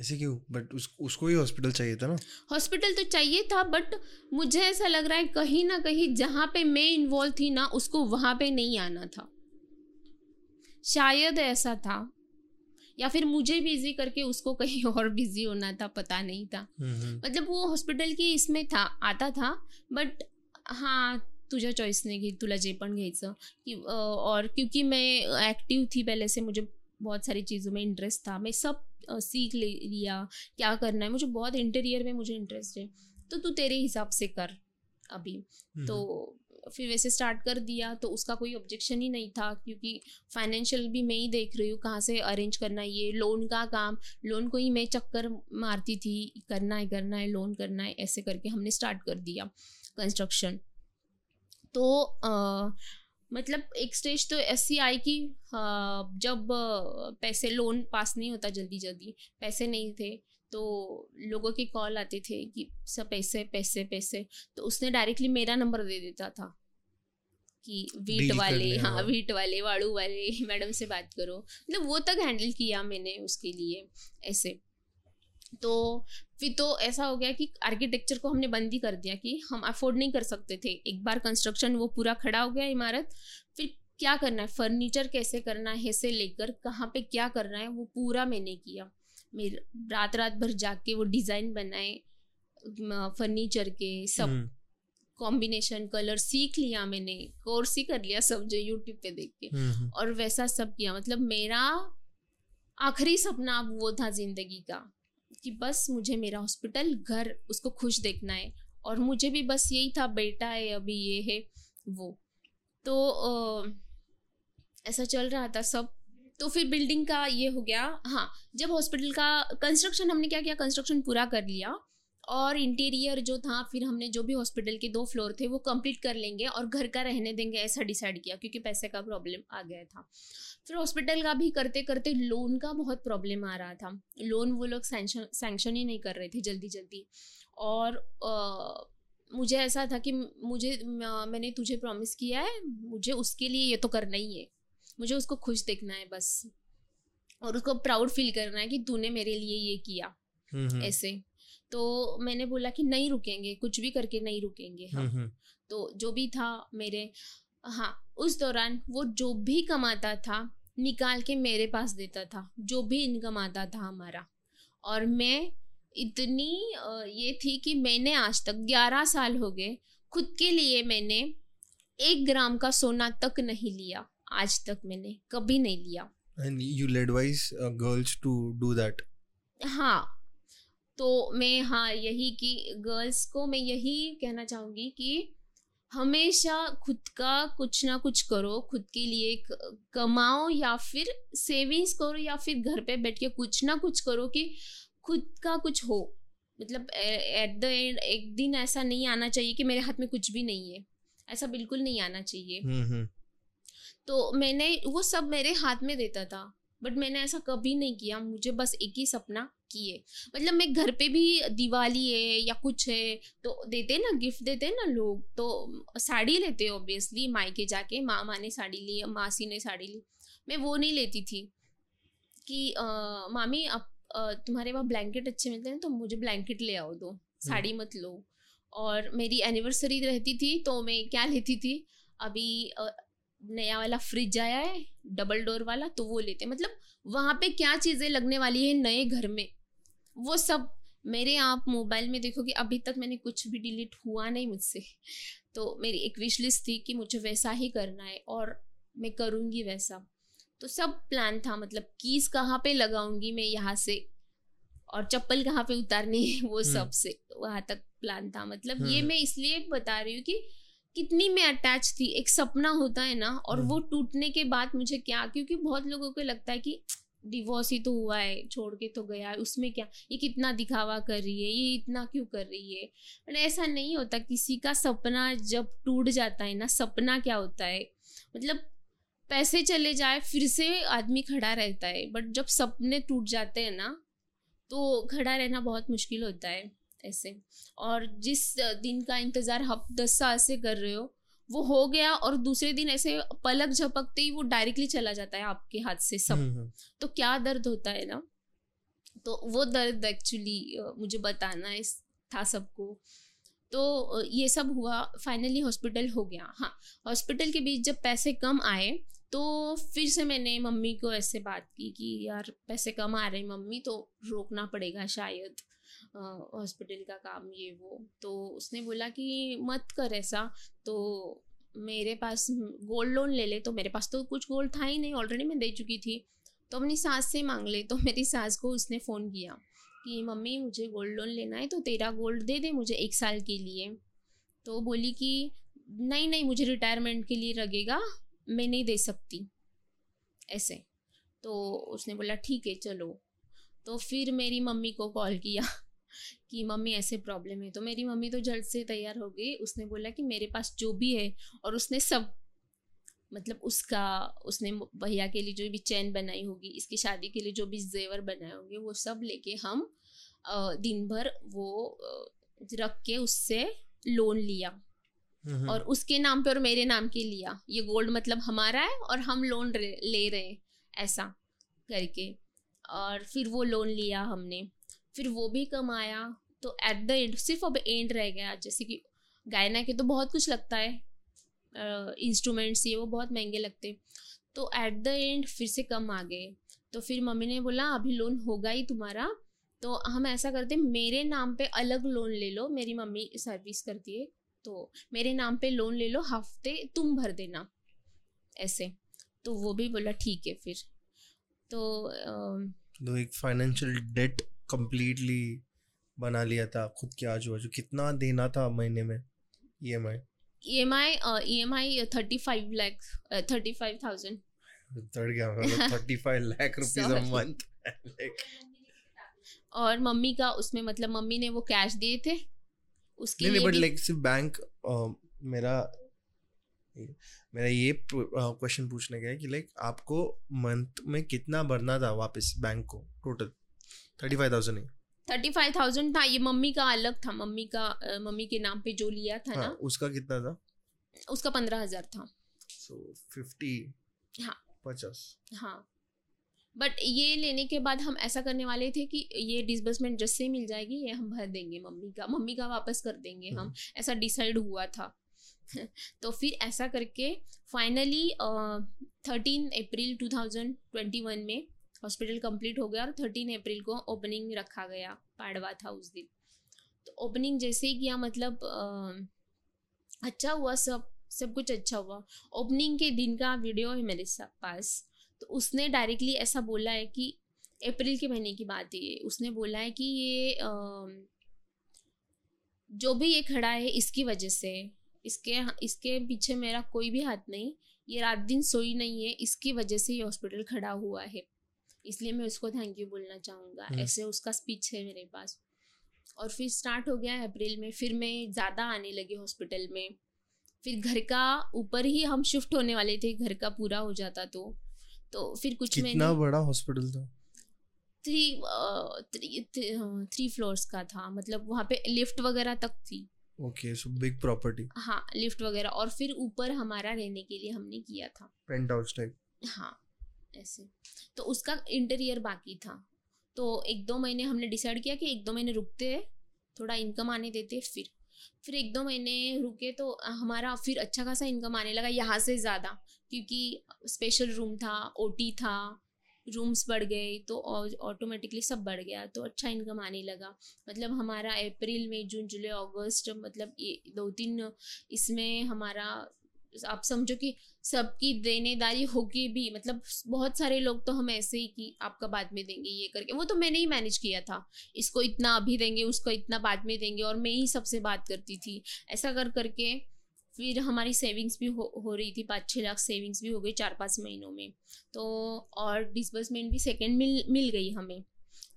ऐसे क्यों? बट उस, उसको ही हॉस्पिटल चाहिए था ना? हॉस्पिटल तो चाहिए था बट मुझे ऐसा लग रहा है कहीं ना कहीं जहाँ पे मैं इन्वॉल्व थी ना उसको वहाँ पे नहीं आना था। शायद ऐसा था या फिर मुझे बिज़ी करके उसको कहीं <laughs> और बिज़ी होना था पता नहीं था। मतलब वो हॉस्पिटल की इसमें था आता था बट हाँ तुझ्या चॉईसने घे तुला जे पण घ्यायचं की और क्योंकि मैं एक्टिव थी पहले से मुझे बहुत सारी चीज़ों में इंटरेस्ट था। मैं सब सीख ले लिया क्या करना है मुझे बहुत इंटीरियर में मुझे इंटरेस्ट है। तो तू तेरे हिसाब से कर अभी। तो फिर वैसे स्टार्ट कर दिया तो उसका कोई ऑब्जेक्शन ही नहीं था क्योंकि फाइनेंशियल भी मैं ही देख रही हूँ कहाँ से अरेंज करना है ये लोन का काम लोन को ही मैं चक्कर मारती थी करना है करना है लोन करना है ऐसे करके हमने स्टार्ट कर दिया कंस्ट्रक्शन तो अ, मतलब एक स्टेज तो ऐसी आई कि जब पैसे लोन पास नहीं होता जल्दी जल्दी पैसे नहीं थे तो लोगों के कॉल आते थे कि सब पैसे पैसे पैसे तो उसने डायरेक्टली मेरा नंबर दे देता था कि वीट वाले हाँ। वीट वाले वाड़ू वाले <laughs> मैडम से बात करो। मतलब वो तक हैंडल किया मैंने उसके लिए ऐसे। तो फिर तो ऐसा हो गया कि आर्किटेक्चर को हमने बंद ही कर दिया कि हम अफोर्ड नहीं कर सकते थे। एक बार कंस्ट्रक्शन वो पूरा खड़ा हो गया इमारत फिर क्या करना है? फर्नीचर कैसे करना है? से लेकर कहाँ पे क्या करना है? वो पूरा मैंने किया। मेरे रात रात भर जाग के वो डिज़ाइन बनाए फर्नीचर के सब हम्म, कॉम्बिनेशन कलर सीख लिया मैंने कोर्स ही कर लिया सब जो यूट्यूब पे देख के। हम्म, हम्म, और वैसा सब किया। मतलब मेरा आखिरी सपना अब वो था ज़िंदगी का कि बस मुझे मेरा हॉस्पिटल घर उसको खुश देखना है। और मुझे भी बस यही था बेटा है अभी ये है वो। तो ऐसा चल रहा था सब। तो फिर बिल्डिंग का ये हो गया। हाँ जब हॉस्पिटल का कंस्ट्रक्शन हमने क्या किया? कंस्ट्रक्शन पूरा कर लिया और इंटीरियर जो था फिर हमने जो भी हॉस्पिटल के दो फ्लोर थे वो कंप्लीट कर लेंगे और घर का रहने देंगे ऐसा डिसाइड किया क्योंकि पैसे का प्रॉब्लम आ गया था। फिर हॉस्पिटल का भी करते करते लोन का बहुत प्रॉब्लम आ रहा था। लोन वो लोग सैंक्शन सैंक्शन ही नहीं कर रहे थे जल्दी जल्दी। और अ, मुझे ऐसा था कि मुझे मैंने तुझे प्रॉमिस किया है मुझे उसके लिए ये तो करना ही है। मुझे उसको खुश देखना है बस। और उसको प्राउड फील करना है कि तूने मेरे लिए ये किया। हम्म, हम्म, ऐसे। तो मैंने बोला कि नहीं रुकेंगे कुछ भी करके नहीं रुकेंगे हम हम्म, हम्म, तो जो भी था मेरे हाँ उस दौरान वो जो भी कमाता था निकाल के मेरे पास देता था। जो भी इनकम आता था हमारा। और मैं इतनी ये थी कि मैंने आज तक ग्यारह साल हो गए खुद के लिए मैंने एक ग्राम का सोना तक नहीं लिया। आज तक मैंने कभी नहीं लिया। And you'll advise uh, girls to do that? हाँ तो मैं हाँ यही कि गर्ल्स को मैं यही कहना चाहूँगी कि हमेशा खुद का कुछ ना कुछ करो खुद के लिए कमाओ या फिर सेविंग्स करो या फिर घर पे बैठ के कुछ ना कुछ करो कि खुद का कुछ हो। मतलब एट द एंड एक दिन ऐसा नहीं आना चाहिए कि मेरे हाथ में कुछ भी नहीं है। ऐसा बिल्कुल नहीं आना चाहिए। हम्म, हम्म, तो मैंने वो सब मेरे हाथ में देता था बट मैंने ऐसा कभी नहीं किया मुझे बस एक ही सपना किए। मतलब मैं घर पे भी दिवाली है या कुछ है तो देते ना गिफ्ट देते ना लोग तो साड़ी लेते ऑब्वियसली मायके जाके मामा ने साड़ी ली मासी ने साड़ी ली। मैं वो नहीं लेती थी कि अ, मामी अब तुम्हारे वहाँ ब्लैंकेट अच्छे मिलते हैं तो मुझे ब्लैंकेट ले आओ दो साड़ी मत लो। और मेरी एनिवर्सरी रहती थी तो मैं क्या लेती थी? अभी नया वाला फ्रिज आया है डबल डोर वाला तो वो लेते मतलब वहाँ पे क्या चीज़ें लगने वाली है नए घर में? वो सब मेरे आप मोबाइल में देखो कि अभी तक मैंने कुछ भी डिलीट हुआ नहीं मुझसे। तो मेरी एक विश लिस्ट थी कि मुझे वैसा ही करना है और मैं करूँगी वैसा। तो सब प्लान था मतलब कीज कहाँ पे लगाऊँगी मैं यहाँ से और चप्पल कहाँ पे उतारनी है वो सबसे वहाँ तक प्लान था। मतलब ये हम्म। मैं इसलिए बता रही हूँ कि कितनी मैं अटैच थी एक सपना होता है ना और वो टूटने के बाद मुझे क्या क्योंकि बहुत लोगों को लगता है कि डिवोर्स ही तो हुआ है छोड़ के तो गया है उसमें क्या ये कितना दिखावा कर रही है ये इतना क्यों कर रही है? बट ऐसा नहीं होता किसी का सपना जब टूट जाता है ना सपना क्या होता है? मतलब पैसे चले जाए फिर से आदमी खड़ा रहता है बट जब सपने टूट जाते हैं ना तो खड़ा रहना बहुत मुश्किल होता है। ऐसे। और जिस दिन का इंतज़ार आप दस साल से कर रहे हो वो हो गया और दूसरे दिन ऐसे पलक झपकते ही वो डायरेक्टली चला जाता है आपके हाथ से सब। हम्म, हम्म, तो क्या दर्द होता है ना? तो वो दर्द एक्चुअली मुझे बताना है था सबको। तो ये सब हुआ फाइनली हॉस्पिटल हो गया। हाँ हॉस्पिटल के बीच जब पैसे कम आए तो फिर से मैंने मम्मी को ऐसे बात की कि यार पैसे कम आ रहे हैं मम्मी तो रोकना पड़ेगा शायद। हॉस्पिटल का काम ये वो। तो उसने बोला कि मत कर ऐसा। तो मेरे पास गोल्ड लोन ले ले। तो मेरे पास तो कुछ गोल्ड था ही नहीं। ऑलरेडी मैं दे चुकी थी। तो अपनी सास से मांग ले। तो मेरी सास को उसने फ़ोन किया कि, मम्मी, मुझे गोल्ड लोन लेना है तो तेरा गोल्ड दे दे मुझे एक साल के लिए। तो बोली कि, नहीं नहीं, मुझे रिटायरमेंट के लिए लगेगा। मैं नहीं दे सकती। ऐसे। तो उसने बोला, ठीक है, चलो। तो फिर मेरी मम्मी को कॉल किया। कि मम्मी ऐसे प्रॉब्लम है। तो मेरी मम्मी तो जल्द से तैयार हो गई। उसने बोला कि मेरे पास जो भी है और उसने सब मतलब उसका उसने भैया के लिए जो भी चैन बनाई होगी इसकी शादी के लिए जो भी जेवर बनाए होंगे वो सब लेके हम दिन भर वो रख के उससे लोन लिया। और उसके नाम पे और मेरे नाम के लिया। ये गोल्ड मतलब हमारा है और हम लोन ले रहे हैं ऐसा करके। और फिर वो लोन लिया हमने। फिर वो भी कमाया तो एट द एंड सिर्फ़ अब एंड रह गया। जैसे कि गायना के तो बहुत कुछ लगता है। इंस्ट्रूमेंट्स ये वो बहुत महँगे लगते तो एट द एंड फिर से कम आ गए। तो फिर मम्मी ने बोला अभी लोन होगा ही तुम्हारा। तो हम ऐसा करते मेरे नाम पे अलग लोन ले लो। मेरी मम्मी सर्विस करती है। तो मेरे नाम पे लोन ले लो हफ़्ते तुम भर देना। ऐसे। तो वो भी बोला ठीक है फिर। तो अम, तो एक फाइनेंशियल डेट कंप्लीटली बना लिया था खुद के आजू बाजू कितना देना था महीने में E M I E M I E M I thirty five lakh thirty five thousand third गया thirty five lakh rupees a month और मम्मी का उसमें मतलब मम्मी ने वो कैश दिए थे उसके नहीं लिए बट लाइक सिर्फ़ बैंक मेरा मेरा ये क्वेश्चन पूछने का है कि लाइक आपको मंथ में कितना भरना था वापस बैंक को टोटल थर्टी फाइव थाउज़ेंड है। थर्टी फाइव थाउज़ेंड था ये मम्मी का अलग था मम्मी का मम्मी के नाम पे जो लिया था हाँ ना उसका कितना था? उसका पंद्रह हज़ार था। सो फिफ्टी हाँ। पचास। हाँ। बट ये लेने के बाद हम ऐसा करने वाले थे कि ये डिसबर्समेंट जैसे ही मिल जाएगी ये हम भर देंगे मम्मी का मम्मी का वापस कर देंगे हम। ऐसा डिसाइड हुआ था। <laughs> तो फिर ऐसा करके फाइनली थर्टीन अप्रैल 2021 में हॉस्पिटल कंप्लीट हो गया और थर्टीन अप्रैल को ओपनिंग रखा गया पाड़वा था उस दिन। तो ओपनिंग जैसे ही किया मतलब अ, अच्छा हुआ सब सब कुछ अच्छा हुआ। ओपनिंग के दिन का वीडियो है मेरे पास। तो उसने डायरेक्टली ऐसा बोला है कि अप्रैल के महीने की बात है उसने बोला है कि ये अम, जो भी ये खड़ा है इसकी वजह से। इसके इसके पीछे मेरा कोई भी हाथ नहीं ये रात दिन सोई नहीं है इसकी वजह से ये हॉस्पिटल खड़ा हुआ है। इसलिए मैं उसको थैंक यू बोलना चाहूँगा। हम्म। ऐसे उसका स्पीच है मेरे पास। और फिर स्टार्ट हो गया अप्रैल में फिर मैं ज़्यादा आने लगी हॉस्पिटल में। फिर घर का ऊपर ही हम शिफ्ट होने वाले थे घर का पूरा हो जाता तो। तो फिर कुछ कितना बड़ा हॉस्पिटल था? थ्री थ्री थ्री फ्लोर्स का था। मतलब वहाँ पे लिफ्ट वगैरह तक थी। ओके सो बिग प्रॉपर्टी हाँ लिफ्ट वगैरह। और फिर ऊपर हमारा रहने के लिए हमने किया था। पेंट हाउस टाइप हाँ। ऐसे। तो उसका इंटीरियर बाकी था। तो एक दो महीने हमने डिसाइड किया कि एक दो महीने रुकते हैं, थोड़ा इनकम आने देते फिर। फिर एक दो महीने रुके तो हमारा फिर अच्छा खासा इनकम आने लगा यहाँ से ज़्यादा, क्योंकि स्पेशल रूम था ओटी था रूम्स बढ़ गए तो ऑटोमेटिकली सब बढ़ गया तो अच्छा इनकम आने लगा। मतलब हमारा अप्रैल मई जून जुलाई अगस्त मतलब ये दो तीन इसमें हमारा आप समझो कि सबकी देनेदारी होगी भी मतलब बहुत सारे लोग तो हम ऐसे ही कि आपका बाद में देंगे, ये करके। वो तो मैंने ही मैनेज किया था। इसको इतना अभी देंगे, उसको इतना बाद में देंगे और मैं ही सबसे बात करती थी। ऐसा कर करके फिर हमारी सेविंग्स भी हो हो रही थी, पाँच छः लाख सेविंग्स भी हो गई चार पाँच महीनों में। तो और डिसबर्समेंट भी सेकेंड मिल मिल गई हमें।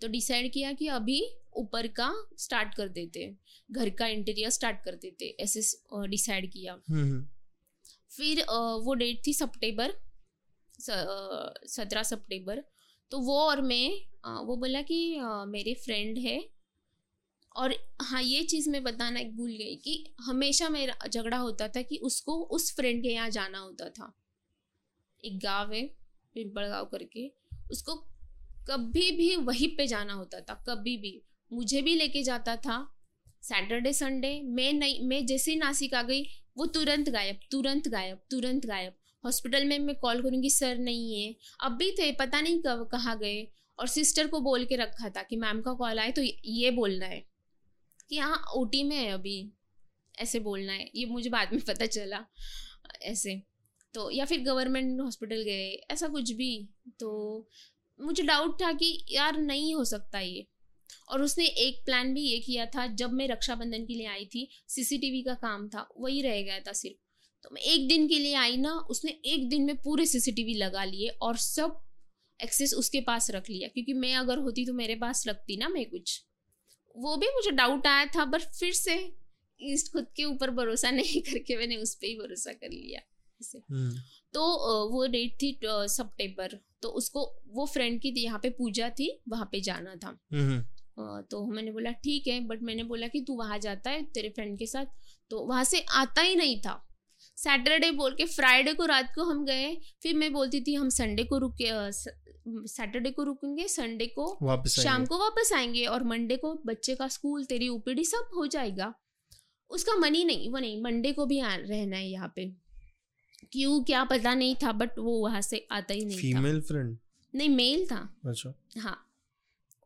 तो डिसाइड किया कि अभी ऊपर का स्टार्ट कर देते। घर का इंटीरियर स्टार्ट कर देते। ऐसे डिसाइड किया। हम्म। फिर वो डेट थी सितंबर सत्रह सितंबर। तो वो और मैं वो बोला कि मेरे फ्रेंड है। और हाँ ये चीज़ मैं बताना एक भूल गई कि हमेशा मेरा झगड़ा होता था कि उसको उस फ्रेंड के यहाँ जाना होता था। एक गाँव है, पिंपल गाँव करके, उसको कभी भी वहीं पे जाना होता था, कभी भी। मुझे भी लेके जाता था, सैटरडे, संडे। मैं नहीं, मैं जैसे ही नासिक आ गई वो तुरंत गायब तुरंत गायब तुरंत गायब। हॉस्पिटल में मैं कॉल करूँगी, सर नहीं है। अब भी थे, पता नहीं कब, कहाँ गए। और सिस्टर को बोल के रखा था कि मैम का कॉल आए तो ये बोलना है कि हाँ ओ में है अभी। ऐसे बोलना है। ये मुझे बाद में पता चला, ऐसे। तो या फिर गवर्नमेंट हॉस्पिटल गए, ऐसा कुछ भी। तो मुझे डाउट था कि यार नहीं हो सकता ये। और उसने एक प्लान भी ये किया था जब मैं रक्षाबंधन के लिए आई थी सीसीटीवी का काम था वही रह गया था सिर्फ़। तो मैं एक दिन के लिए आई ना उसने एक दिन में पूरे सीसीटीवी लगा लिए और सब एक्सेस उसके पास रख लिया क्योंकि मैं अगर होती तो मेरे पास रखती ना मैं कुछ। वो भी मुझे डाउट आया था बट फिर से इस खुद के ऊपर भरोसा <laughs> नहीं करके मैंने उस पर ही भरोसा कर लिया। हम्म। तो वो डेट थी सितंबर तो उसको वो फ्रेंड की यहाँ पे पूजा थी वहाँ पे जाना था। हम्म। तो मैंने बोला ठीक है। बट मैंने बोला कि तू वहाँ जाता है तेरे फ्रेंड के साथ। तो वहाँ से आता ही नहीं था। सैटरडे बोल के फ्राइडे को रात को हम गए। फिर मैं बोलती थी हम संडे को रुके सैटरडे को रुकेंगे संडे को वापस शाम को वापस आएँगे और मंडे को बच्चे का स्कूल तेरी ओपीडी सब हो जाएगा। उसका मनी नहीं वो नहीं मंडे को भी रहना है यहाँ पे। क्यों क्या पता नहीं था बट वो वहाँ से आता ही नहीं फीमेल फ्रेंड नहीं मेल था। अच्छा। हाँ।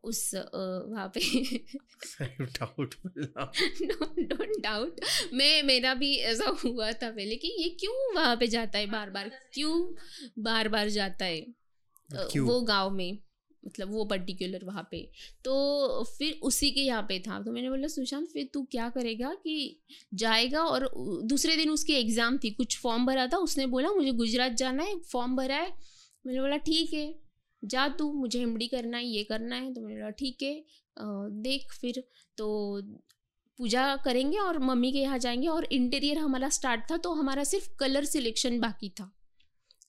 उस वहाँ पे। डाउट डोंट डाउट मैं मेरा भी ऐसा हुआ था पहले कि ये क्यों वहाँ पे जाता है बार बार क्यों बार बार जाता है? क्यों? वो गाँव में मतलब वो पर्टिकुलर वहाँ पे। तो फिर उसी के यहाँ पे था। तो मैंने बोला सुशांत फिर तू क्या करेगा कि जाएगा? और दूसरे दिन उसकी एग्ज़ाम थी। कुछ फॉर्म भरा था। उसने बोला मुझे गुजरात जाना है फॉर्म भरा है। मैंने बोला ठीक है। जा तू, मुझे हिमड़ी करना है, ये करना है। तो मैंने बोला, ठीक है देख फिर। तो पूजा करेंगे और मम्मी के यहाँ जाएँगे और इंटीरियर हमारा स्टार्ट था तो हमारा सिर्फ़ कलर सिलेक्शन बाकी था।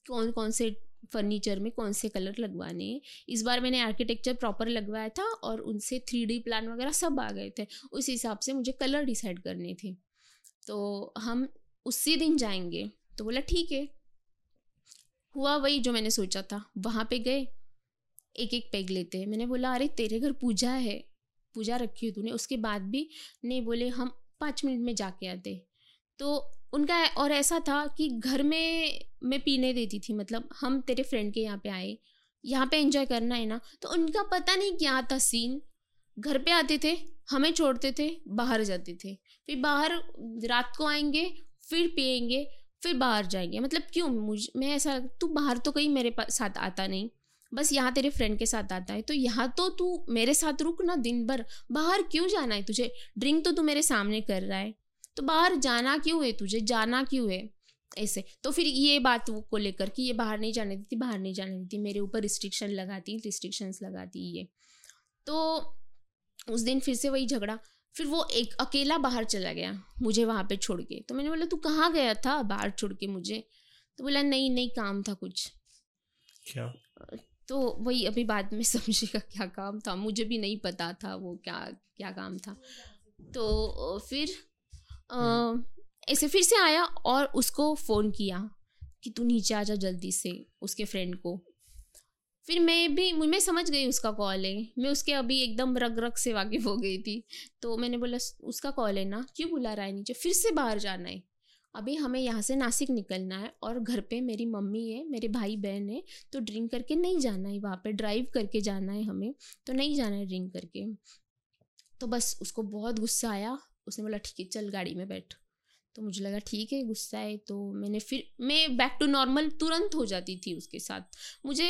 कौन कौन से फर्नीचर में कौन से कलर लगवाने इस बार मैंने आर्किटेक्चर प्रॉपर लगवाया था और उनसे थ्री डी प्लान वगैरह सब आ गए थे। उस हिसाब से मुझे कलर डिसाइड करने थे। तो हम उसी दिन जाएँगे। तो बोला, ठीक है। हुआ वही जो मैंने सोचा था। वहाँ पे गए एक एक पेग लेते हैं। मैंने बोला, अरे, तेरे घर पूजा है। पूजा रखी हो तूने। उसके बाद भी नहीं बोले, हम पाँच मिनट में जाके आते तो उनका और ऐसा था कि घर में मैं पीने देती थी मतलब हम तेरे फ्रेंड के यहाँ पे आए, यहाँ पे एंजॉय करना है ना तो उनका पता नहीं क्या था सीन घर पे आते थे, हमें छोड़ते थे, बाहर जाते थे। फिर बाहर रात को आएँगे, फिर पियेंगे फिर बाहर जाएँगे। मतलब क्यों? मुझ, मैं ऐसा, तू बाहर तो कहीं मेरे साथ आता नहीं। बस यहाँ तेरे फ्रेंड के साथ आता है। तो यहाँ तो तू मेरे साथ रुक ना दिन भर बाहर क्यों जाना है तुझे? ड्रिंक तो तू मेरे सामने कर रहा है। तो बाहर जाना क्यों है तुझे? जाना क्यों है? ऐसे। तो फिर ये बात को लेकर कि ये बाहर नहीं जाने देती बाहर नहीं जाने देती। मेरे ऊपर रिस्ट्रिक्शन लगाती रिस्ट्रिक्शंस लगाती ये। तो उस दिन फिर से वही झगड़ा। फिर वो एक अकेला बाहर चला गया मुझे वहाँ पे छोड़ के। तो मैंने बोला तू कहाँ गया था बाहर छोड़ के मुझे? तो बोला नहीं नहीं काम था कुछ। क्या? तो वही अभी बाद में <laughs> समझेगा क्या काम था। मुझे भी नहीं पता था वो क्या क्या काम था। तो फिर हम्म। ऐसे फिर से आया और उसको फ़ोन किया कि तू नीचे आ जा जल्दी से उसके फ्रेंड को। फिर मैं भी मैं समझ गई उसका कॉल है। मैं उसके अभी एकदम रग रग से वाकिफ हो गई थी। तो मैंने बोला उसका कॉल है ना? क्यों बुला रहा है नीचे? फिर से बाहर जाना है। अभी हमें यहाँ से नासिक निकलना है और घर पे मेरी मम्मी है, मेरे भाई बहन है तो ड्रिंक करके नहीं जाना है वहाँ पे ड्राइव करके जाना है हमें तो नहीं जाना है ड्रिंक करके। तो बस उसको बहुत गुस्सा आया, उसने बोला, ठीक है, चल गाड़ी में बैठ। तो मुझे लगा, ठीक है, गुस्सा है। तो मैंने फिर, मैं बैक टू नॉर्मल तुरंत हो जाती थी उसके साथ। मुझे,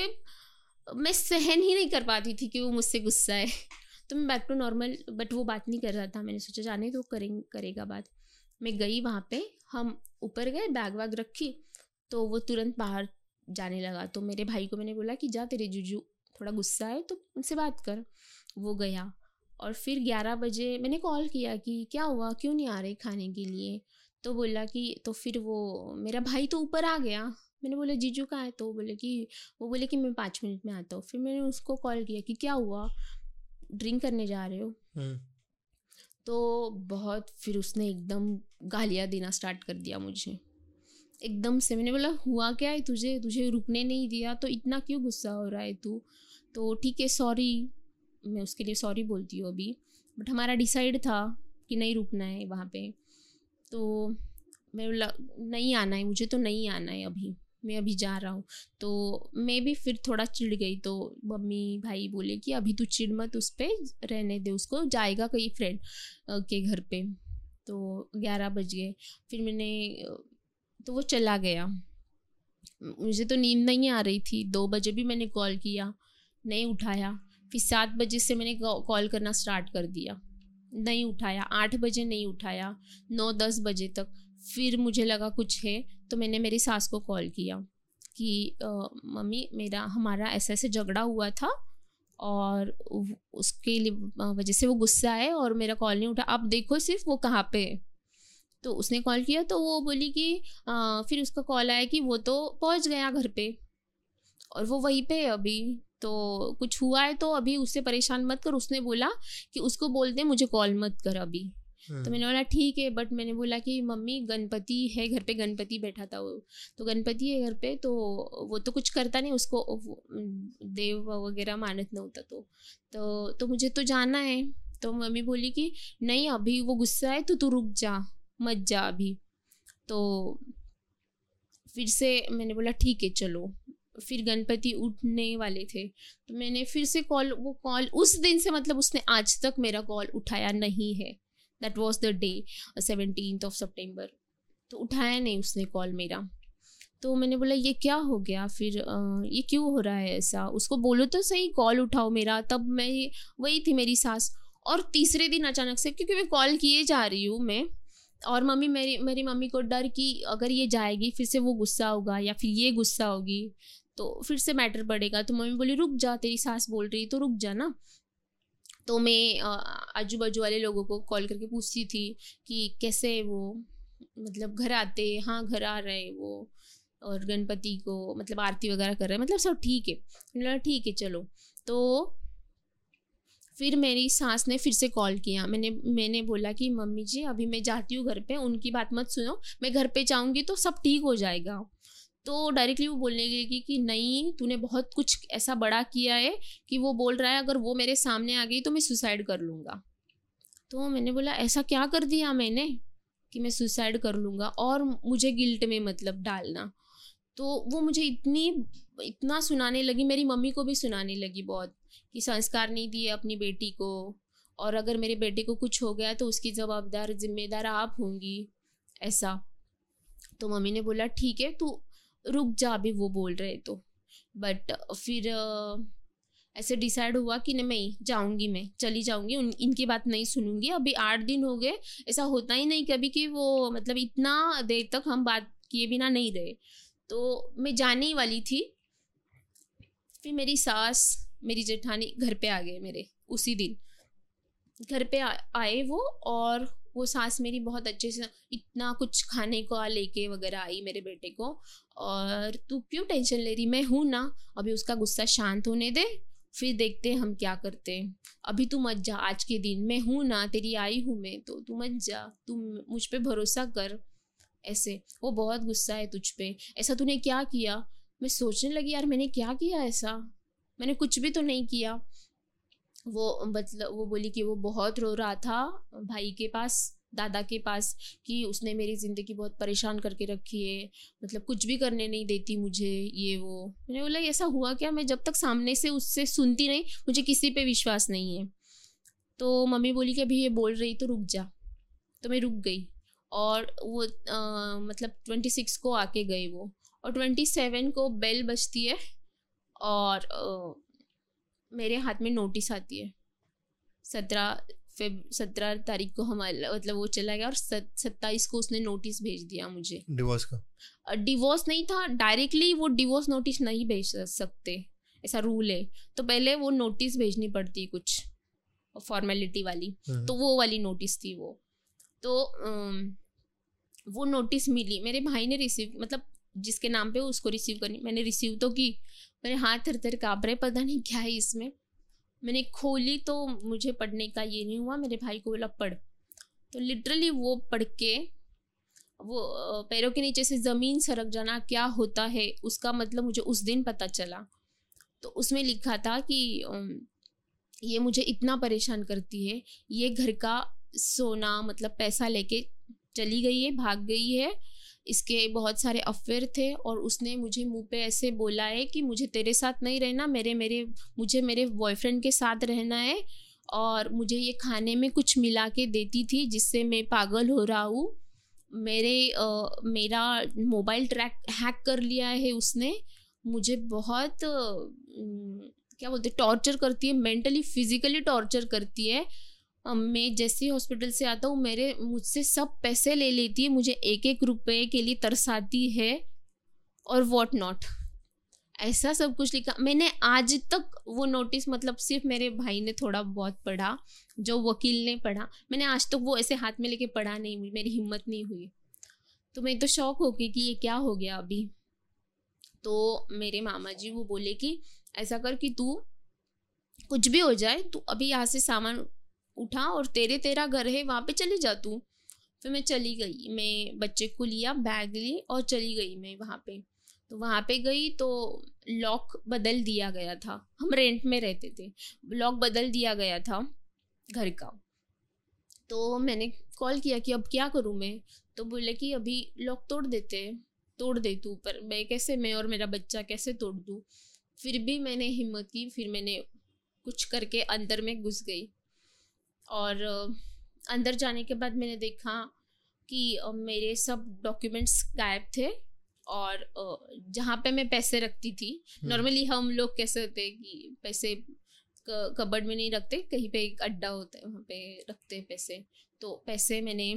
मैं सहन ही नहीं कर पाती थी कि वो मुझसे गुस्सा है। तो मैं बैक टू नॉर्मल बट वो बात नहीं कर रहा था। मैंने सोचा, जाने तो करें, करेगा बात। मैं गई वहाँ पे हम ऊपर गए बैग वैग रखी तो वो तुरंत बाहर जाने लगा। तो मेरे भाई को मैंने बोला कि जा तेरे जुजू थोड़ा गुस्सा है तो उनसे बात कर। वो गया और फिर ग्यारह बजे मैंने कॉल किया कि क्या हुआ? क्यों नहीं आ रहे खाने के लिए? तो बोला कि तो फिर वो मेरा भाई तो ऊपर आ गया। मैंने बोला जीजू कहाँ है? तो बोले कि वो बोले कि मैं पाँच मिनट में आता हूँ। फिर मैंने उसको कॉल किया कि क्या हुआ? ड्रिंक करने जा रहे हो? हम्म, तो बहुत फिर उसने एकदम गालियाँ देना स्टार्ट कर दिया मुझे। एकदम से मैंने बोला, हुआ क्या है तुझे? तुझे रुकने नहीं दिया? तो इतना क्यों गुस्सा हो रहा है तू? तो ठीक है सॉरी मैं उसके लिए सॉरी बोलती हूँ अभी। बट हमारा डिसाइड था कि नहीं रुकना है वहाँ पे। तो मैं बोला, नहीं आना है, मुझे तो नहीं आना है अभी। मैं अभी जा रहा हूँ। तो मैं भी फिर थोड़ा चिढ़ गई तो मम्मी भाई बोले कि अभी तू चिढ़ मत, उस पर रहने दे उसको, जाएगा कहीं फ्रेंड के घर पे। तो ग्यारह बज गए। फिर मैंने तो वो चला गया। मुझे तो नींद नहीं आ रही थी। दो बजे भी मैंने कॉल किया, नहीं उठाया। फिर सात बजे से मैंने कॉल करना स्टार्ट कर दिया। नहीं उठाया। आठ बजे नहीं उठाया। नौ दस बजे तक। फिर मुझे लगा कुछ है तो मैंने मेरी सास को कॉल किया कि मम्मी मेरा हमारा ऐसे ऐसे झगड़ा हुआ था और उसके लिए वजह से वो गुस्सा है और मेरा कॉल नहीं उठा। आप देखो सिर्फ़ वो कहाँ पे है। तो उसने कॉल किया तो वो बोली कि अ, फिर उसका कॉल आया कि वो तो पहुँच गया घर पे और वो वहीं पे है अभी। तो कुछ हुआ है तो अभी उससे परेशान मत कर। उसने बोला कि उसको बोल दे मुझे कॉल मत कर अभी। तो मैंने बोला, ठीक है बट मैंने बोला कि, मम्मी, गणपति है, घर पे गणपति बैठा था वो। तो गणपति है घर पे तो वो तो कुछ करता नहीं, उसको देव वगैरह मानत नव्हता तो। तो तो मुझे तो जाना है। तो मम्मी बोली कि, नहीं, अभी वो गुस्सा है तो तू रुक जा, मत जा अभी। तो फिर से मैंने बोला, ठीक है, चलो। फिर गणपति उठने वाले थे। तो मैंने फिर से कॉल, वो कॉल उस दिन से मतलब उसने आज तक मेरा कॉल उठाया नहीं है। That was the day seventeen of September तो उठाया नहीं उसने कॉल मेरा। तो मैंने बोला ये क्या हो गया? फिर अ, ये क्यों हो रहा है ऐसा? उसको बोलो तो सही कॉल उठाओ मेरा। तब मैं वही थी मेरी सास। और तीसरे दिन अचानक से क्योंकि मैं कॉल किए जा रही हूँ मैं और मम्मी मेरी मेरी मम्मी को डर कि अगर ये जाएगी फिर से वो गुस्सा होगा या फिर ये गुस्सा होगी तो फिर से मैटर पड़ेगा। तो मम्मी बोली रुक जा तेरी सास बोल रही तो रुक जा ना। तो मैं आजू बाजू वाले लोगों को कॉल करके पूछती थी कि कैसे वो मतलब घर आते हाँ घर आ रहे वो, और गणपति को मतलब आरती वगैरह कर रहे मतलब सब ठीक है। मैंने ठीक है, चलो। तो फिर मेरी सास ने फिर से कॉल किया। मैंने मैंने बोला कि, मम्मी जी, अभी मैं जाती हूँ घर पे, उनकी बात मत सुनो। मैं घर पे जाऊँगी तो सब ठीक हो जाएगा। तो डायरेक्टली वो बोलने लगी कि नहीं, तूने बहुत कुछ ऐसा बड़ा किया है कि वो बोल रहा है, अगर वो मेरे सामने आ गई तो मैं सुसाइड कर लूँगा। तो मैंने बोला, ऐसा क्या कर दिया मैंने कि मैं सुसाइड कर लूँगा और मुझे गिल्ट में मतलब डालना। तो वो मुझे इतनी, इतना सुनाने लगी, मेरी मम्मी को भी सुनाने लगी बहुत कि संस्कार नहीं दिए अपनी बेटी को और अगर मेरे बेटे को कुछ हो गया तो उसकी जवाबदार, जिम्मेदार आप होंगी, ऐसा। तो मम्मी ने बोला, ठीक है, तू रुक जा, अभी वो बोल रहे तो। बट फिर ऐसे डिसाइड हुआ कि नहीं, मैं जाऊँगी मैं, चली जाऊँगी, उन, इनकी बात नहीं सुनूँगी। अभी आठ दिन हो गए, ऐसा होता ही नहीं कभी कि वो मतलब इतना देर तक हम बात किए बिना नहीं रहे। तो मैं जाने ही वाली थी। फिर मेरी सास, मेरी जेठानी घर पे आ गए मेरे, उसी दिन। घर पे आ- आए वो और वो सास मेरी बहुत अच्छे से इतना कुछ खाने को लेके वगैरह आई मेरे बेटे को। और तू क्यों टेंशन ले रही? मैं हूँ ना, अभी उसका गुस्सा शांत होने दे, फिर देखते हैं हम क्या करते हैं। अभी तू मत जा, आज के दिन मैं हूँ ना, तेरी आई हूँ मैं तो तू मत जा, तू मुझ पर भरोसा कर। ऐसे, वो बहुत गुस्सा है तुझ पे। ऐसा तूने क्या किया? मैं सोचने लगी, यार मैंने क्या किया ऐसा? मैंने कुछ भी तो नहीं किया। वो मतलब वो बोली कि वो बहुत रो रहा था भाई के पास दादा के पास कि उसने मेरी ज़िंदगी बहुत परेशान करके रखी है मतलब कुछ भी करने नहीं देती मुझे ये वो। मैंने बोला ऐसा हुआ क्या? मैं जब तक सामने से उससे सुनती नहीं मुझे किसी पे विश्वास नहीं है। तो मम्मी बोली कि अभी ये बोल रही तो रुक जा। तो मैं रुक गई और वो अ, मतलब ट्वेंटी सिक्स को आके गए वो और ट्वेंटी सेवन को बेल बजती है और मेरे हाथ में नोटिस आती है। सत्रह फेब सत्रह तारीख को हमारा मतलब वो चला गया और सत्ताईस को उसने नोटिस भेज दिया मुझे। डिवोर्स का? डिवोर्स नहीं था डायरेक्टली वो डिवोर्स नोटिस नहीं भेज सकते। ऐसा रूल है। तो पहले वो नोटिस भेजनी पड़ती कुछ फॉर्मेलिटी वाली। हम्म, तो वो वाली नोटिस थी वो। तो वो नोटिस मिली। मेरे भाई ने रिसीव मतलब जिसके नाम पे उसको रिसीव करनी। मैंने रिसीव तो की, मेरे हाथ थर थर काँप रहे, पता नहीं क्या है इसमें। मैंने खोली तो मुझे पढ़ने का ये नहीं हुआ, मेरे भाई को बोला, पढ़। तो लिटरली वो पढ़ के, वो पैरों के नीचे से ज़मीन सरक जाना, क्या होता है, उसका मतलब मुझे उस दिन पता चला। तो उसमें लिखा था कि ये मुझे इतना परेशान करती है, ये घर का सोना मतलब पैसा लेके चली गई है, भाग गई है इसके बहुत सारे अफेयर थे और उसने मुझे मुँह पे ऐसे बोला है कि मुझे तेरे साथ नहीं रहना मेरे मेरे मुझे मेरे बॉयफ्रेंड के साथ रहना है और मुझे ये खाने में कुछ मिला के देती थी जिससे मैं पागल हो रहा हूँ। मेरे आ, मेरा मोबाइल ट्रैक हैक कर लिया है उसने। मुझे बहुत क्या बोलते टॉर्चर करती है मेंटली फिजिकली टॉर्चर करती है। मैं जैसे हॉस्पिटल से आता हूँ, मेरे मुझसे सब पैसे ले लेती है, मुझे एक एक रुपए के लिए तरसाती है और वॉट नॉट ऐसा सब कुछ लिखा। मैंने आज तक वो नोटिस मतलब सिर्फ़ मेरे भाई ने थोड़ा बहुत पढ़ा, जो वकील ने पढ़ा। मैंने आज तक वो ऐसे हाथ में लेके पढ़ा नहीं हुई, मेरी हिम्मत नहीं हुई। तो मैं तो शौक हो गई कि ये क्या हो गया अभी। तो मेरे मामा जी वो बोले कि, ऐसा कर कि तू कुछ भी हो जाए, तू अभी यहाँ से सामान उठा और तेरे तेरा घर है, वहाँ पे चली जा तू। फिर मैं चली गई, मैं बच्चे को लिया, बैग ली और चली गई मैं वहाँ पे। तो वहाँ पे गई तो लॉक बदल दिया गया था। हम रेंट में रहते थे लॉक बदल दिया गया था घर का। तो मैंने कॉल किया कि अब क्या करूँ मैं? तो बोले कि अभी लॉक तोड़ देते, तोड़ दे तू पर। मैं कैसे, मैं और मेरा बच्चा कैसे तोड़ दूँ? फिर भी मैंने हिम्मत की, फिर मैंने कुछ करके अंदर में घुस गई। और अंदर जाने के बाद मैंने देखा कि मेरे सब डॉक्यूमेंट्स गायब थे और जहाँ पे मैं पैसे रखती थी नॉर्मली। हम लोग कैसे होते हैं कि पैसे कबर्ड में नहीं रखते कहीं पे एक अड्डा होता है वहाँ पे रखते हैं पैसे तो पैसे मैंने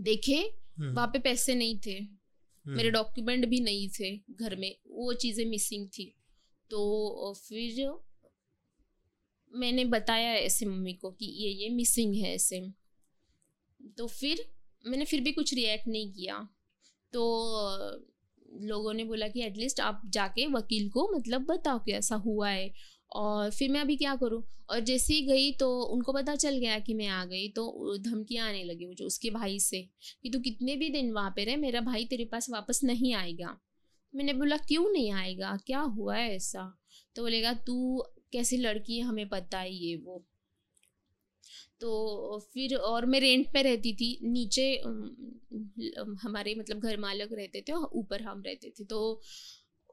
देखे। वहाँ पे पैसे नहीं थे मेरे डॉक्यूमेंट। भी नहीं थे घर में वो चीज़ें मिसिंग थी तो फिर मैंने बताया ऐसे मम्मी को कि ये ये मिसिंग है ऐसे। तो फिर मैंने फिर भी कुछ रिएक्ट नहीं किया। तो लोगों ने बोला कि एटलीस्ट आप जाके वकील को मतलब बताओ कि ऐसा हुआ है। और फिर मैं अभी क्या करूँ? और जैसे ही गई तो उनको पता चल गया कि मैं आ गई। तो धमकियाँ आने लगी मुझे उसके भाई से कि तू कितने भी दिन वहाँ पे रहे, मेरा भाई तेरे पास वापस नहीं आएगा। मैंने बोला, क्यों नहीं आएगा? क्या हुआ है ऐसा? तो बोलेगा, तू कैसी लड़की है, हमें पता है ये, वो। तो फिर और मैं रेंट पे रहती थी, नीचे हमारे मतलब घर मालक रहते थे और ऊपर हम रहते थे। तो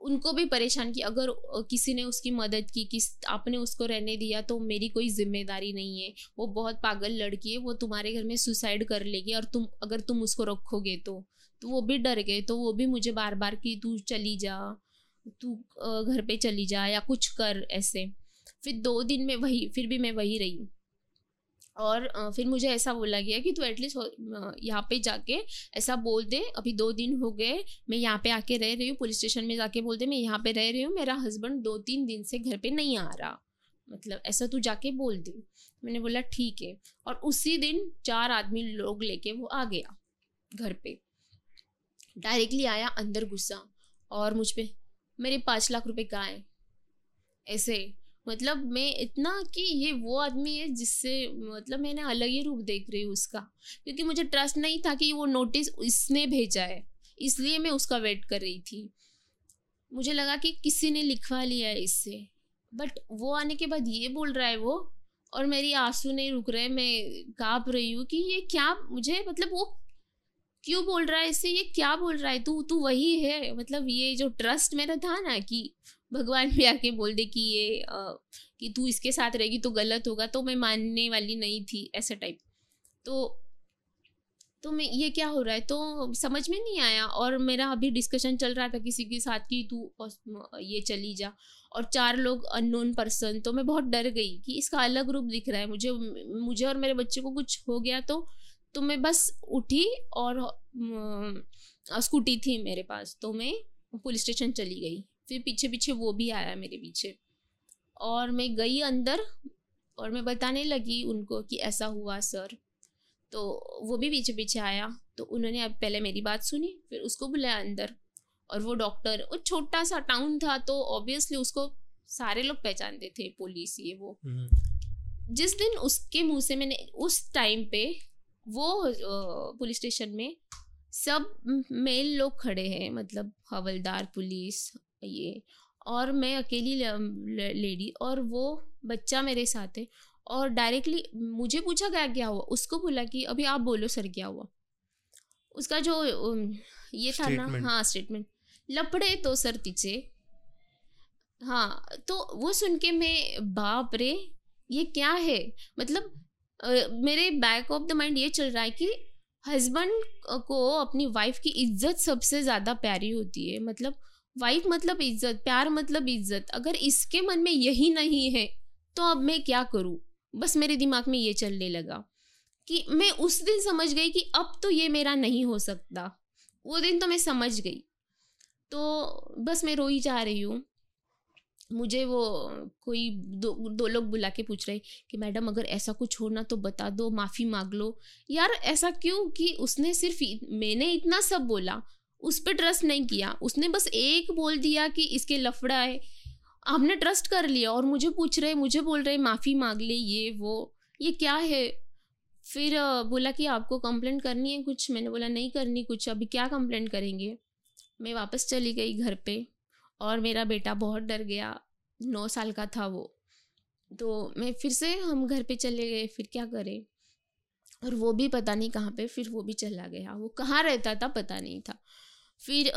उनको भी परेशान की अगर किसी ने उसकी मदद की, किस, आपने उसको रहने दिया तो मेरी कोई ज़िम्मेदारी नहीं है। वो बहुत पागल लड़की है, वो तुम्हारे घर में सुसाइड कर लेगी और तुम, अगर तुम उसको रखोगे तो तो वो भी डर गए। तो वो भी मुझे बार बार कि तू चली जा, तू घर पे चली जा या कुछ कर ऐसे। फिर दो दिन में वही, फिर भी मैं वही रही। और फिर मुझे ऐसा बोला गया कि तू एटलीस्ट यहाँ पे जाके ऐसा बोल दे, अभी दो दिन हो गए, मैं यहाँ पे आके रह रही हूँ पुलिस स्टेशन में जाके बोल दे, मैं यहाँ पे रह रही हूँ, मेरा हस्बैंड दो तीन दिन से घर पे नहीं आ रहा। मतलब ऐसा तू जाके बोल दे। मैंने बोला, ठीक है। और उसी दिन चार आदमी लोग लेके वो आ गया घर पे। डायरेक्टली आया, अंदर गुस्सा और मुझ पर मेरे पाँच लाख रुपए कहाँ ऐसे मतलब मैं इतना कि ये वो आदमी है जिससे मतलब मैंने अलग ही रूप देख रही हूँ उसका। क्योंकि मुझे ट्रस्ट नहीं था कि वो नोटिस इसने भेजा है। इसलिए मैं उसका वेट कर रही थी। मुझे लगा कि किसी ने लिखवा लिया है इससे। बट वो आने के बाद ये बोल रहा है वो, और मेरी आँसू नहीं रुक रहे, मैं काँप रही हूँ कि ये क्या मुझे मतलब वो क्यों बोल रहा है इससे? ये क्या बोल रहा है? तू तू वही है। मतलब ये जो ट्रस्ट मेरा था ना कि भगवान भी आके बोल दे कि ये आ, कि तू इसके साथ रहेगी तो गलत होगा तो मैं मानने वाली नहीं थी ऐसा टाइप तो तो मैं ये क्या हो रहा है? तो समझ में नहीं आया और मेरा अभी डिस्कशन चल रहा था किसी के साथ कि तू ये चली जा और चार लोग अननोन पर्सन तो मैं बहुत डर गई कि इसका अलग रूप दिख रहा है मुझे मुझे और मेरे बच्चे को कुछ हो गया तो तो मैं बस उठी और स्कूटी थी मेरे पास तो मैं पुलिस स्टेशन चली गई। फिर पीछे पीछे वो भी आया मेरे पीछे। और मैं गई अंदर और मैं बताने लगी उनको कि ऐसा हुआ सर। तो वो भी पीछे पीछे आया। तो उन्होंने अब पहले मेरी बात सुनी फिर उसको बुलाया अंदर। और वो डॉक्टर वो छोटा सा टाउन था तो ऑब्वियसली उसको सारे लोग पहचानते थे पुलिस ये वो। हम्म, जिस दिन उसके मुँह से मैंने उस टाइम पे वो पुलिस स्टेशन में सब मेल लोग खड़े हैं मतलब हवलदार पुलिस ये। और मैं अकेली लेडी और वो बच्चा मेरे साथ है और डायरेक्टली मुझे पूछा गया क्या हुआ? उसको बोला कि अभी आप बोलो सर क्या हुआ? उसका जो ये था ना हाँ स्टेटमेंट लपड़े तो सर पीछे हाँ तो वो सुन के मैं बाप रे ये क्या है? मतलब अ, मेरे बैक ऑफ़ द माइंड ये चल रहा है कि हस्बैंड को अपनी वाइफ की इज़्ज़त सबसे ज़्यादा प्यारी होती है। मतलब वाइफ मतलब इज़्ज़त, प्यार मतलब इज़्ज़त। अगर इसके मन में यही नहीं है तो अब मैं क्या करूँ? बस मेरे दिमाग में ये चलने लगा कि मैं उस दिन समझ गई कि अब तो ये मेरा नहीं हो सकता। वो दिन तो मैं समझ गई। तो बस मैं रोई जा रही हूँ। मुझे वो कोई दो दो लोग बुला के पूछ रहे कि मैडम, अगर ऐसा कुछ होना तो बता दो, माफ़ी मांग लो। यार ऐसा क्यों कि उसने सिर्फ़ मैंने इतना सब बोला। उस पर ट्रस्ट नहीं किया। उसने बस एक बोल दिया कि इसके लफड़ा है। हमने ट्रस्ट कर लिया और मुझे पूछ रहे, मुझे बोल रहे, माफ़ी मांग ले, ये, वो, ये क्या है? फिर बोला कि आपको कंप्लेंट करनी है कुछ। मैंने बोला, नहीं करनी कुछ। अभी क्या कंप्लेंट करेंगे? मैं वापस चली गई घर पे और मेरा बेटा बहुत डर गया। नौ साल का था वो। तो मैं फिर से हम घर पे चले गए। फिर क्या करें? और वो भी पता नहीं कहाँ पे, फिर वो भी चला गया। वो कहाँ रहता था पता नहीं था। फिर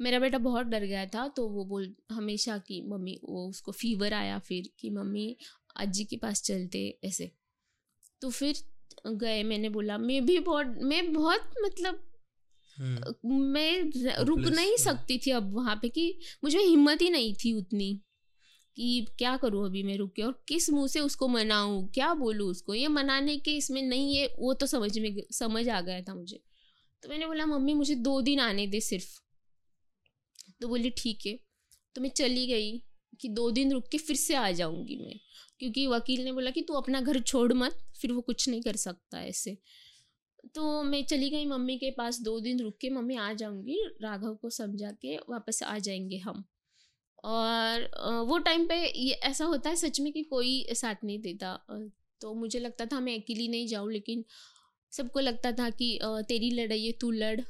मेरा बेटा बहुत डर गया था तो वो बोल हमेशा कि मम्मी वो उसको फीवर आया फिर कि मम्मी अज्जी के पास चलते ऐसे। तो फिर गए मैंने बोला मैं भी बहुत मैं बहुत मतलब हम्म, मैं रुक नहीं हाँ। सकती थी अब वहाँ पे कि मुझे हिम्मत ही नहीं थी उतनी कि क्या करूँ अभी मैं रुक के और किस मुँह से उसको मनाऊँ क्या बोलूँ उसको? ये मनाने के इसमें नहीं है वो तो समझ में समझ आ गया था मुझे। तो मैंने बोला, मम्मी, मुझे दो दिन आने दे सिर्फ़। तो बोली, ठीक है। तो मैं चली गई कि दो दिन रुक के फिर से आ जाऊँगी मैं। क्योंकि वकील ने बोला कि तू अपना घर छोड़ मत, फिर वो कुछ नहीं कर सकता ऐसे। तो मैं चली गई मम्मी के पास दो दिन रुक के। मम्मी, आ जाऊँगी। राघव को समझा के वापस आ जाएँगे हम। और वो टाइम पे ये ऐसा होता है सच में कि कोई साथ नहीं देता। तो मुझे लगता था मैं अकेली नहीं जाऊँ, लेकिन सबको लगता था कि तेरी लड़ाई है, तू लड़।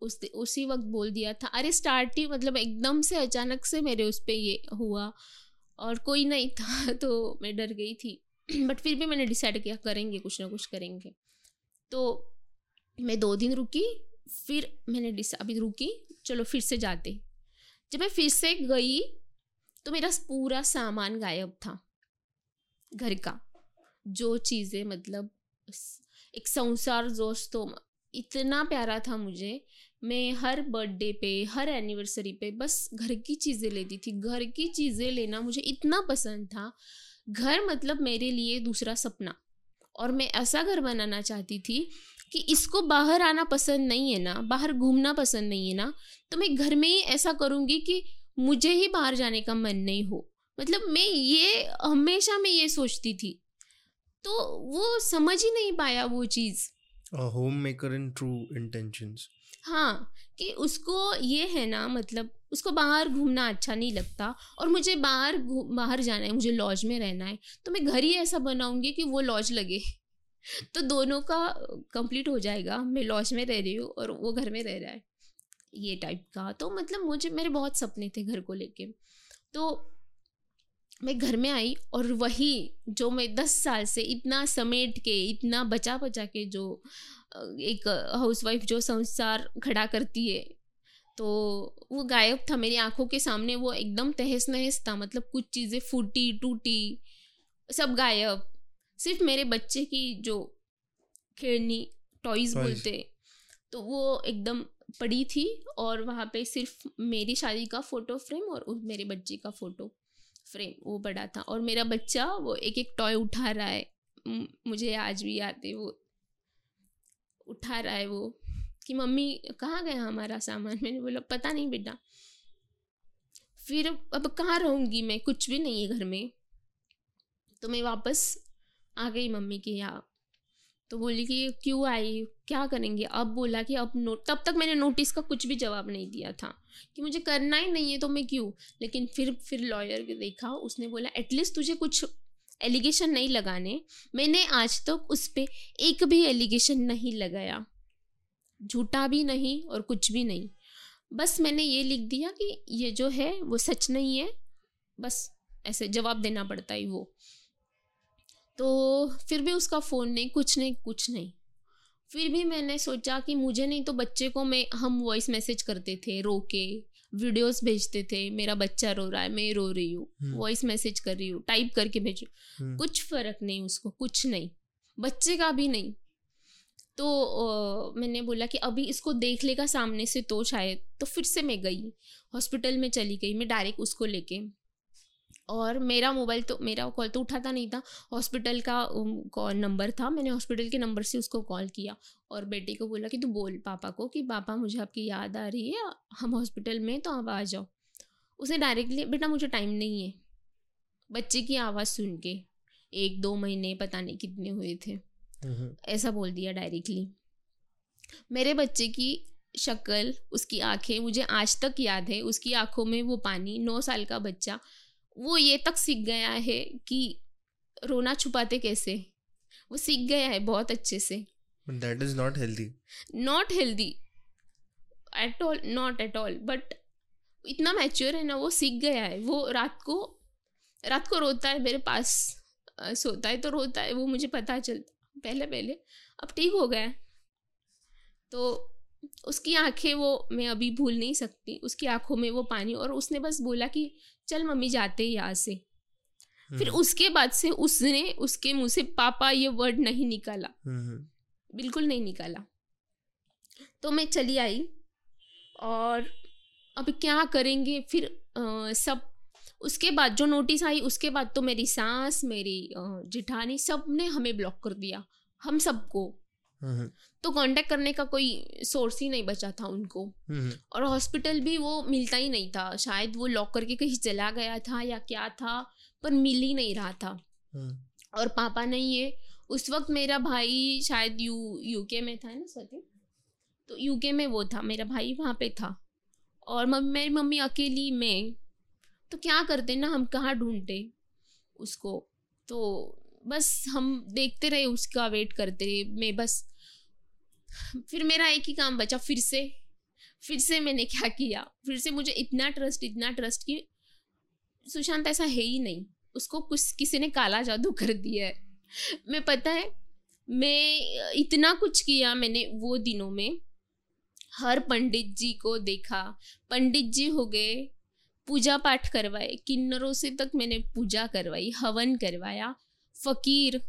उस उसी वक्त बोल दिया था। अरे स्टार्ट ही मतलब एकदम से अचानक से मेरे उस पर ये हुआ और कोई नहीं था <laughs> तो मैं डर गई थी। <clears throat> बट फिर भी मैंने डिसाइड किया, करेंगे, कुछ ना कुछ करेंगे। तो मैं दो दिन रुकी, फिर मैंने डिस, अभी रुकी, चलो फिर से जाते। जब मैं फिर से गई तो मेरा पूरा सामान गायब था। घर का, जो चीज़ें मतलब एक संसार दोस्तों इतना प्यारा था मुझे। मैं हर बर्थडे पे, हर एनिवर्सरी पे बस घर की चीज़ें लेती थी। घर की चीज़ें लेना मुझे इतना पसंद था। घर मतलब मेरे लिए दूसरा सपना। और मैं ऐसा घर बनाना चाहती थी कि इसको बाहर आना पसंद नहीं है ना, बाहर घूमना पसंद नहीं है ना तो मैं घर में ही ऐसा करूँगी कि मुझे ही बाहर जाने का मन नहीं हो। मतलब मैं ये, हमेशा मैं ये सोचती थी तो वो समझ ही नहीं पाया वो चीज़। A homemaker in true intentions. हाँ कि उसको ये है ना मतलब उसको बाहर घूमना अच्छा नहीं लगता और मुझे बाहर बाहर जाना है मुझे लॉज में रहना है तो मैं घर ही ऐसा बनाऊँगी कि वो लॉज लगे। <laughs> तो दोनों का कंप्लीट हो जाएगा मैं लॉज में रह रही हूँ और वो घर में रह रहा है। ये टाइप का तो मतलब मुझे मेरे बहुत सपने थे घर को लेके। तो मैं घर में आई और वही जो मैं दस साल से इतना समेट के इतना बचा बचा के जो एक हाउसवाइफ जो संसार खड़ा करती है तो वो गायब था मेरी आँखों के सामने वो एकदम तहस नहस था मतलब कुछ चीज़ें फूटी टूटी सब गायब। सिर्फ़ मेरे बच्चे की जो खेलनी टॉयज बोलते तो वो एकदम पड़ी थी और वहाँ पे सिर्फ़ मेरी शादी का फ़ोटो फ्रेम और उस मेरे बच्चे का फ़ोटो फ्रेम वो बड़ा था। और मेरा बच्चा, वो एक एक टॉय उठा रहा है। मुझे आज भी याद है, वो उठा रहा है वो, कि मम्मी, कहाँ गया हमारा सामान? <laughs> मैंने बोला, पता नहीं बेटा। फिर अब कहाँ रहूँगी मैं? कुछ भी नहीं है घर में। तो मैं वापस आ गई मम्मी के यहाँ। तो बोली कि, क्यों आई? क्या करेंगे? अब बोला कि, अब नोट तब तक मैंने नोटिस का कुछ भी जवाब नहीं दिया था कि मुझे करना ही नहीं है तो मैं क्यों? लेकिन फिर फिर लॉयर देखा, उसने बोला एटलीस्ट तुझे कुछ एलिगेशन नहीं लगाने। मैंने आज तक उस पर एक भी एलिगेशन नहीं लगाया। झूठा भी नहीं और कुछ भी नहीं। बस मैंने ये लिख दिया कि ये जो है, वो सच नहीं है। बस ऐसे जवाब देना पड़ता है वो। तो फिर भी उसका फ़ोन नहीं कुछ नहीं कुछ नहीं फिर भी मैंने सोचा कि मुझे नहीं तो बच्चे को मैं हम वॉइस मैसेज करते थे रो के वीडियोस भेजते थे मेरा बच्चा रो रहा है मैं रो रही हूँ वॉइस हम्म। मैसेज कर रही हूँ टाइप करके भेज हम्म। कुछ फ़र्क नहीं उसको कुछ नहीं बच्चे का भी नहीं तो आ, मैंने बोला कि अभी इसको देख लेगा सामने से तो शायद तो फिर से मैं गई हॉस्पिटल में चली गई मैं डायरेक्ट उसको लेके और मेरा मोबाइल तो मेरा कॉल तो उठाता नहीं था। हॉस्पिटल का कॉल नंबर था। मैंने हॉस्पिटल के नंबर से उसको कॉल किया और बेटे को बोला कि तू बोल पापा को कि पापा मुझे आपकी याद आ रही है हम हॉस्पिटल में तो आप आ जाओ। उसे डायरेक्टली बेटा मुझे टाइम नहीं है। बच्चे की आवाज़ सुन के एक दो महीने पता नहीं कितने हुए थे। ऐसा बोल दिया डायरेक्टली। मेरे बच्चे की शक्ल उसकी आँखें मुझे आज तक याद है उसकी आँखों में वो पानी नौ साल का बच्चा वो ये तक सीख गया है कि रोना छुपाते कैसे? वो सीख गया है बहुत अच्छे से। That is not healthy not healthy at all not at all but इतना मैच्योर है ना वो सीख गया है। वो रात को रात को रोता है मेरे पास सोता है तो रोता है वो मुझे पता चलता पहले पहले। अब ठीक हो गया। तो उसकी आँखें वो मैं अभी भूल नहीं सकती उसकी आँखों में वो पानी और उसने बस बोला कि चल मम्मी जाते हैं यहाँ से। फिर हम्म। उसके बाद से उसने उसके मुँह से पापा ये वर्ड नहीं निकाला। बिल्कुल नहीं निकाला। तो मैं चली आई और अब क्या करेंगे? फिर आ, सब उसके बाद जो नोटिस आई उसके बाद तो मेरी सास मेरी जिठानी सबने हमें ब्लॉक कर दिया हम सबको। तो कांटेक्ट करने का कोई सोर्स ही नहीं बचा था उनको। और हॉस्पिटल भी वो मिलता ही नहीं था। शायद वो लॉक करके कहीं चला गया था या क्या था पर मिल ही नहीं रहा था। और पापा नहीं है। उस वक्त मेरा भाई शायद यू यूके में था ना सती तो यूके में वो था मेरा भाई वहाँ पे था। और मेरी मम्मी अकेली में। तो क्या करते ना हम कहाँ ढूंढते उसको? तो बस हम देखते रहे उसका वेट करते रहे। मैं बस फिर मेरा एक ही काम बचा, फिर से। फिर से मैंने क्या किया? फिर से मुझे इतना ट्रस्ट इतना ट्रस्ट कि सुशांत ऐसा है ही नहीं। उसको कुछ, किसी ने काला जादू कर दिया है। मैं, पता है, मैं इतना कुछ किया मैंने वो दिनों में। हर पंडित जी को देखा। पंडित जी हो गए, पूजा पाठ करवाए। किन्नरों से तक मैंने पूजा करवाई, हवन करवाया, फकीर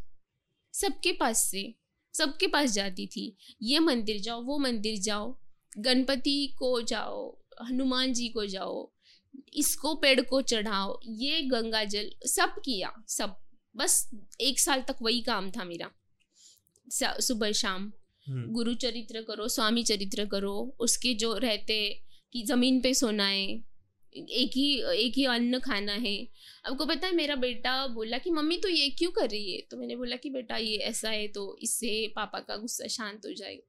सबके पास से। सबके पास जाती थी। ये मंदिर जाओ वो मंदिर जाओ गणपति को जाओ हनुमान जी को जाओ इसको पेड़ को चढ़ाओ ये गंगा जल सब किया सब। बस एक साल तक वही काम था मेरा। सुबह शाम हम्म। गुरु चरित्र करो स्वामी चरित्र करो उसके जो रहते कि ज़मीन पे सोना है एक ही एक ही अन्न खाना है। आपको पता है, मेरा बेटा बोला कि, मम्मी तो ये क्यों कर रही है? तो मैंने बोला कि, बेटा, ये ऐसा है तो इससे पापा का गुस्सा शांत हो जाएगा।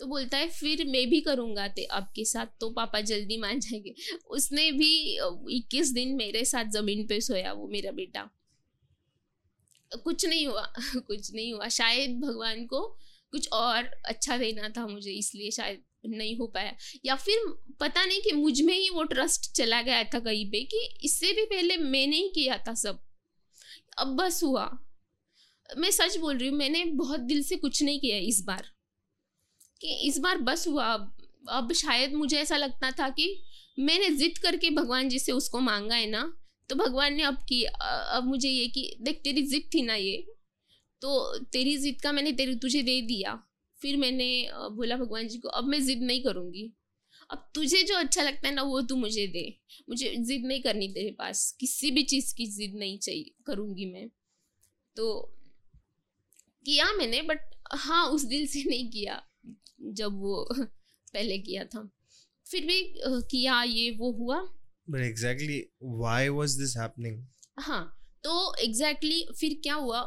तो बोलता है, फिर मैं भी करूँगा ते, आपके साथ तो पापा जल्दी मान जाएँगे। उसने भी इक्कीस दिन मेरे साथ ज़मीन पे सोया, वो मेरा बेटा। कुछ नहीं हुआ, <laughs> कुछ नहीं हुआ। शायद भगवान को कुछ और अच्छा देना था मुझे, इसलिए शायद नहीं हो पाया। या फिर पता नहीं कि मुझमें ही वो ट्रस्ट चला गया था कहीं पे कि इससे भी पहले मैंने ही किया था सब। अब बस हुआ। मैं सच बोल रही हूँ, मैंने बहुत दिल से कुछ नहीं किया इस बार। कि इस बार बस हुआ। अब अब शायद मुझे ऐसा लगता था कि मैंने जिद करके भगवान जी से उसको मांगा है ना तो भगवान ने अब की अब मुझे ये कि, देख, तेरी जिद थी ना ये तो तेरी जिद का मैंने तेरी, तुझे दे दिया। फिर मैंने बोला भगवान जी को अब मैं ज़िद नहीं करूँगी। अब तुझे जो अच्छा लगता है ना वो तू मुझे दे। मुझे ज़िद नहीं करनी तेरे पास। किसी भी चीज़ की ज़िद नहीं चाहिए करूँगी मैं। तो किया मैंने बट हाँ उस दिल से नहीं किया जब वो <laughs> पहले किया था। फिर भी किया ये वो हुआ। But exactly why was this happening हाँ तो एग्जैक्टली exactly फिर क्या हुआ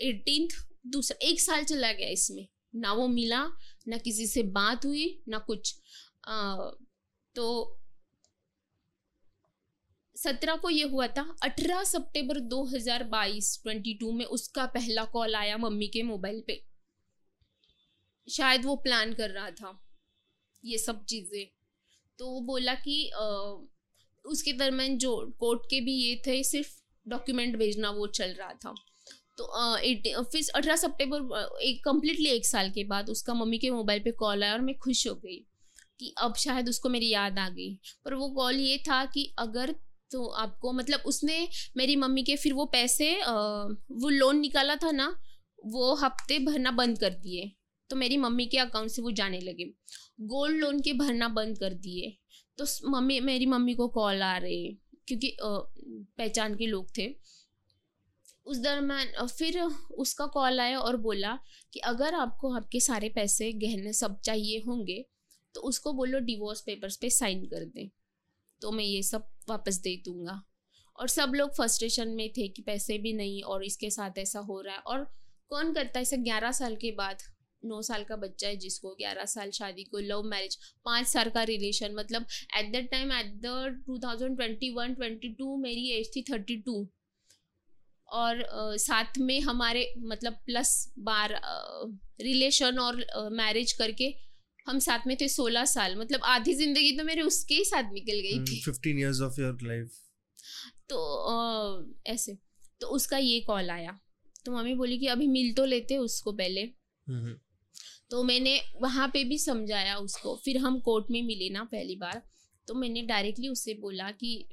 एटीनथ दूसरा एक साल चला गया इसमें। ना वो मिला ना किसी से बात हुई ना कुछ। आ, तो सत्रह को ये हुआ था अठारह सितंबर 2022 22 में उसका पहला कॉल आया मम्मी के मोबाइल पे। शायद वो प्लान कर रहा था ये सब चीज़ें। तो वो बोला कि आ, उसके दरमियान जो कोर्ट के भी ये थे सिर्फ़ डॉक्यूमेंट भेजना वो चल रहा था। तो फिर अठारह सितंबर एक कम्प्लीटली एक साल के बाद उसका मम्मी के मोबाइल पे कॉल आया और मैं खुश हो गई कि अब शायद उसको मेरी याद आ गई। पर वो कॉल ये था कि अगर तो आपको मतलब उसने मेरी मम्मी के फिर वो पैसे वो लोन निकाला था ना, वो हफ़्ते भरना बंद कर दिए। तो मेरी मम्मी के अकाउंट से वो जाने लगे। गोल्ड लोन के भरना बंद कर दिए। तो मम्मी, मेरी मम्मी को कॉल आ रहे, क्योंकि पहचान के लोग थे। उस दरम्यान फिर उसका कॉल आया और बोला कि अगर आपको आपके सारे पैसे गहने सब चाहिए होंगे तो उसको बोलो डिवोर्स पेपर्स पे साइन कर दें। तो मैं ये सब वापस दे दूँगा। और सब लोग फर्स्ट्रेशन में थे कि पैसे भी नहीं और इसके साथ ऐसा हो रहा है। और कौन करता है ऐसा ग्यारह साल के बाद, नौ साल का बच्चा है जिसको ग्यारह साल शादी को लव मैरिज पाँच साल का रिलेशन मतलब at that time at the two thousand twenty one twenty two मेरी एज थी थर्टी टू और uh, साथ में हमारे मतलब प्लस बार रिलेशन और मैरिज करके हम साथ में थे सोलह साल। मतलब आधी ज़िंदगी तो मेरे उसके ही साथ निकल गई थी। Fifteen years of your life तो uh, ऐसे। तो उसका ये कॉल आया। तो मम्मी बोली कि अभी मिल तो लेते उसको पहले। हम्म, हम्म। तो मैंने वहाँ पे भी समझाया उसको। फिर हम कोर्ट में मिले ना पहली बार। तो मैंने डायरेक्टली उससे बोला कि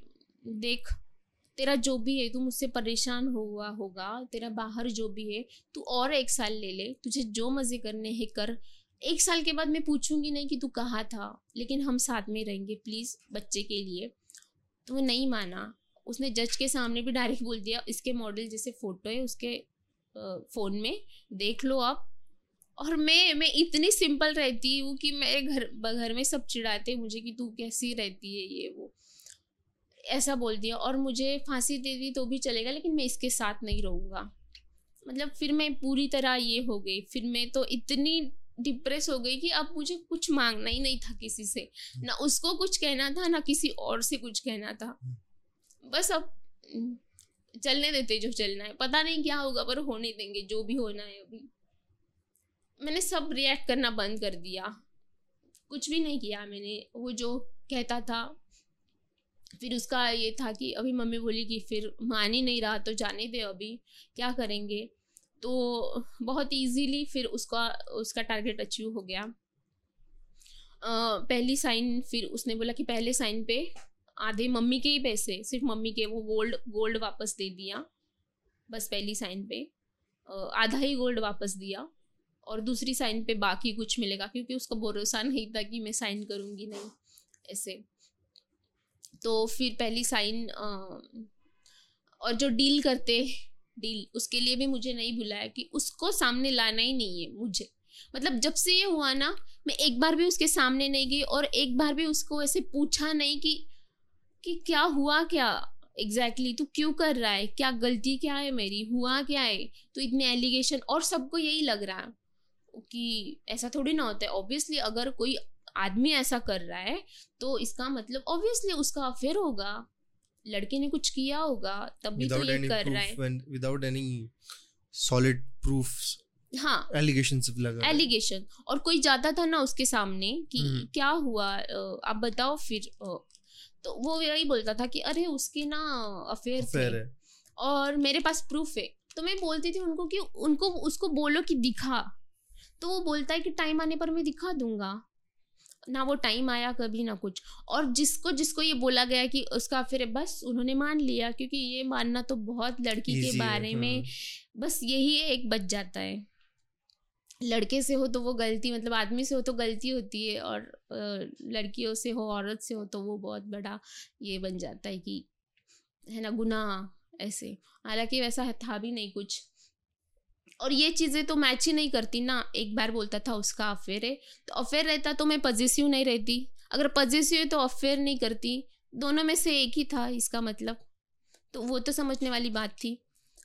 देख तेरा जो भी है, तू मुझसे परेशान हुआ होगा, तेरा बाहर जो भी है, तू और एक साल ले ले, तुझे जो मज़े करने हैं, कर। एक साल के बाद मैं पूछूँगी नहीं कि तू कहाँ था, लेकिन हम साथ में रहेंगे प्लीज़ बच्चे के लिए। तो वो नहीं माना। उसने जज के सामने भी डायरेक्ट बोल दिया। इसके मॉडल जैसे फ़ोटो है, उसके फ़ोन में, देख लो आप। और मैं मैं इतनी सिंपल रहती हूँ कि मेरे घर घर में सब चिढ़ाते मुझे कि तू कैसी रहती है, ये, वो। ऐसा बोल दिया और मुझे फांसी दे दी तो भी चलेगा लेकिन मैं इसके साथ नहीं रहूँगा। मतलब फिर मैं पूरी तरह ये हो गई फिर मैं तो इतनी डिप्रेस हो गई कि अब मुझे कुछ मांगना ही नहीं था किसी से। ना उसको कुछ कहना था ना किसी और से कुछ कहना था। बस अब चलने देते जो चलना है। पता नहीं क्या होगा पर होने देंगे जो भी होना है अभी। मैंने सब रिएक्ट करना बंद कर दिया। कुछ भी नहीं किया मैंने। वो जो कहता था फिर उसका ये था कि अभी मम्मी बोली कि फिर मान ही नहीं रहा तो जाने दे अभी क्या करेंगे? तो बहुत इजीली फिर उसका उसका टारगेट अचीव हो गया। आ, पहली साइन फिर उसने बोला कि पहले साइन पे आधे मम्मी के ही पैसे सिर्फ़ मम्मी के वो गोल्ड गोल्ड वापस दे दिया। बस पहली साइन पे। आधा ही गोल्ड वापस दिया और दूसरी साइन पे बाकी कुछ मिलेगा क्योंकि उसका भरोसा नहीं था कि मैं साइन करूँगी नहीं ऐसे। तो फिर पहली साइन और जो डील करते डील उसके लिए भी मुझे नहीं बुलाया कि उसको सामने लाना ही नहीं है मुझे। मतलब जब से ये हुआ ना मैं एक बार भी उसके सामने नहीं गई और एक बार भी उसको ऐसे पूछा नहीं कि कि क्या हुआ क्या? एग्जैक्टली exactly, तू क्यों कर रहा है? क्या गलती क्या है मेरी? हुआ क्या है? तो इतने एलिगेशन और सबको यही लग रहा है कि ऐसा थोड़ी ना होता है। ऑब्वियसली अगर कोई आदमी ऐसा कर रहा है तो इसका मतलब ऑब्वियसली उसका अफेयर होगा लड़के ने कुछ किया होगा तभी तो ये कर रहा है। विदाउट एनी सॉलिड प्रूफ्स हाँ। एलिगेशन लगा एलिगेशन और कोई जाता था ना उसके सामने कि हम्म। क्या हुआ आप बताओ फिर तो वो यही बोलता था कि अरे उसके ना अफेयर थे। और मेरे पास प्रूफ है। तो मैं बोलती थी उनको कि उनको उसको बोलो कि दिखा। तो वो बोलता है कि टाइम आने पर मैं दिखा दूँगा। ना वो टाइम आया कभी ना कुछ। और जिसको जिसको ये बोला गया कि उसका फिर बस उन्होंने मान लिया क्योंकि ये मानना तो बहुत लड़की के बारे में हम्म। बस यही एक बच जाता है। लड़के से हो तो वो गलती मतलब आदमी से हो तो गलती होती है और लड़कियों से हो औरत से हो तो वो बहुत बड़ा ये बन जाता है कि है ना गुनाह ऐसे। हालाँकि वैसा था भी नहीं कुछ। और ये चीज़ें तो मैच ही नहीं करती ना। एक बार बोलता था उसका अफेयर है तो अफेयर रहता तो मैं पॉजिटिव नहीं रहती। अगर पॉजिटिव है तो अफेयर नहीं करती। दोनों में से एक ही था इसका मतलब। तो वो तो समझने वाली बात थी।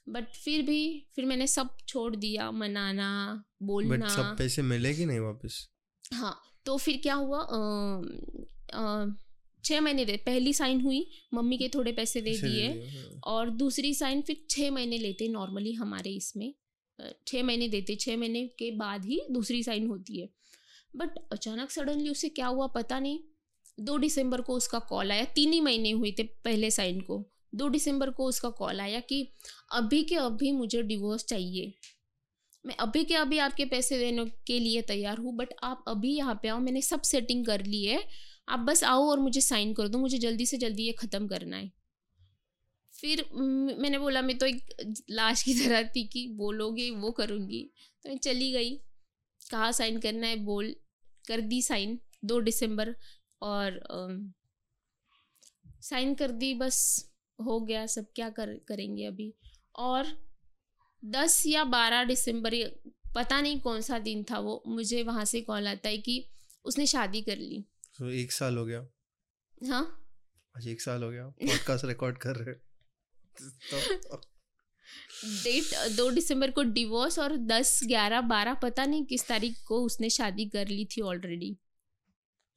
बट फिर भी फिर मैंने सब छोड़ दिया मनाना बट बोलना। सब पैसे मिले कि नहीं वापस? हाँ तो फिर क्या हुआ छः महीने दे पहली साइन हुई मम्मी के थोड़े पैसे दे दिए। हाँ। और दूसरी साइन फिर छः महीने लेते नॉर्मली हमारे इसमें। छः महीने देते छः महीने के बाद ही दूसरी साइन होती है। बट अचानक सडनली उसे क्या हुआ पता नहीं। दो दिसंबर को उसका कॉल आया, तीन ही महीने हुए थे पहले साइन को। दो दिसंबर को उसका कॉल आया कि अभी के अभी मुझे डिवोर्स चाहिए। मैं अभी के अभी आपके पैसे देने के लिए तैयार हूँ बट आप अभी यहाँ पे आओ, मैंने सब सेटिंग कर ली है। आप बस आओ और मुझे साइन कर दो, मुझे जल्दी से जल्दी ये ख़त्म करना है। फिर मैंने बोला मैं तो एक लाश की तरह थी कि बोलोगे वो करूँगी। तो मैं चली गई। कहाँ साइन करना है बोल कर दी साइन दो दिसंबर और साइन कर दी बस हो गया सब क्या कर करेंगे अभी। और दस या बारह दिसंबर पता नहीं कौन सा दिन था वो मुझे वहाँ से कॉल आता है कि उसने शादी कर ली। तो एक साल हो गया। हाँ। आज एक साल हो गया पॉडकास्ट रिकॉर्ड कर रहे डेट दो दिसंबर को डिवोर्स और दस ग्यारह बारह पता नहीं किस तारीख को उसने शादी कर ली थी ऑलरेडी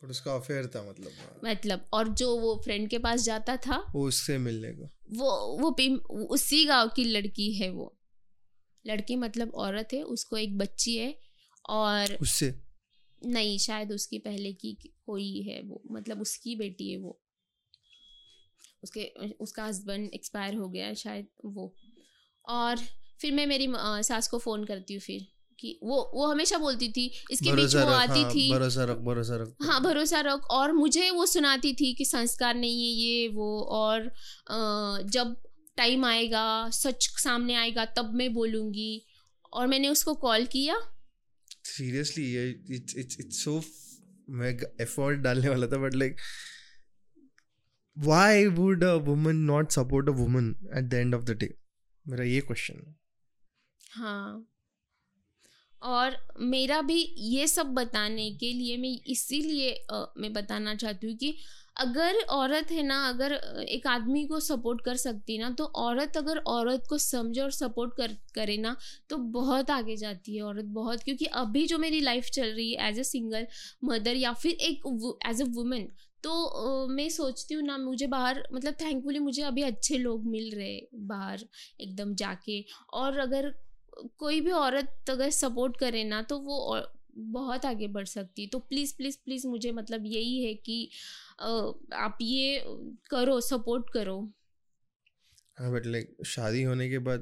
पर उसका अफेयर था मतलब। मतलब और जो वो फ्रेंड के पास जाता था वो उससे मिलने को। वो वो उसी गाँव की लड़की है वो। लड़की मतलब औरत है उसको एक बच्ची है और उससे? नहीं शायद उसकी पहले की कोई है वो मतलब उसकी बेटी है वो। उसके उसका हस्बैंड एक्सपायर हो गया है शायद वो। और फिर मैं मेरी सास को फ़ोन करती हूँ फिर कि वो वो हमेशा बोलती थी इसके बीच वो आती हाँ, थी। भरोसा रख भरोसा रख। हाँ भरोसा रख। और मुझे वो सुनाती थी कि संस्कार नहीं है ये वो। और जब टाइम आएगा सच सामने आएगा तब मैं बोलूँगी। और मैंने उसको कॉल किया। सीरियसली ये इट्स इट्स इट्स सो मैं एफर्ट डालने वाला था but like why would a woman not support a woman at the end of the day मेरा ये क्वेश्चन है। हाँ। और मेरा भी ये सब बताने के लिए मैं इसीलिए मैं बताना चाहती हूँ कि अगर औरत है ना, अगर एक आदमी को सपोर्ट कर सकती ना तो औरत अगर औरत को समझे और सपोर्ट कर, करे ना तो बहुत आगे जाती है औरत, बहुत। क्योंकि अभी जो मेरी लाइफ चल रही है एज अ सिंगल मदर या फिर एक एज अ वुमेन तो मैं सोचती हूँ ना मुझे बाहर मतलब थैंकफुली मुझे अभी अच्छे लोग मिल रहे बाहर एकदम जाके। और अगर कोई भी औरत अगर सपोर्ट करे ना तो वो बहुत आगे बढ़ सकती तो प्लीज़ प्लीज़ प्लीज़ मुझे मतलब यही है कि आप ये करो सपोर्ट करो। हाँ बट लाइक शादी होने के बाद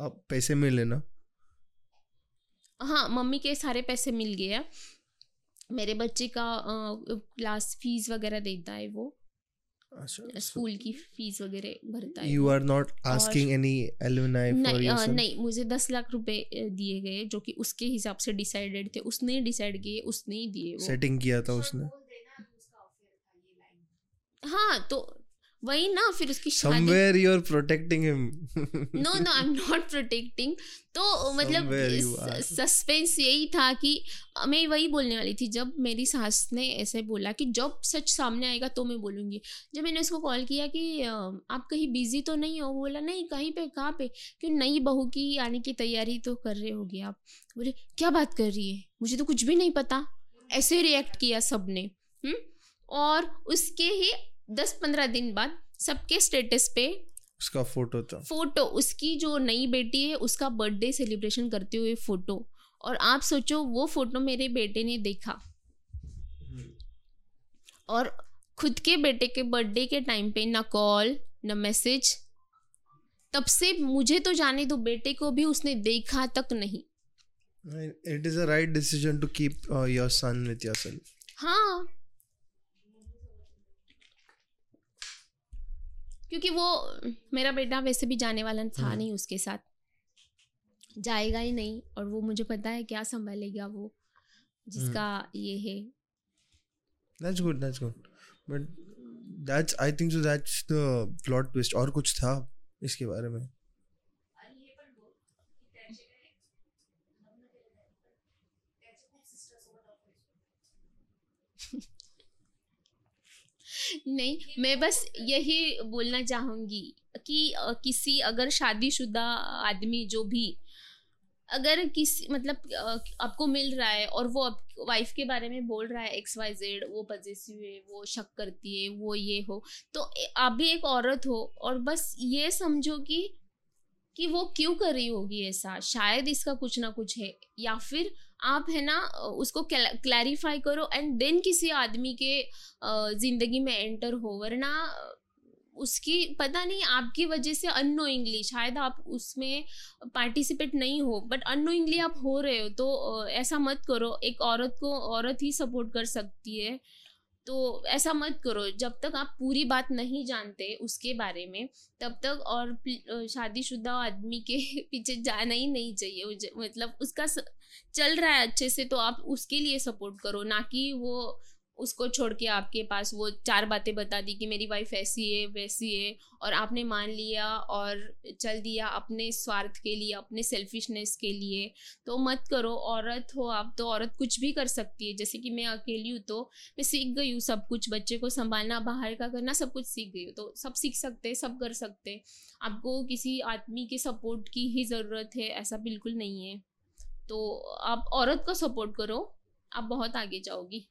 आप पैसे मिले ना? हाँ मम्मी के सारे पैसे मिल गए हैं। मेरे बच्चे का क्लास फ़ीस वगैरह देता है वो। अच्छा स्कूल की फ़ीस वगैरह भरता है you are not asking any alumni for नहीं अ, नहीं मुझे दस लाख रुपए दिए गए जो कि उसके हिसाब से डिसाइडेड थे। उसने डिसाइड किए उसने ही दिए वो। सेटिंग किया था उसने? हाँ तो वही ना फिर उसकी शादी। Somewhere you are protecting him no no I am not protecting तो मतलब. सस्पेंस यही था कि मैं वही बोलने वाली थी जब मेरी सास ने ऐसे बोला कि जब सच सामने आएगा तो मैं बोलूँगी। जब मैंने उसको कॉल किया कि आप कहीं बिज़ी तो नहीं हो? बोला नहीं कहीं पे कहाँ पे? क्यों नई बहू की आने की तैयारी तो कर रहे होगे आप? बोले क्या बात कर रही है? मुझे तो कुछ भी नहीं पता। ऐसे रिएक्ट किया सबने हम्म? और उसके ही दस पंद्रह दिन बाद सबके स्टेटस पे उसका फ़ोटो था। फ़ोटो उसकी जो नई बेटी है उसका बर्थडे सेलिब्रेशन करते हुए फ़ोटो और आप सोचो वो फ़ोटो मेरे बेटे ने देखा। और खुद के बेटे के बर्थडे के टाइम पे ना कॉल ना मैसेज तब से मुझे तो जाने दो बेटे को भी उसने देखा तक नहीं। is a right decision to keep uh, your son with yourself हाँ। क्योंकि वो मेरा बेटा वैसे भी जाने वाला था हम्म। नहीं उसके साथ। जाएगा ही नहीं और वो मुझे पता है क्या संभालेगा वो जिसका ये है। That's good that's good. But that's i think so that's the plot twist और कुछ था इसके बारे में? नहीं, मैं बस यही बोलना चाहूँगी कि किसी अगर शादीशुदा आदमी जो भी, अगर किसी मतलब आपको मिल रहा है और वो आप वाइफ के बारे में बोल रहा है एक्स वाई जेड वो पजेसिव है, वो शक करती है, वो ये हो तो आप भी एक औरत हो और बस ये समझो कि कि वो क्यों कर रही होगी ऐसा? शायद इसका कुछ ना कुछ है या फिर आप है ना उसको क्लैरिफाई करो एंड देन किसी आदमी के ज़िंदगी में एंटर हो वरना उसकी पता नहीं आपकी वजह से अनोइंगली शायद आप उसमें पार्टिसिपेट नहीं हो बट अनोइंगली आप हो रहे हो तो ऐसा मत करो एक औरत को औरत ही सपोर्ट कर सकती है तो ऐसा मत करो जब तक आप पूरी बात नहीं जानते उसके बारे में तब तक और शादीशुदा आदमी के <laughs> पीछे जाना ही नहीं चाहिए मतलब उसका स, चल रहा है अच्छे से तो आप उसके लिए सपोर्ट करो, ना कि वो उसको छोड़ के आपके पास वो चार बातें बता दी कि मेरी वाइफ ऐसी है, वैसी है, और आपने मान लिया और चल दिया अपने स्वार्थ के लिए, अपने सेल्फिशनेस के लिए तो मत करो। औरत हो आप तो औरत कुछ भी कर सकती है। जैसे कि मैं अकेली हूँ तो मैं सीख गई हूँ सब कुछ, बच्चे को संभालना, बाहर का करना, सब कुछ सीख गई हूँ तो सब सीख सकते हैं, सब कर सकते आपको किसी आदमी के सपोर्ट की ही ज़रूरत है, ऐसा बिल्कुल नहीं है। तो आप औरत को सपोर्ट करो आप बहुत आगे जाओगी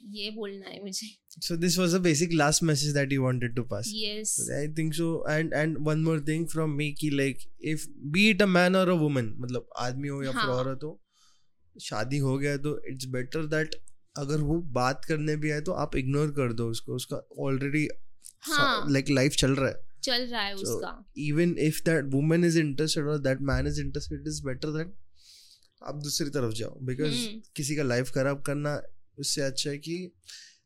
ये बोलना है मुझे So this was a basic last message that you wanted to pass. Yes I think so. And and one more thing from me कि like if be it a man or a woman मतलब आदमी हो या फिर हाँ। औरत हो शादी हो गया तो इट्स बेटर दैट अगर वो बात करने भी आए तो आप इग्नोर कर दो उसको उसका ऑलरेडी। लाइक लाइफ चल रहा है चल रहा है So, उसका even if that woman is interested और that man is interested is better that आप दूसरी तरफ़ जाओ बिकॉज़ हम्म। किसी का लाइफ खराब करना उससे अच्छा है कि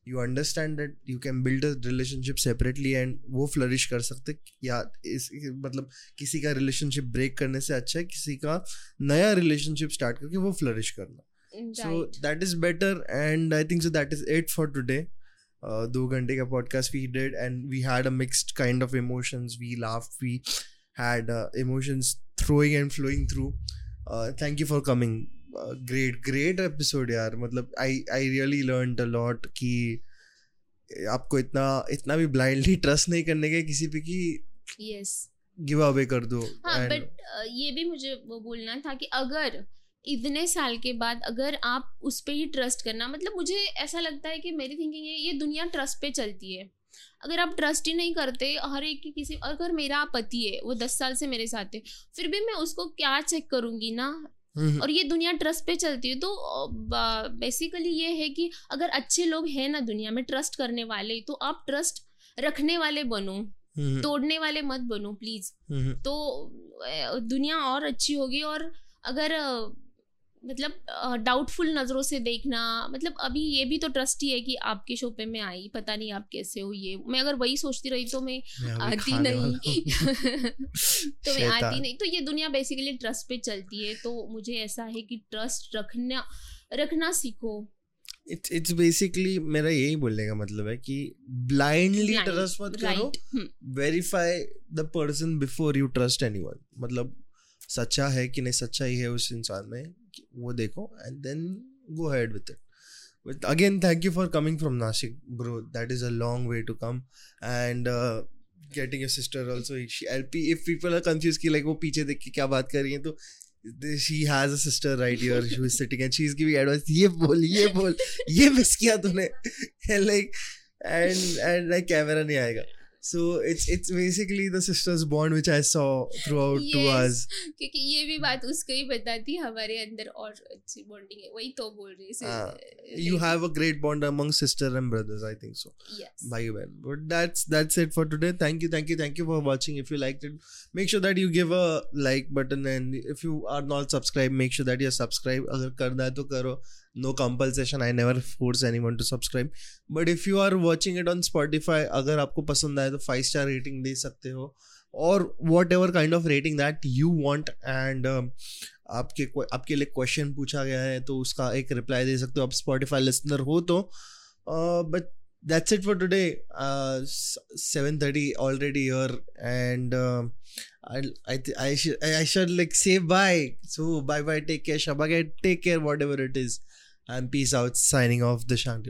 you understand that you can build a relationship separately and वो फ्लरिश कर सकते या इस मतलब किसी का रिलेशनशिप ब्रेक करने से अच्छा है किसी का नया रिलेशनशिप स्टार्ट करके वो फ्लरिश करना। So that is better and I think so that is it for today दो घंटे का podcast we did and we had a mixed kind of emotions we laugh we had emotions throwing and flowing flowing uh, you for coming. Uh, great great episode यार मतलब I I really learned a lot कि आपको इतना इतना भी blindly <laughs> trust नहीं करने के किसी पे कि यस गिव अवे कर दो हाँ बट ये भी मुझे वो बोलना था कि अगर इतने साल के बाद अगर आप उस पर ही ट्रस्ट करना मतलब मुझे ऐसा लगता है कि मेरी थिंकिंग है ये दुनिया ट्रस्ट पे चलती है। अगर आप ट्रस्ट ही नहीं करते हर एक की किसी अगर मेरा पति है वो दस साल से मेरे साथ है फिर भी मैं उसको क्या चेक करूँगी ना? हम्म, और ये दुनिया ट्रस्ट पे चलती है तो बेसिकली ये है कि अगर अच्छे लोग हैं ना दुनिया में ट्रस्ट करने वाले तो आप ट्रस्ट रखने वाले बनो हम्म, तोड़ने वाले मत बनो प्लीज़ हम्म, तो दुनिया और अच्छी होगी और अगर मतलब डाउटफुल नज़रों से देखना मतलब अभी ये भी तो ट्रस्ट ही है कि आपके शो पे मैं आई पता नहीं आप कैसे हो ये। मैं अगर वही सोचती रही तो मैं मैं आती नहीं। <laughs> तो मैं आती नहीं। तो ये दुनिया बेसिकली ट्रस्ट पे चलती है। तो मुझे ऐसा है कि ट्रस्ट रखना रखना सीखो। इट्स इट्स बेसिकली मेरा यही बोलने का मतलब है कि ब्लाइंडली ट्रस्ट मत करो। Verify the person before you trust anyone मतलब सच्चा है कि नहीं सच्चाई है उस इंसान में। वो देखो and then go ahead with it again, thank you for coming from Nashik, bro. That is a long way to come, and uh, getting your sister also. She, LP, if people are confused कि like वो पीछे देख के क्या बात कर रही है तो she has a sister right here who is sitting and she is giving advice ये बोल ये बोल ये मिस किया तूने like and and like camera नहीं आएगा so it's it's basically the sisters bond which I saw throughout to Yes. us क्योंकि ये भी बात उसको ही बताती हमारे अंदर और अच्छी बॉन्डिंग है वही तो बोल रही हाँ, you have a great bond among sister and brothers I think so yes. Bye bye. But that's that's it for today. Thank you, thank you, thank you for watching. If you liked it, make sure that you give a like button and if you are not subscribed, make sure that you're subscribed. अगर करना है तो करो. No compulsion I never force anyone to subscribe but if you are watching it on Spotify अगर आपको पसंद आए तो फाइव स्टार रेटिंग दे सकते हो। और whatever kind of rating that you want and आपके आपके लिए क्वेश्चन पूछा गया है तो उसका एक रिप्लाई दे सकते हो। आप स्पॉटिफाई लिसनर हो तो but that's it for today seven thirty already your and I I should like say bye so bye bye take care Shaba care take care whatever it is And Peace Out signing off the Shang